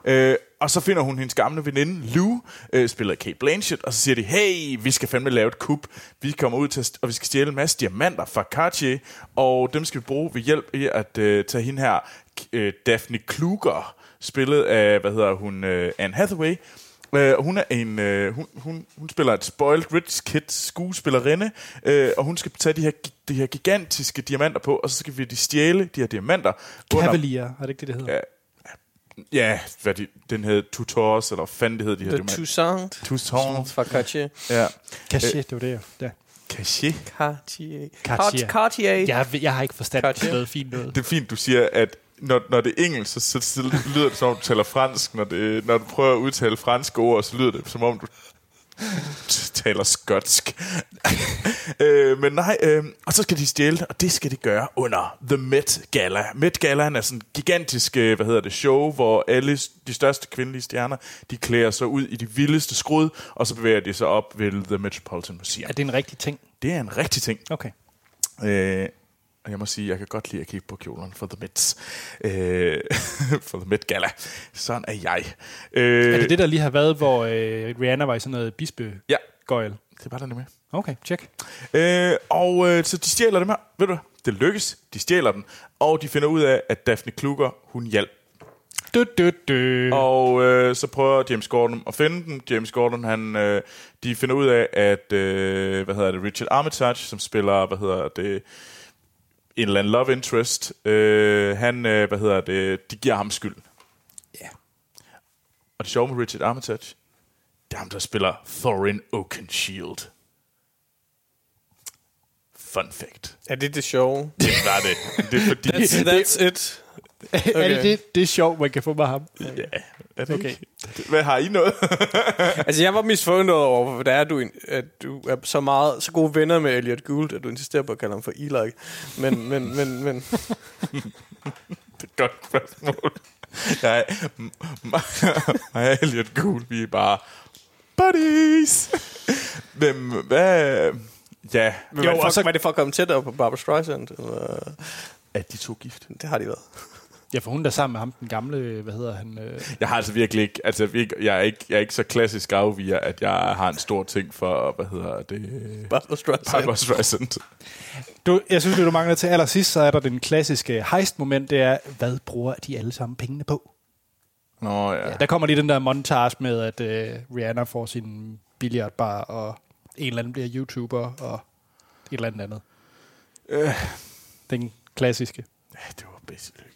S3: Øh, og så finder hun hendes gamle veninde, Lou, øh, spiller af Kate Blanchett, og så siger de, hey, vi skal fandme lave et kup. Vi kommer ud til, og vi skal stjæle en masse diamanter fra Cartier, og dem skal vi bruge ved hjælp i at øh, tage hende her, øh, Daphne Kluger, spillet af, hvad hedder hun, øh, Anne Hathaway, Øh, hun er en, øh, hun, hun, hun spiller et spoiled rich kid skuespillerinde, øh, og hun skal tage de her, de her gigantiske diamanter på, og så skal vi de stjæle de her diamanter. under-
S1: Cavalier, er det ikke det, det hedder?
S3: Ja, hvad de, den hed Tutors, eller hvad fanden det hed de her
S2: The. Toussaint.
S3: Toussaint.
S2: Fra Cartier.
S3: Ja.
S1: Cachet, det var det, ja.
S3: Cachet.
S2: Cartier.
S1: Cartier.
S2: Cartier.
S1: Jeg, jeg har ikke forstand på
S2: Cartier.
S1: noget fint noget.
S3: Det er fint, du siger, at når, når det er engelsk, så, så, så lyder det som om, du taler fransk. Når, det, når du prøver at udtale franske ord, så lyder det som om, du taler skotsk. øh, men nej, øh, og så skal de stjæle det, og det skal de gøre under The Met Gala. Met Galaen er sådan en gigantisk, øh, hvad hedder det, show, hvor alle de største kvindelige stjerner, de klæder sig ud i de vildeste skrud, og så bevæger de sig op ved The Metropolitan Museum.
S1: Er det en rigtig ting?
S3: Det er en rigtig ting.
S1: Okay.
S3: Øh, og jeg må sige, jeg kan godt lide at kigge på kjolerne for The Mets. Øh, for The Met Gala. Sådan er jeg. Øh,
S1: Er det det, der lige har været, hvor øh, Rihanna var i sådan noget bispe
S3: Ja,
S1: gøjl?
S3: det var der nemlig.
S1: Okay, check.
S3: Øh, og øh, så de stjæler dem her. Ved du? Det lykkes. De stjæler den. Og de finder ud af, at Daphne Kluger, hun hjalp.
S1: Du, du, du.
S3: Og øh, så prøver James Gordon at finde dem. James Gordon, han, øh, de finder ud af, at øh, hvad hedder det, Richard Armitage, som spiller, hvad hedder det, en eller anden love interest, øh, han, øh, hvad hedder det, de giver ham skyld.
S1: Ja.
S3: Og det sjove med Richard Armitage, det er ham, der spiller Thorin Oakenshield. Fun fact.
S2: Er det det sjove?
S3: Det var det. Det er fordi...
S2: That's, that's it.
S1: Okay. Er det, det, det er sjovt, man kan få med ham?
S3: Ja, er det
S1: Okay.
S3: ikke? Hvad har I noget?
S2: Altså, jeg var mest forundret over, hvor det er, at du, at du er så meget så gode venner med Elliot Gould, at du insisterer på at kalde ham for Eli. Men, men, men, men...
S3: Det er et godt spørgsmål. Nej, mig og Elliot Gould, vi er bare buddies. Hvem, hvad... Ja,
S2: Men
S1: Jo,
S2: var, det for,
S1: og så-
S2: var det for at komme tættere på Barbara Streisand? Eller?
S3: er de to gift?
S2: Det har de været.
S1: Ja, for hun er der sammen med ham, den gamle, hvad hedder han? Øh,
S3: Jeg har altså virkelig ikke, altså jeg er ikke, jeg er ikke så klassisk afviger, at jeg har en stor ting for, hvad hedder det,
S2: Barbara Streisand.
S3: Barbara Streisand.
S1: du, jeg synes, det du mangler til allersidst, så er der den klassiske heist-moment, det er, hvad bruger de alle sammen pengene på?
S3: Nå ja.
S1: Ja, der kommer lige den der montage med, at øh, Rihanna får sin billiardbar, og en eller anden bliver YouTuber, og et eller andet andet.
S3: Øh.
S1: Den klassiske.
S3: Ja, det var kedeligt.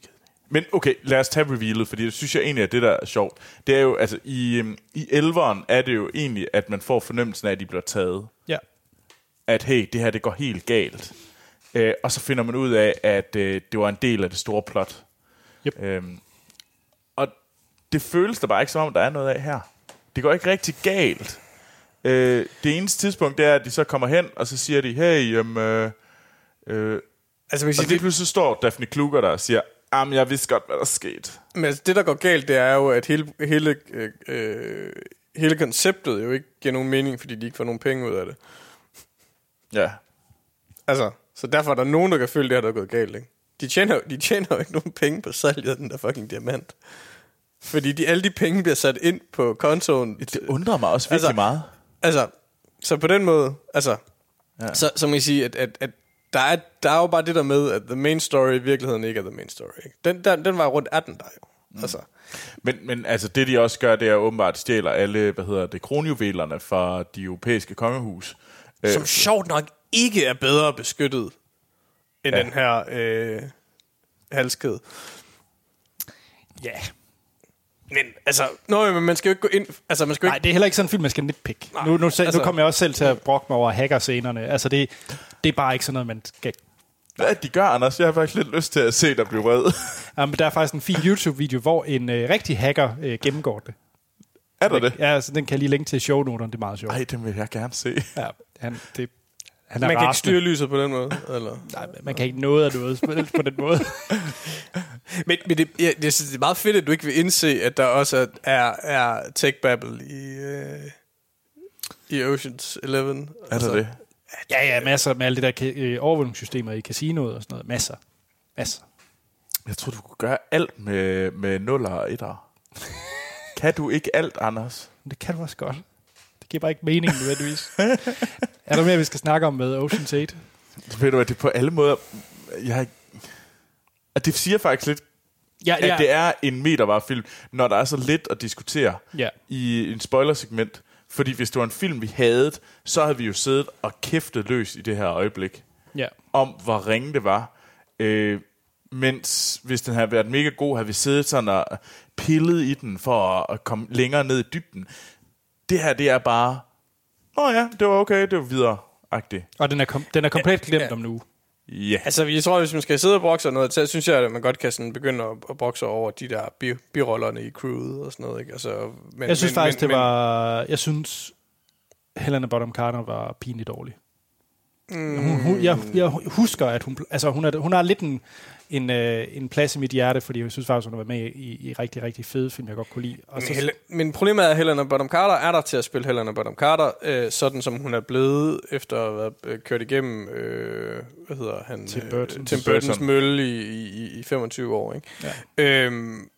S3: Men okay, lad os tage revealet, fordi det synes jeg egentlig, at det der er sjovt. Det er jo, altså i, øhm, i elveren er det jo egentlig, at man får fornemmelsen af, at de bliver taget.
S1: Ja.
S3: At hey, det her det går helt galt. Øh, og så finder man ud af, at øh, det var en del af det store plot.
S1: Yep.
S3: Øhm, og det føles der bare ikke som om, der er noget af her. Det går ikke rigtig galt. Øh, det eneste tidspunkt, det er, at de så kommer hen, og så siger de, hey, øhm, øh, øh,
S2: Altså, hvis
S3: og
S2: det,
S3: lige pludselig står Daphne Kluger der og siger, jamen, jeg vidste godt, hvad der skete.
S2: men altså, det, der går galt, det er jo, at hele, hele øh, øh, hele konceptet jo ikke giver nogen mening, fordi de ikke får nogen penge ud af det.
S3: Ja.
S2: Altså, så derfor er der nogen, der kan føle, det her der er gået galt, ikke? De tjener, de tjener jo ikke nogen penge på salget af den der fucking diamant. Fordi de, alle de penge bliver sat ind på kontoen.
S3: Det undrer mig også virkelig
S2: Altså-
S3: meget.
S2: Altså, så på den måde, altså, ja.
S3: Ja.
S2: så, så må jeg sige, at, at, at der, er, der er jo bare det der med, at the main story i virkeligheden ikke er the main story. Ikke? Den, den, den var rundt af den der jo. Mm. Altså,
S3: Men, men altså, det de også gør, det er åbenbart stjæler alle, hvad hedder det, kronjuvelerne fra de europæiske kongehus. Øh,
S2: som sjovt nok ikke er bedre beskyttet end ja. Den her øh, halskæde.
S1: Ja.
S2: Men altså, nå, men man skal jo ikke gå ind... Altså, man skal jo
S1: Nej,
S2: ikke...
S1: det er heller ikke sådan en film, man skal nitpick.
S2: Nej,
S1: Nu, nu, altså- nu kommer jeg også selv til at brokke mig over hackerscenerne. Altså, det, det er bare ikke sådan noget, man skal...
S3: Hvad de gør, Anders? Jeg har faktisk lidt lyst til at se dig blive vred.
S1: Jamen, der er faktisk en fin YouTube-video, hvor en øh, rigtig hacker øh, gennemgår det.
S3: er der det?
S1: Ja, så den kan jeg lige linke til shownoterne. Det er meget sjovt.
S3: Ej, den vil jeg gerne se.
S1: Ja, han, det, han er
S2: Man kan ikke
S1: rasende.
S2: styre lyset på den måde, eller...
S1: Nej, man kan ikke noget af noget på den, på den måde.
S2: Men, men det, jeg, jeg synes, det er meget fedt, at du ikke vil indse, at der også er, er, tech babble i, øh, i Oceans 11.
S3: Er der det?
S1: Ja, ja, masser med alle det der øh, overvågningssystemer i casinoet og sådan noget. Masser. Masser.
S3: Jeg tror, du kunne gøre alt med, med nuller og etter. kan du ikke alt, Anders?
S1: Men det kan du også godt. Det giver bare ikke mening nødvendigvis. er der mere, vi skal snakke om med Ocean's 8?
S3: Ved du hvad, det er på alle måder... Jeg har ikke- at det siger faktisk lidt,
S1: Ja,
S3: at det er en metervar film, når der er så lidt at diskutere
S1: Ja.
S3: i en spoilersegment. Fordi hvis det var en film, vi havde, så havde vi jo siddet og kæftet løs i det her øjeblik.
S1: Ja.
S3: om, hvor ringe det var. Øh, mens hvis den havde været mega god, havde vi siddet sådan og pillet i den for at, komme længere ned i dybden. Det her, det er bare, åh ja, det var okay, det var videre-agtigt.
S1: Og den er, kom, den er komplet glemt
S2: ja.
S1: om nu.
S3: Ja,
S2: Altså, jeg tror, hvis man skal sidde og brokse og noget, så synes jeg, at man godt kan sådan begynde at, at brokse over de der bi- birollerne i crewet og sådan noget. Ikke? Altså, men,
S1: Jeg synes
S2: men,
S1: faktisk,
S2: men,
S1: det var... Jeg synes, Helena Bonham Carter var pinligt dårlig. Mm. Hun, hun, jeg, jeg husker, at hun, altså hun, er, hun har lidt en, en, øh, en plads i mit hjerte, fordi jeg synes faktisk, hun har været med i, i rigtig, rigtig fede film, jeg godt kunne lide. Og
S2: Men,
S1: så,
S2: Hel- men problemet er, at Helena Bonham Carter er der til at spille Helena Bonham Carter, øh, sådan som hun er blevet efter at have været øh, kørt igennem, øh, hvad hedder han?
S1: Tim
S2: Øh,
S1: Burton.
S2: Tim
S3: Burton.
S2: Burtons mølle i, i, i 25 år, ikke?
S1: Ja.
S2: Øhm,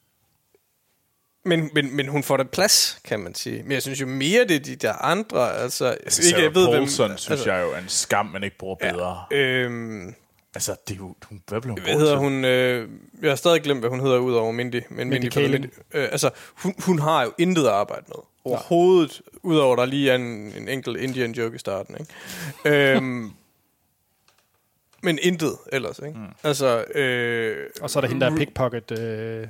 S2: men, men, men hun får da plads, kan man sige. Men jeg synes jo mere, det er de der andre. Altså,
S3: altså, ikke,
S2: jeg ved, hvem-
S3: Paulson, synes
S2: altså,
S3: jeg jo er en skam, man ikke bruger bedre.
S2: Øhm,
S3: Altså, det er jo, hun, hvad blev hun
S2: hvad hedder
S3: til?
S2: hun? Øh, jeg har stadig glemt, hvad hun hedder, udover Mindy. Men
S1: Mindy
S2: Mindy,
S1: Kaling.
S2: Mindy øh, altså, hun, hun har jo intet at arbejde med. Overhovedet. Udover der lige er en, en enkelt Indian joke i starten. Ikke? øhm, men intet ellers. Ikke? Mm. Altså, øh,
S1: og så er der hende, der er pickpocket. Øh,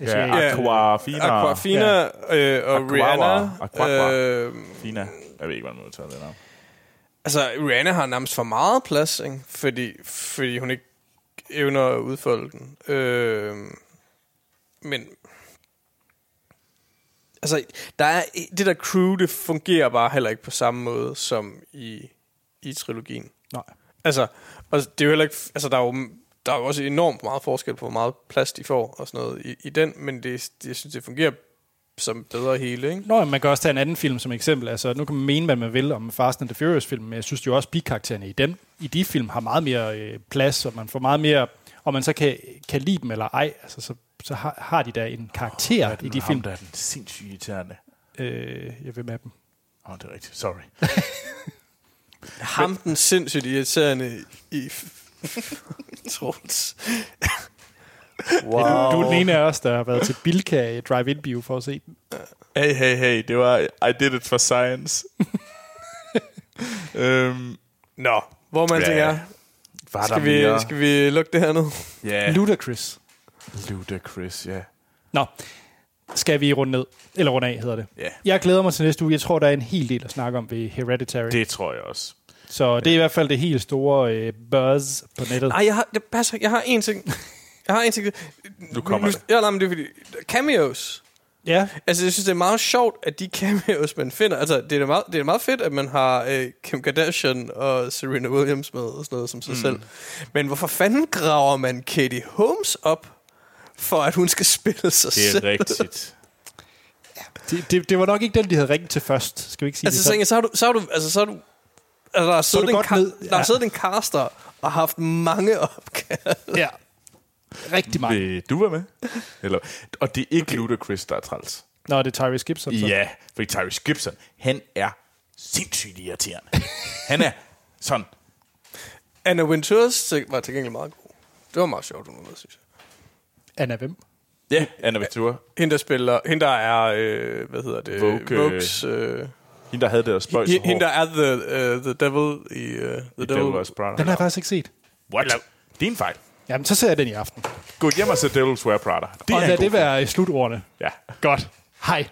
S3: Ja. Aquafina.
S2: Aquafina øh, og
S3: Aquawa.
S2: Rihanna.
S3: Aquawa.
S2: Øh,
S3: Fina. Jeg ved ikke, hvordan man udtaler det navn.
S2: Altså, Rihanna har nærmest for meget plads, ikke? Fordi, fordi hun ikke evner at udfolde den. Øh, men... Altså, der er, det der crew, det fungerer bare heller ikke på samme måde som i, i trilogien.
S1: Nej.
S2: Altså, og det er jo heller ikke... Altså, der er jo, der er jo også enormt meget forskel på, hvor meget plads de får og sådan noget i, i den, men det, det, jeg synes, det fungerer som bedre hele, ikke?
S1: Nå, man kan også tage en anden film som eksempel. Altså, nu kan man mene, hvad man vil om Fast and the Furious-film, men jeg synes jo også, at bikaraktererne i, den, i de film har meget mere øh, plads, og man får meget mere... Og man så kan, kan lide dem eller ej, altså, så, så har, har de da en karakter oh, i de
S3: Ham,
S1: film.
S3: der er den sindssygt irriterende.
S1: Øh, jeg vil med dem.
S3: Åh, oh, det er rigtigt. Sorry.
S2: Ham den sindssygt irriterende i... Troels.
S1: Wow. Du, du er den ene af os, der har været til Bilka Drive-In Bio for at se den.
S3: Hey, hey, hey. Det var... I did it for science. øhm,
S2: Nå, hvor man
S3: Ja.
S2: ja. tænker,
S3: var
S2: skal vi, skal vi lukke det her ned?
S3: Ja.
S1: Ludacris.
S3: Ludacris, ja.
S1: Nå, skal vi runde ned? Eller runde af, hedder det.
S3: Ja.
S1: Jeg glæder mig til næste uge. Jeg tror, der er en hel del at snakke om ved Hereditary.
S3: Det tror jeg også.
S1: Så det er i hvert fald det helt store øh, buzz på nettet.
S2: Nej, jeg har, det passer, jeg har en ting. Jeg har en ting.
S3: Nu kommer det.
S2: Ja, nej, men det er fordi, cameos.
S1: Ja,
S2: Altså, jeg synes, det er meget sjovt, at de cameos, man finder... Altså, det er meget, det er meget fedt, at man har øh, Kim Kardashian og Serena Williams med og sådan noget som sig mm. selv. Men hvorfor fanden graver man Katie Holmes op, for at hun skal spille sig
S3: Det er
S2: selv?
S3: rigtigt.
S1: Det, det, det var nok ikke den, de havde ringet til først. Skal vi ikke sige
S2: Altså,
S1: det
S2: så,
S1: sådan?
S2: så har du, så har du, altså, så har du, altså, der har siddet, en, ka-
S1: ned,
S2: der har
S1: ja.
S2: siddet en caster og haft mange opgaver.
S1: Ja. Rigtig meget.
S3: Vil du være med? Eller, og det er ikke okay. Ludacris, der er træls.
S1: Nå, det er Tyrese Gibson. Så.
S3: Ja, for Tyrese Gibson, han er sindssygt irriterende. han er sådan,
S2: Anna Winters var til gengæld meget god. Det var meget sjovt, hun var med, synes jeg.
S1: Anna hvem?
S3: ja, Anna Ventura.
S2: Hende, der spiller, hende, der er, øh, hvad hedder det?
S3: Vogue, øh,
S2: Vogues, øh,
S3: Hende, der havde det der spøjs
S2: hende, hende, der er the, uh, the devil i uh, The
S3: The
S2: Devil.
S3: Devil Wears Prada.
S1: Den har jeg faktisk ikke set.
S3: What? Det er en fejl.
S1: Jamen, så ser jeg den i aften.
S3: Gå hjem og se Devil's Wear Prada. Det
S1: og
S3: er
S1: lad det være i slutordene.
S3: film. Ja.
S1: Godt. Hej.